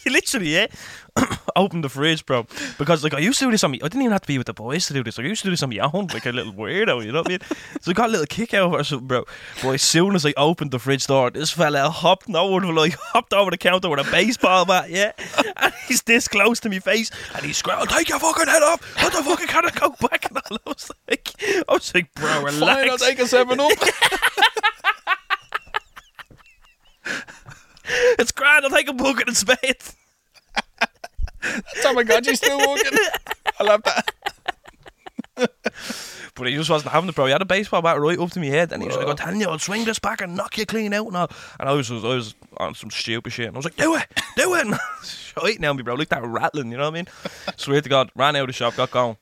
Literally, yeah. open the fridge, bro. Because like I used to do this on me. I didn't even have to be with the boys to do this. Like, I used to do this on my own, like a little weirdo. You know what I mean? So I got a little kick out of it or something, bro. But as soon as I opened the fridge door, this fella hopped. No one like hopped over the counter with a baseball bat. Yeah, and he's this close to me face, and he's screaming, "Take your fucking head off! What the fucking can I go back?" And. I was like, I was like, bro, relax. Fine, I'll take a seven up. It's grand. I'll take a bucket and spade. Oh my god, you're still walking? I love that. But he just wasn't having it, bro. He had a baseball bat right up to my head, and he was like, "I'm telling you, I'll swing this back and knock you clean out." And, all. and I was, I was on some stupid shit, and I was like, "Do it, do it!" And now, me, bro. Look that rattling, you know what I mean? Swear to God, ran out of the shop, got going.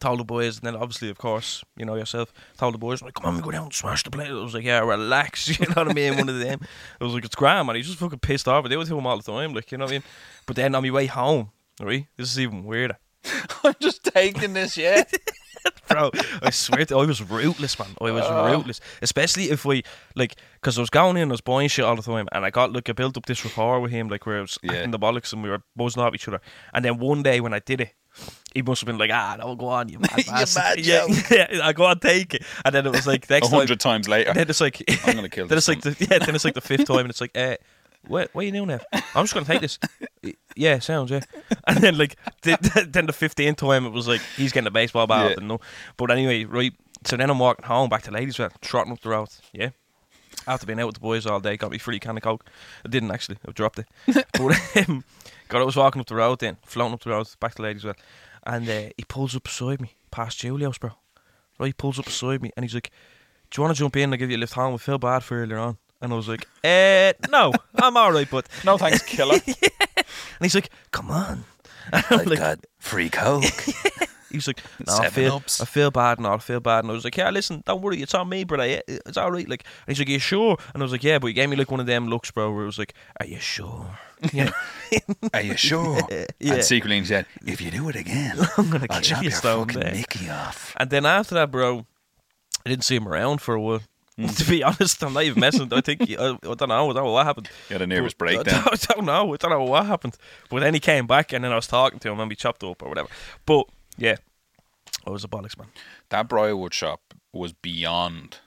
Told the boys, and then obviously, of course, you know yourself. Told the boys, like, "Come on, we go down and smash the plate." I was like, "Yeah, relax," you know what I mean? One of them. I was like, "It's grand, man." He's just fucking pissed off. I deal with him all the time, like, you know what I mean? But then on my way home, right, this is even weirder. I'm just taking this, yeah. bro. I swear to I was rootless, man. I was oh. rootless, especially if we like, because I was going in, I was buying shit all the time, and I got like I built up this rapport with him, like where I was Yeah. acting the bollocks and we were buzzing off each other. And then one day when I did it, he must have been like, "Ah, no, go on, you mad bastard." mad yeah, yeah, I go on, take it. And then it was like A next time. hundred times later. Then it's like I'm gonna kill Then this it's like the, yeah. Then it's like the fifth time, and it's like, uh, what, what are you doing now? I'm just gonna take this. Yeah, sounds yeah. And then like the, then the fifteenth time, it was like he's getting a baseball bat. Yeah. And no, but anyway, right. So then I'm walking home back to Ladyswell, trotting up the road. Yeah. After being out with the boys all day, got me free can of coke. I didn't actually. I dropped it. but um, God, I was walking up the road then, floating up the road back to Ladyswell, and uh, he pulls up beside me, past Julio's, bro. Right, he pulls up beside me, and he's like, "Do you want to jump in and give you a lift home? We feel bad for earlier on." And I was like, "Eh, no, I'm all right, but." no thanks, killer. And he's like, "Come on." And I'm like, got free coke. he was like, no, I feel, ups. I feel bad and all, I feel bad. And I was like, yeah, listen, don't worry, it's on me. Yeah, It's all right. Like, and he's like, you sure? And I was like, yeah, but he gave me like one of them looks, bro, where it was like, are you sure? Yeah, Are you sure? Yeah. And secretly he said, if you do it again, I'm gonna I'll chop you your fucking there. Mickey off. And then after that, bro, I didn't see him around for a while. Hmm. to be honest, I'm not even messing. I think I, I don't know. I don't know what happened. You had a nervous But- breakdown. I don't know. I don't know what happened. But then he came back, and then I was talking to him, and we chopped up or whatever. But yeah, I was a bollocks man. That Briarwood shop was beyond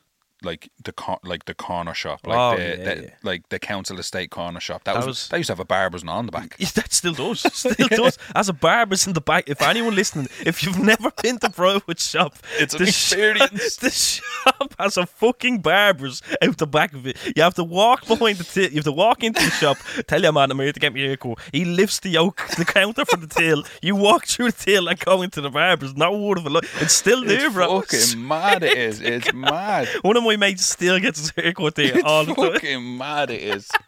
like the cor- like the corner shop, like Oh, the, yeah, the yeah. like the council estate corner shop. That, That was, was- that used to have a barber's on the back. Yeah, that still does. Still does. As a barber's in the back. If anyone listening, if you've never been to Briarwood shop, It's an the sh- experience. the shop has a fucking barber's out the back of it. You have to walk behind the till. You have to walk into the shop. Tell your man I'm here to get me a haircut. He lifts the yoke, the counter for the till. You walk through the till and go into the barber's. No word of a lie. It's still there, It's bro. fucking mad it is. It's mad. One of my mates still gets his haircut there all the time. fucking mad it is.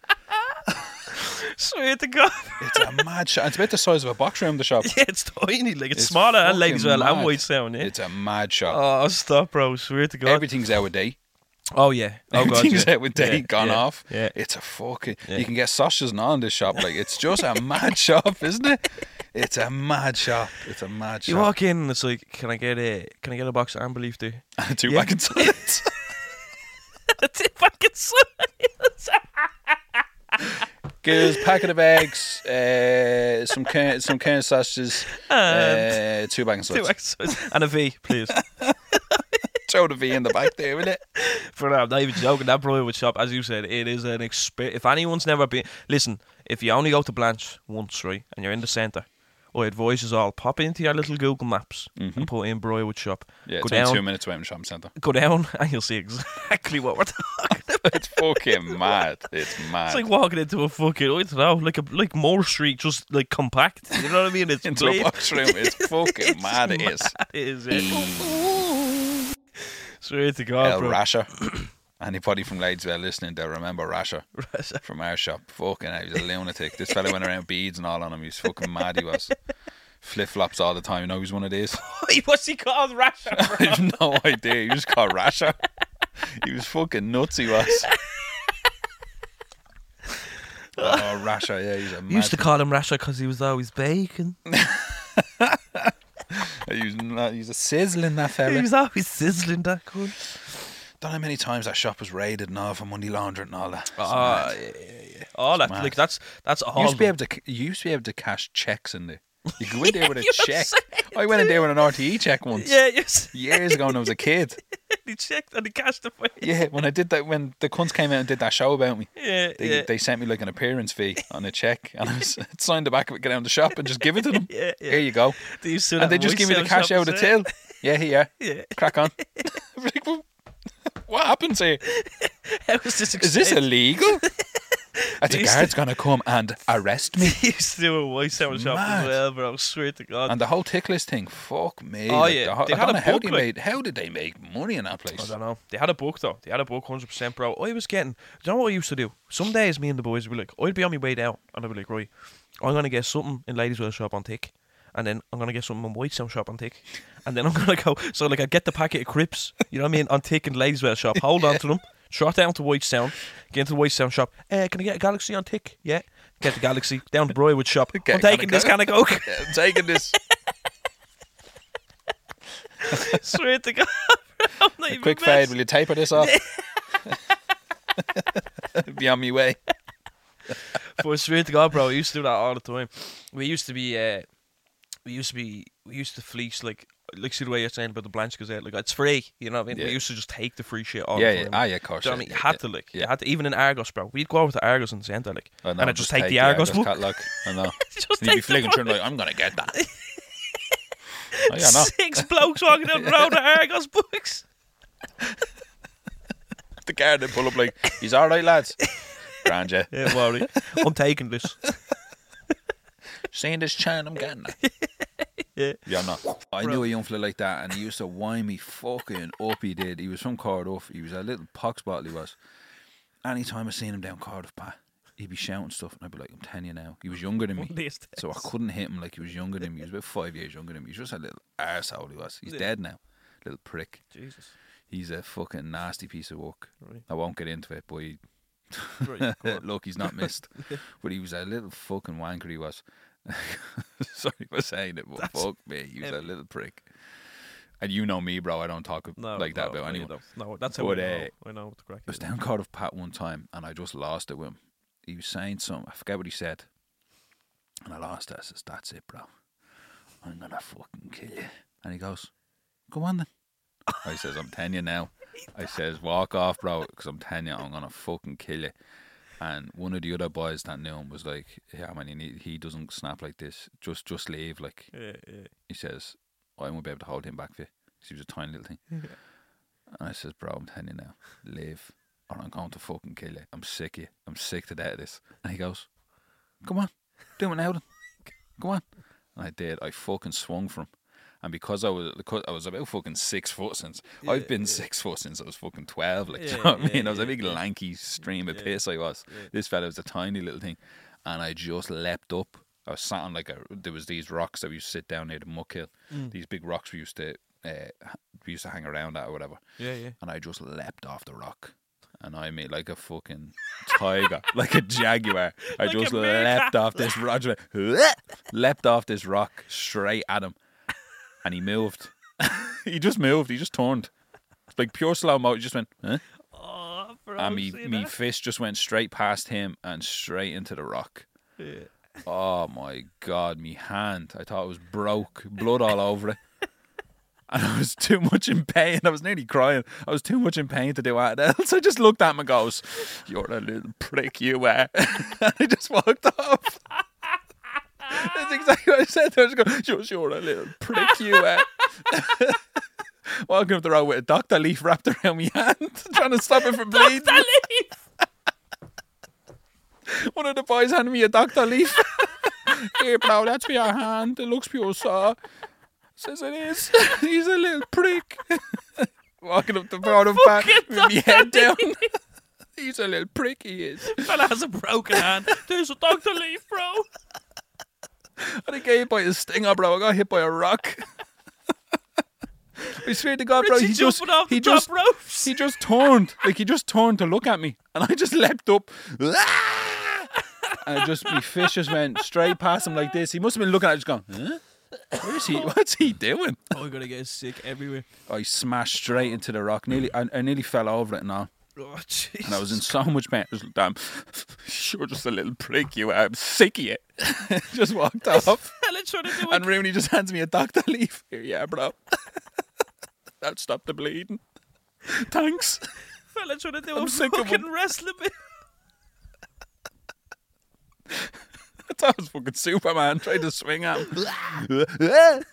Swear to God. It's a mad shop. It's about the size of a box room, the shop. Yeah, it's tiny. Like it's, It's smaller and fucking Ladyswell and mad. Whitestown. Yeah. It's a mad shop. Oh, stop, bro. Swear to God. Everything's out of date. oh, yeah. Oh, God. Everything's yeah. out with date, Yeah, gone yeah, off. Yeah. It's a fucking. You can get sausages and all in this shop. Like it's just a mad shop, isn't it? It's a mad shop. It's a mad shop. You walk in and it's like, can I get a can I get a box of amber leaf there? Two Yeah. That's it, fucking. Get us packet of eggs, uh, some can, some canned sausages, uh, two back and Two exercise and a V, please. Throw the V in the back there, will it? For now, I'm not even joking. That Briarwood shop, as you said, it is an experience. If anyone's never been, listen. If you only go to Blanch once, right, and you're in the centre, I advise you all pop into your little Google Maps and put in Briarwood shop. Mm-hmm. Yeah, go down, two minutes away from shopping centre. go down, and you'll see exactly what we're talking about. It's fucking mad. It's mad. It's like walking into a fucking, I don't know, like a like Moore Street, just like compact. You know what I mean? It's into a box room. It's fucking It's mad. It is. It is. Yeah. Swear to God, El bro. Rasher. Anybody from Ladyswell listening, they'll remember Rasher from our shop. Fucking hell, he was a lunatic. This fella went around beads and all on him. He was fucking mad. He was. Flip flops all the time. You know, he was one of these. What's he called? Rasher. I have no idea. He was called Rasher. He was fucking nuts. He was. Oh, Rasher, yeah, he's a We used to call him Rasher because he was always bacon. He was, not- he's a sizzling that fella. He was always sizzling that good. Don't know how many times that shop was raided and all for money laundering and all that. It's Ah, mad. yeah, yeah, yeah. all that. mad. Like that's that's all. You used to be able to. You used to be able to cash checks in there. You go in there with a check. saying I went in there with an RTE check once. Yeah, yes. Years ago when I was a kid. he checked and he cashed the way. Yeah, when I did that, when the cunts came out and did that show about me, Yeah, they, yeah. they sent me like an appearance fee on a check, and I was, signed the back of it, get down the shop, and just give it to them. Yeah, yeah. Here you go, They used to do and they just give me the cash out of the well. till. Yeah, here, Yeah. crack on. I'm like, well, what happens here? How was this Is this illegal? A They used to- guard's gonna come and arrest me. He used to do a voice sound shop Mad. as well, bro. Swear to God. And the whole tick list thing, fuck me. Oh, yeah. the whole- They I had don't a know how book, they like- made. How did they make money in that place? I don't know. They had a book though. They had a book, hundred percent, bro. I was getting. Do you know what I used to do? Some days, me and the boys would be like, I'd be on my way down, and I'd be like, right, I'm gonna get something in Ladyswell shop on Tick, and then I'm gonna get something in Whitestown shop on Tick, and then I'm gonna go. So like, I get the packet of Crips, you know what I mean, I'm taking Ladyswell shop. Hold on to them. Trot down to Whitestown, get into the Whitestown shop. Uh, can I get a Galaxy on Tick? Yeah. Get the Galaxy down to Briarwood shop. I'm a can taking this kind of coke. Yeah, I'm taking this. Swear to God. I'm not even Quick fade, will you taper this off? Be on my way. But swear to God, bro, we used to do that all the time. We used to be, uh, we used to be, we used to fleece like, like see the way you're saying about the Blanch Gazette, like it's free, you know what I mean? Yeah. We used to just take the free shit all Yeah, the yeah. Ah, yeah, of course. Do you know what I mean? You yeah, had yeah. to like, you yeah. had to even in Argos, bro. We'd go over to Argos in the centre, like, I know, and I'd just take, the Argos book. catalog. I know. just And you'd be take flicking book. through like, I'm gonna get that. oh, yeah, no. Six blokes walking down the road with Argos books. The guard would pull up like, he's all right, lads. Grand, yeah. Yeah, worry. I'm taking this. Seeing this chain, I'm getting it. Yeah. Yeah, no. I knew a young fella like that, and he used to wind me fucking up. He did. He was from Corduff. He was a little pox bottle. He was. Anytime I seen him down Corduff, Pat, he'd be shouting stuff, and I'd be like, "I'm telling you now." He was younger than me, so I couldn't hit him like he was younger than me. He was about five years younger than me. He was just a little arsehole. He was. He's Yeah. dead now. Little prick. Jesus. He's a fucking nasty piece of work. Right. I won't get into it, but he, Right, look, he's not missed. but he was a little fucking wanker. He was. Sorry for saying it, but That's fuck me, he was a little prick. And you know me, bro. I don't talk No, like that no, about you anyone. No, that's how But, I know. uh, I know what the crack I was down Corduff Pat one time, and I just lost it with him. He was saying something. I forget what he said, and I lost it. I says, "That's it, bro. I'm gonna fucking kill you." And he goes, "Go on then." I says, "I'm telling you now." I says, "Walk off, bro, because I'm telling you, I'm gonna fucking kill you." And one of the other boys that knew him was like, "Yeah, man, he, he doesn't snap like this. Just, just leave." Like Yeah, yeah. he says, I won't be able to hold him back for you. he was a tiny little thing. and I says, bro, I'm telling you now, leave, or I'm going to fucking kill you. I'm sick of you. I'm sick to death of this. And he goes, come on, do it now then. Go on. And I did. I fucking swung from. And because I was because I was about fucking six foot since I've been six foot since I was fucking twelve. Like, do you know what I yeah, mean? I was a big yeah. lanky stream of Yeah, piss. I was. yeah. This fella was a tiny little thing, and I just leapt up. I was sat on like a. There was these rocks that we used to sit down near the muck hill. Mm. These big rocks we used to uh, we used to hang around at or whatever. Yeah, yeah. And I just leapt off the rock. And I made like a fucking tiger, like a jaguar. I Like just leapt off this rock, leapt off this rock straight at him, and he moved. he just moved. He just turned. It's like pure slow mo. He just went, huh? Oh, bro. and me, me that? fist just went straight past him and straight into the rock. Yeah. Oh my god, me hand. I thought it was broke, blood all over it. And I was too much in pain. I was nearly crying. I was too much in pain to do anything else. I just looked at him and goes, You're a little prick, you are. and I just walked off. That's exactly what I said. I was going, Just you're a little prick, you are. Walking up the road with a doctor leaf wrapped around my hand, trying to stop it from bleeding. Doctor leaf. One of the boys handed me a doctor leaf. Here, bro, that's for your hand. It looks pure sore. Says it is. He's a little prick. Walking up the bottom back with my head down. He's a little prick, he is. Fella has a broken hand. There's a doctor leaf, bro. I didn't get hit by a stinger, bro. I got hit by a rock. I swear to God, bro, Richie he just jumping off the he top just ropes. he just turned like he just turned to look at me, and I just leapt up. and just my fish just went straight past him like this. He must have been looking at it, just going, huh? Where's he? What's he doing? Oh, we're gonna get sick everywhere. I smashed straight into the rock. Nearly, I, I nearly fell over it and all. Oh, Jesus. And I was in so much pain. I was um, like, damn, you're just a little prick, you. I'm sick of it. just walked off. And Rooney just hands me a doctor leaf. Here, yeah, bro. That'll stop the bleeding. Thanks. fella trying to do I'm a sick of fucking wrestling bit. I thought it was fucking Superman trying to swing at him.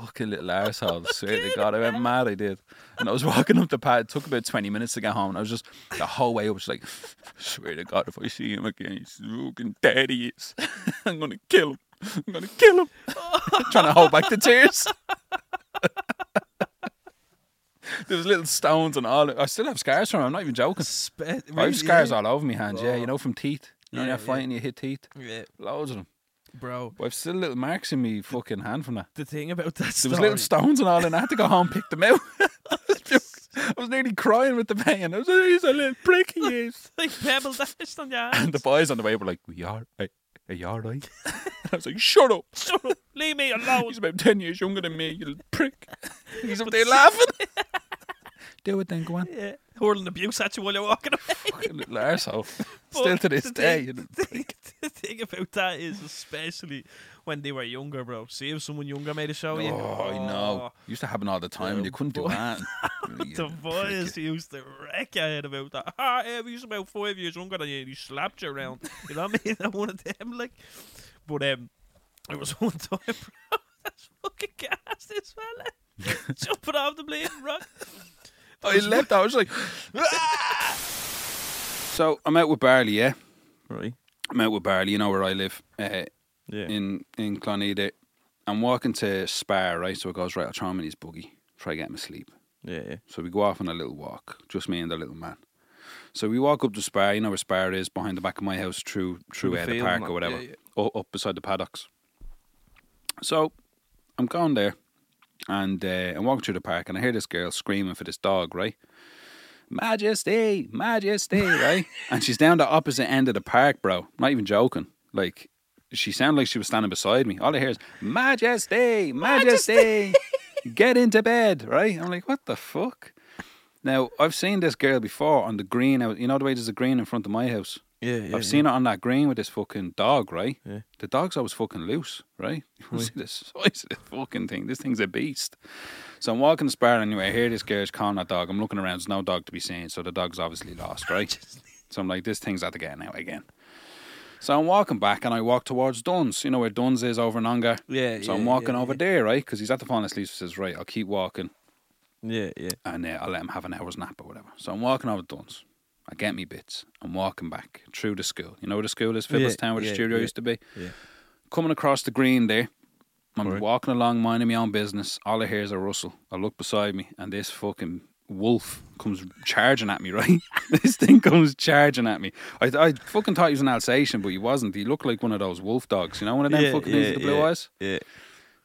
Fucking little arsehole. Swear to God, I went mad. I did. And I was walking up the path. It took about 20 minutes to get home. And I was just, the whole way up, was like, swear to God, if I see him again, he's fucking dead. He is. I'm going to kill him. I'm going to kill him. Trying to hold back the tears. there was little stones and all. I still have scars from him. I'm not even joking. Spe- I have scars all over my hands, yeah, you know, from teeth. You know, Yeah, you're yeah. fighting, you hit teeth. Yeah, Loads of them. Bro. But I've still little marks in me fucking hand from that. The thing about that There story. was little stones and all, and I had to go home and pick them out. I was nearly crying with the pain. I was like, he's a little prick, he is. like pebble dashed on your And the boys on the way were like, we are, are, are you all right? And I was like, shut up. Shut up, leave me alone. He's about 10 years younger than me, you little prick. He's up there laughing. Do it then, go on. Yeah, hurling abuse at you while you're walking away. Fucking little arsehole. Still to this the day. thing- the, the thing about that is, especially when they were younger, bro. See if someone younger made a show. you. Oh, I know. Used to happen all the time, and you couldn't do that. The boys used to wreck your head about that. Ah, yeah, he's about five years younger than you. and He slapped you around. You know what I mean? I'm one of them, like. But um, it was one time, bro. That's fucking gas, this fella. Jumping off the bleeding rock. I left. I was like, "Ah!" so I'm out with Barley. Yeah, Right. I'm out with Barley. You know where I live, uh, Yeah. in in Cloneda. I'm walking to Spar, right? So it goes right. I'll throw him in his buggy, try to get him asleep. yeah, yeah. So we go off on a little walk, just me and the little man. So we walk up to Spar. You know where Spar is, behind the back of my house, through through, the uh, the field park or whatever, yeah, u- up beside the paddocks. So I'm going there, and uh, I'm walking through the park, and I hear this girl screaming for this dog, right? Majesty, Majesty, right? and she's down the opposite end of the park, bro. Not even joking. Like she sounded like she was standing beside me. All I hear is Majesty, Majesty, get into bed, right? I'm like, what the fuck? Now I've seen this girl before on the green. out- You know the way there's a green in front of my house. Yeah, yeah. I've seen it on that green with this fucking dog, right? Yeah. The dog's always fucking loose, right? You see the size of this fucking thing. This thing's a beast. So I'm walking the spar anyway. I hear this girl's calling that dog. I'm looking around. There's no dog to be seen. So the dog's obviously lost, right? so I'm like, this thing's at the getting out again. So I'm walking back and I walk towards Dunnes. You know where Dunnes is over in Ongar? Yeah, So yeah, I'm walking yeah, over yeah. there, right? Because he's at the falling asleep. So says, right, I'll keep walking Yeah, yeah. and uh, I'll let him have an hour's nap or whatever. So I'm walking over Dunnes. I get me bits. I'm walking back through the school. You know where the school is, Yeah, Phibblestown, where the yeah, studio yeah, used to be. yeah. Coming across the green there, I'm Right. walking along, minding my own business. All I hear is a rustle. I look beside me, and this fucking wolf comes charging at me. Right, this thing comes charging at me. I, I fucking thought he was an Alsatian, but he wasn't. He looked like one of those wolf dogs. You know, one of them Yeah, fucking things with the blue yeah. eyes. Yeah.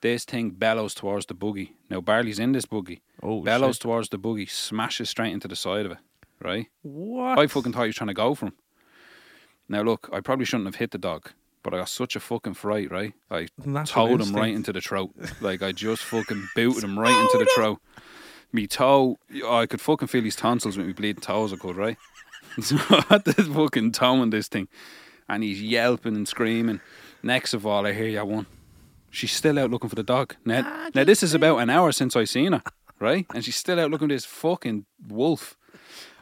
This thing bellows towards the buggy. Now Barley's in this buggy. Oh, bellows shit. towards the buggy, smashes straight into the side of it. Right. What? I fucking thought he was trying to go for him. Now look, I probably shouldn't have hit the dog, but I got such a fucking fright, right? I towed him right into the throat. Like I just fucking booted him right into the throat. Me toe, I could fucking feel his tonsils with me bleeding toes. I could, right? So I had this fucking towing this thing, and he's yelping and screaming. Next of all, I hear ya one. She's still out looking for the dog. Now, now this is about an hour since I seen her, right? And she's still out looking for this fucking wolf.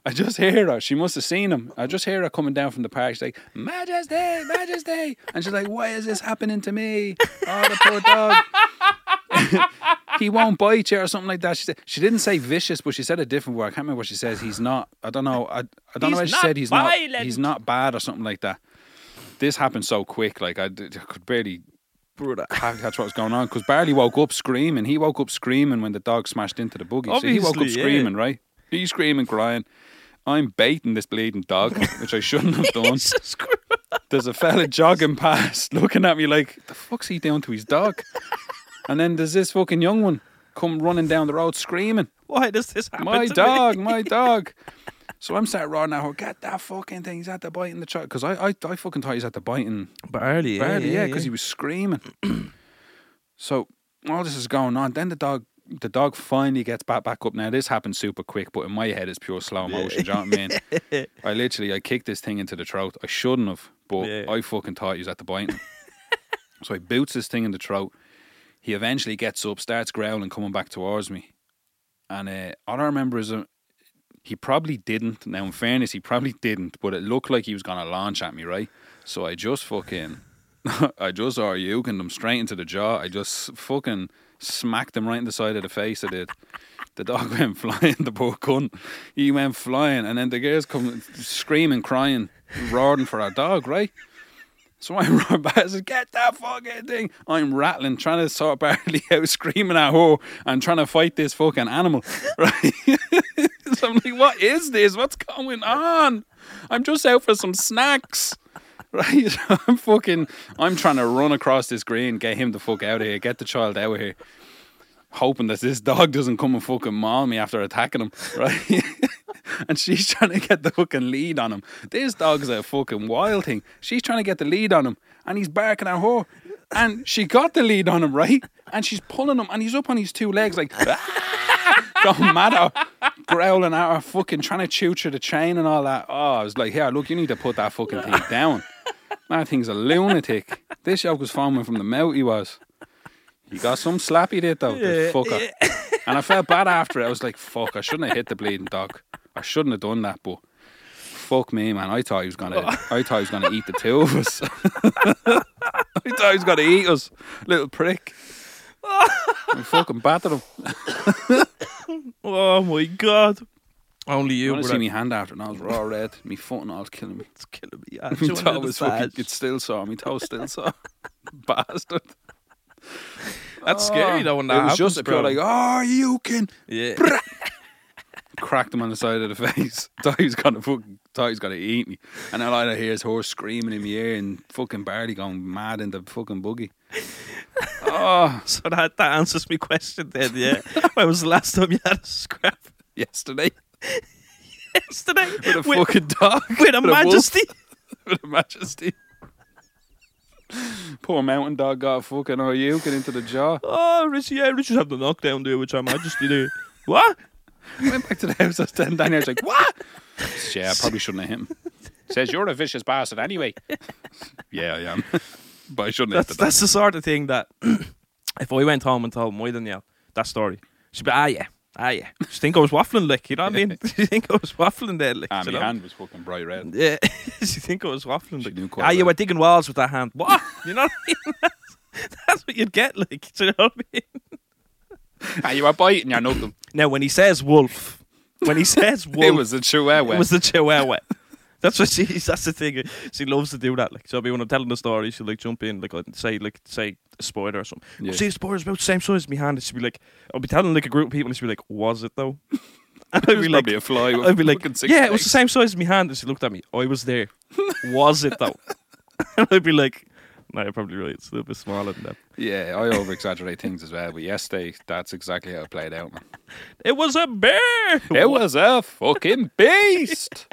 I just hear her. She must have seen him. I just hear her coming down from the park. She's like, Majesty, Majesty. And she's like, why is this happening to me? Oh, the poor dog. he won't bite you or something like that. She said she didn't say vicious, but she said a different word. I can't remember what she says. He's not. I don't know. I, I don't know He's why she said not he's violent. not. He's not bad or something like that. This happened so quick. Like I, d- I could barely Brother. ca- catch what was going on because Barley woke up screaming. He woke up screaming when the dog smashed into the buggy. so he woke up Obviously, yeah. screaming, right? He's screaming, crying. I'm baiting this bleeding dog, which I shouldn't have done. There's a fella jogging past, looking at me like, the fuck's he doing to his dog? and then there's this fucking young one come running down the road screaming, Why does this happen? my dog, Me? my dog. So I'm starting roaring at her, get that fucking thing. He's at the biting the child. Because I, I, I fucking thought he's at the biting Barley, yeah, Barely, yeah, yeah, because he was screaming. so all this is going on. Then the dog the dog finally gets back back up. Now this happened super quick, but in my head it's pure slow motion. do you know what I mean? I literally I kicked this thing into the throat. I shouldn't have, but Yeah. I fucking thought he was at the biting. so I boots this thing in the throat. He eventually gets up, starts growling, coming back towards me. And uh, all I remember is uh, he probably didn't. Now, in fairness, he probably didn't, but it looked like he was going to launch at me, right? So I just fucking, I just are yuking him straight into the jaw. I just fucking smacked him right in the side of the face. I did. The dog went flying, the poor cunt. He went flying, and then the girls come screaming, crying, roaring for our dog, right? So I run back and said, Get that fucking thing. I'm rattling, trying to sort Barley out, screaming at her and trying to fight this fucking animal. Right? so I'm like, What is this? What's going on? I'm just out for some snacks. Right? I'm fucking I'm trying to run across this green, get him the fuck out of here, get the child out of here. Hoping that this dog doesn't come and fucking maul me after attacking him, right? and she's trying to get the fucking lead on him. This dog's a fucking wild thing. She's trying to get the lead on him, and he's barking at her. And she got the lead on him, right? And she's pulling him, and he's up on his two legs, like don't matter, growling at her, fucking trying to chew through the chain and all that. Oh, I was like, here, look, you need to put that fucking thing down. That thing's a lunatic. This yoke was foaming from the mouth. He was. He got some slap slappy did though, the fucker. And I felt bad after it. I was like, fuck, I shouldn't have hit the bleeding dog. I shouldn't have done that, but fuck me, man. I thought he was gonna I thought he was gonna eat the two of us. I thought he was gonna eat us. Little prick. I fucking battered him. Oh my god. Only You want to see me hand after and I was raw red. Me foot and all was killing me. It's killing me. Yeah, Me toe was fucking, it's still sore. Me toe still sore. Bastard. That's scary though when that It was happens, just bro. like, oh, you can yeah. cracked him on the side of the face. thought he was gonna fucking thought he was gonna eat me. And all I hear is horse screaming in my ear and fucking Barley going mad in the fucking buggy. oh, So that, that answers my question then, yeah. when was the last time you had a scrap? yesterday Yesterday. with a with, fucking dog with a wolf, majesty. with a majesty. Poor mountain dog got fucking oh you get into the jaw. Oh, Richie, yeah, Richie's having the knockdown there with our majesty there. what? Went back to the house. I was down there, I was like, what? Yeah, I probably shouldn't have hit him. Says you're a vicious bastard anyway. yeah, I am. but I shouldn't have That's, dog. that's the sort of thing that if I went home and told my Danielle that story, she'd be, ah, yeah, ah, yeah. She think I was waffling, like, you know what I mean? she think I was waffling there, like, Ah, you my know? hand was fucking bright red. Yeah, she think I was waffling. She Like, knew quite ah, you were digging walls with that hand. What? You know what I mean? That's, that's what you'd get, like, do you know what I mean? Ah, you were biting your nothing. Now, when he says wolf, when he says wolf, It was a chihuahua. it was the chihuahua. That's what she. That's the thing. She loves to do that. Like, so when I'm telling the story, she'll like jump in, like say, like say a spoiler or something. Yeah. See, a spoiler's about the same size as my hand. And she'd be like, I'll be telling like a group of people, and she'd be like, was it though? And I'd be like, a fly. I'd be like, yeah, it was the same size as my hand. And she looked at me. I was there. was it though? and I'd be like, no, you're probably right. It's a little bit smaller than that. Yeah, I over exaggerate things as well. But yesterday, that's exactly how it played out, man. It was a bear. It was a fucking beast.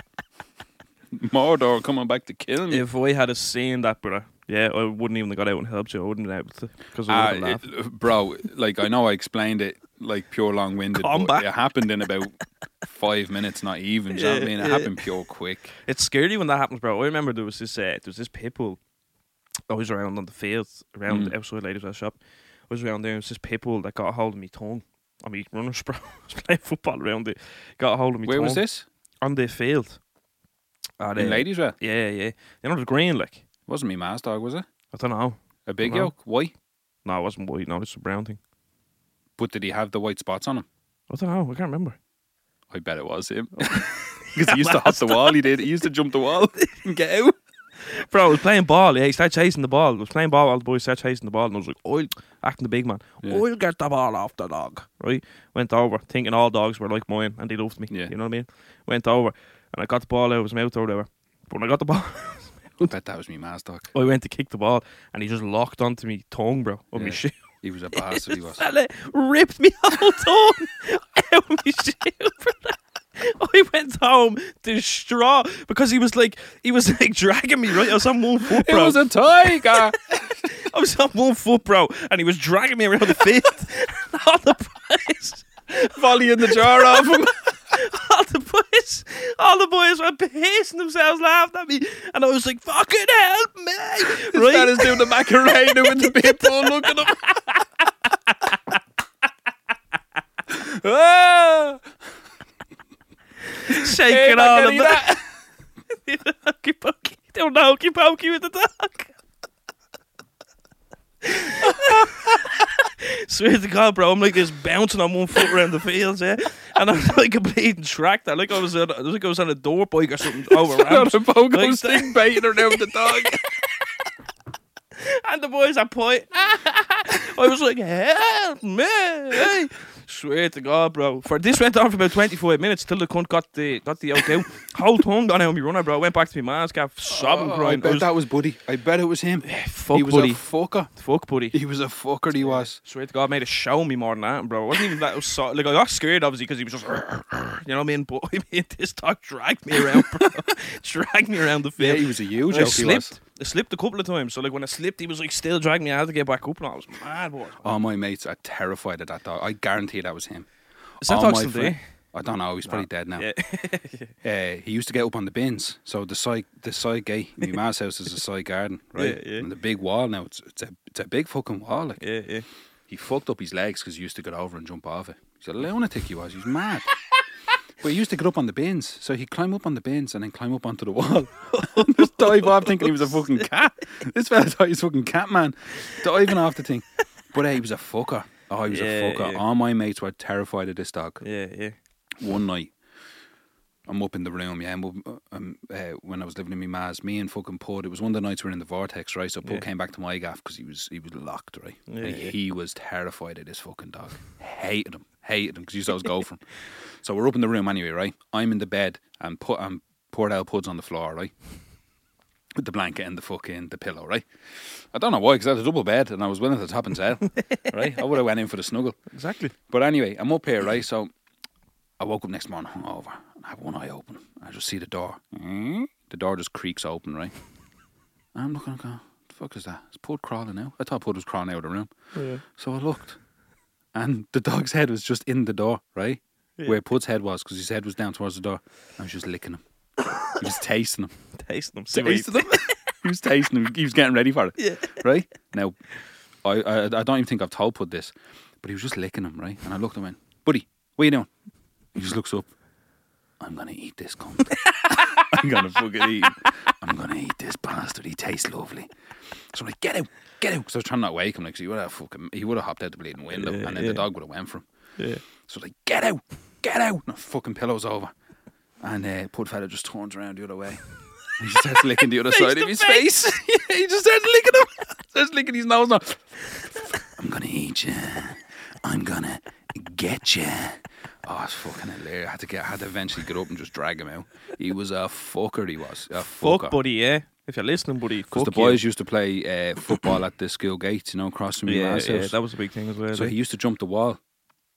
Mordor coming back to kill me. If I had a seen that, brother, yeah, I wouldn't even have got out and helped you. I wouldn't have been able to because I would have laughed. it- bro, like I know I explained it like pure long winded, but it happened in about five minutes, not even. do you know what I mean? It yeah. happened pure quick. It's scary when that happens, bro. I remember there was this uh, there was this pit bull. I was around on the field, around Mm. outside ladies at shop. I was around there. and It was this pit bull that got a hold of me tongue. I mean, runners, bro. I was playing football around it. Got a hold of me. Tongue. Where was this? On the field. In uh, Ladyswell? Yeah, yeah. You know the green, like It Wasn't me mass dog, was it? I don't know. A big yoke? White? No, it wasn't white. No, it's a brown thing. But did he have the white spots on him? I don't know. I can't remember. I bet it was him. Because he used to hop the wall, he did. He used to jump the wall and get out. Bro, I was playing ball. Yeah, he started chasing the ball. I was playing ball. All the boys started chasing the ball, and I was like, "I'll acting the big man. Yeah. I'll get the ball off the dog." Right? Went over, thinking all dogs were like mine, and they loved me. Yeah. You know what I mean? Went over, and I got the ball out of his mouth or whatever. But when I got the ball, I bet that was me mass dog. I went to kick the ball, and he just locked onto me tongue, bro, on my Yeah. shoe. He was a bastard, he was. Fella ripped me whole tongue out of my shoe. brother. I went home distraught because he was like, he was like dragging me right. I was on one foot, bro. It was a tiger. I was on one foot, bro, and he was dragging me around the field. All the Volley in the jar off him. all the boys, all the boys were pissing themselves, laughing at me, and I was like, "Fucking help me!" Right. Right? That is doing the Macarena with the people looking at him. ah, Shaking hey, all of Macarena. the hokey pokey, doing the hokey pokey with the dog. Swear to God, bro, I'm like just bouncing on one foot around the fields, yeah, and I'm like a bleeding tractor, like I was on, like I was on a door bike or something over ramps. a pogo Like stick baiting around the dog. and the boys are point. I was like, help me! Hey. Swear to God, bro. For this went on for about twenty five minutes till the cunt got the got the out out. Whole tongue gone out me runner, bro. Went back to my man's gaff, sobbing, Oh, I crying. I bet was, that was Buddy. I bet it was him. fuck, he was buddy. a fucker. fuck, buddy. He was a fucker. He was. Swear to God, made a show me more than that, bro. It wasn't even that. Was so, like I got scared, obviously, because he was just, you know what I mean. But I mean, this dog dragged me around, bro. dragged me around the Yeah, field. he was a huge I joke. He was. slipped. I slipped a couple of times. So like when I slipped, he was like still dragging me. I had to get back up, and I was mad. Boy. All my mates are terrified of that dog. I guarantee that was him. Is that All dog still there? I don't know. He's probably dead now. Yeah. Uh, he used to get up on the bins. So the side, the side gate, my ma's house is a side garden, right? Yeah, yeah. And the big wall now, it's it's a it's a big fucking wall. Like yeah, yeah. he fucked up his legs because he used to get over and jump off it. He's a lunatic. He was. He was mad. But he used to get up on the bins, so he'd climb up on the bins and then climb up onto the wall. Just dive off thinking he was a fucking cat. This fella thought he was fucking cat man. Diving off the thing. But uh, he was a fucker. Oh, he was Yeah, a fucker. yeah. All my mates were terrified of this dog Yeah, yeah. one night, I'm up in the room, yeah, I'm up, um, uh, when I was living in my ma's, me and fucking Pud, it was one of the nights we were in the vortex, right? So Pud Yeah. came back to my gaff because he was he was locked, right? Yeah, and yeah. he was terrified of this fucking dog. Hated him, hated him because he used to always go for him. So we're up in the room anyway, right? I'm in the bed and put um, poured out Pud's on the floor, right? With the blanket and the fucking the pillow, right? I don't know why, because I had a double bed and I was willing to top and tail, right? I would have went in for the snuggle. Exactly. But anyway, I'm up here, right? So I woke up next morning hungover and I have one eye open. I just see the door. The door just creaks open, right? I'm looking, I go, the fuck is that? It's Pud crawling out? I thought Pud was crawling out of the room. Yeah. So I looked and the dog's head was just in the door, right? Where Pud's head was, because his head was down towards the door. I was just licking him. He was tasting him. Tasting them. See what tasting him. he was tasting him. He was getting ready for it. Yeah. Right? Now, I, I I don't even think I've told Pud this, but he was just licking him, right? And I looked at him and went, Buddy, what are you doing? He just looks up. I'm going to eat this cunt. I'm to fucking eat him. I'm to eat this bastard. He tastes lovely. So I'm like, get out, get out. Because I was trying not to wake him, like, 'cause he would have fucking, he would have hopped out the bleeding window, Yeah, and then yeah. the dog would have went for him. Yeah. So I was like, get out, get out. And the fucking pillow's over. And uh, Pud fella just turns around the other way. He starts licking the other side of his face. face. yeah, he just starts licking him. starts licking his nose now. I'm gonna eat you. I'm gonna get you. Oh, it's fucking hilarious. I had to get, I had to eventually get up and just drag him out. He was a fucker. He was a Fuck, buddy, yeah. If you're listening, buddy, Because the boys used to play uh, football at the school gates, you know, across from Yeah, yeah, that was a big thing as well. So eh? he used to jump the wall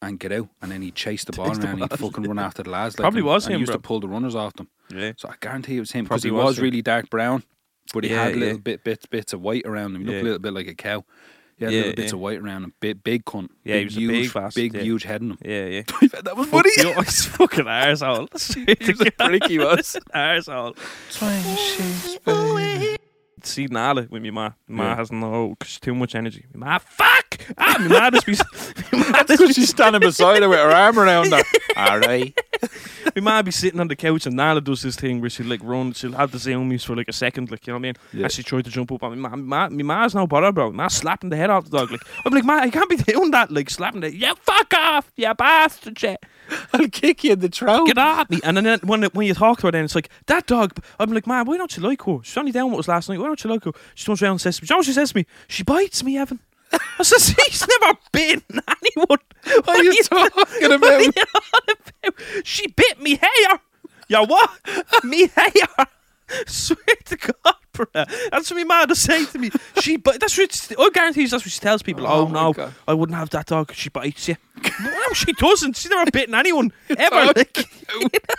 and get out, and then he'd chase the ball Chase the around. and He'd fucking run after the lads. Like, Probably and- was and he him, used bro. to pull the runners off them. yeah. So I guarantee it was him because he Probably was was him. really dark brown, but he Yeah, had little yeah. bit bits bits of white around him. He looked Yeah. a little bit like a cow. He had Yeah, little bits yeah. of white around him. Big, big cunt. Yeah, he big, was a huge, big bastard, big, yeah. huge head in him. Yeah, yeah. That was Fuck funny. you, he's fucking arsehole. he was a prick, he was. arsehole. See Nala with me ma. Ma Yeah. has no, cause she's too much energy. Me ma, fuck! Ah, my ma just be, me ma just Because she's standing beside her with her arm around her. All right. We might be sitting on the couch and Nala does this thing where she'll like run, she'll have the zoomies for like a second, like you know what I mean? Yeah. And she tried to jump up on me. Ma, ma, my ma's no bother, bro. Ma slapping the head off the dog. Like I'm like, ma, I can't be doing that. Like slapping the yeah, fuck off, yeah, bastard, shit. I'll kick you in the throat. Get off me. And then when when you talk to her, then it's like that dog. I'm like, man, why don't you like her? She's only down what was last night. Why don't you like her? She turns around and says, to me, you know what she says to me? She bites me, Evan." I says, he's never bitten anyone. What are you talking what about? are you about? She bit me hair. Yeah, what? me hair. Swear to God, bro. That's what my mother to say to me. She, but that's what I guarantee you that's what she tells people. Oh Oh, no, God. I wouldn't have that dog. She bites you. no, she doesn't. She's never bitten anyone ever. Like,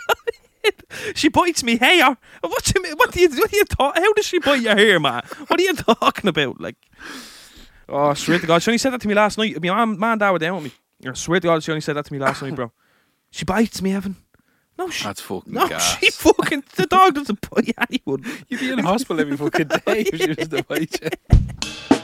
she bites me hair. What do you mean? What do you? What do you talk? How does she bite your hair, man? What are you talking about? Like, oh, I swear to God, she only said that to me last night. My mom, man, and dad were down with me, I swear to God, she only said that to me last night, bro. She bites me, Evan. No, she. That's fucking no, gas. she fucking. The dog doesn't bite anyone. You'd be in hospital every fucking day if she was to bite you.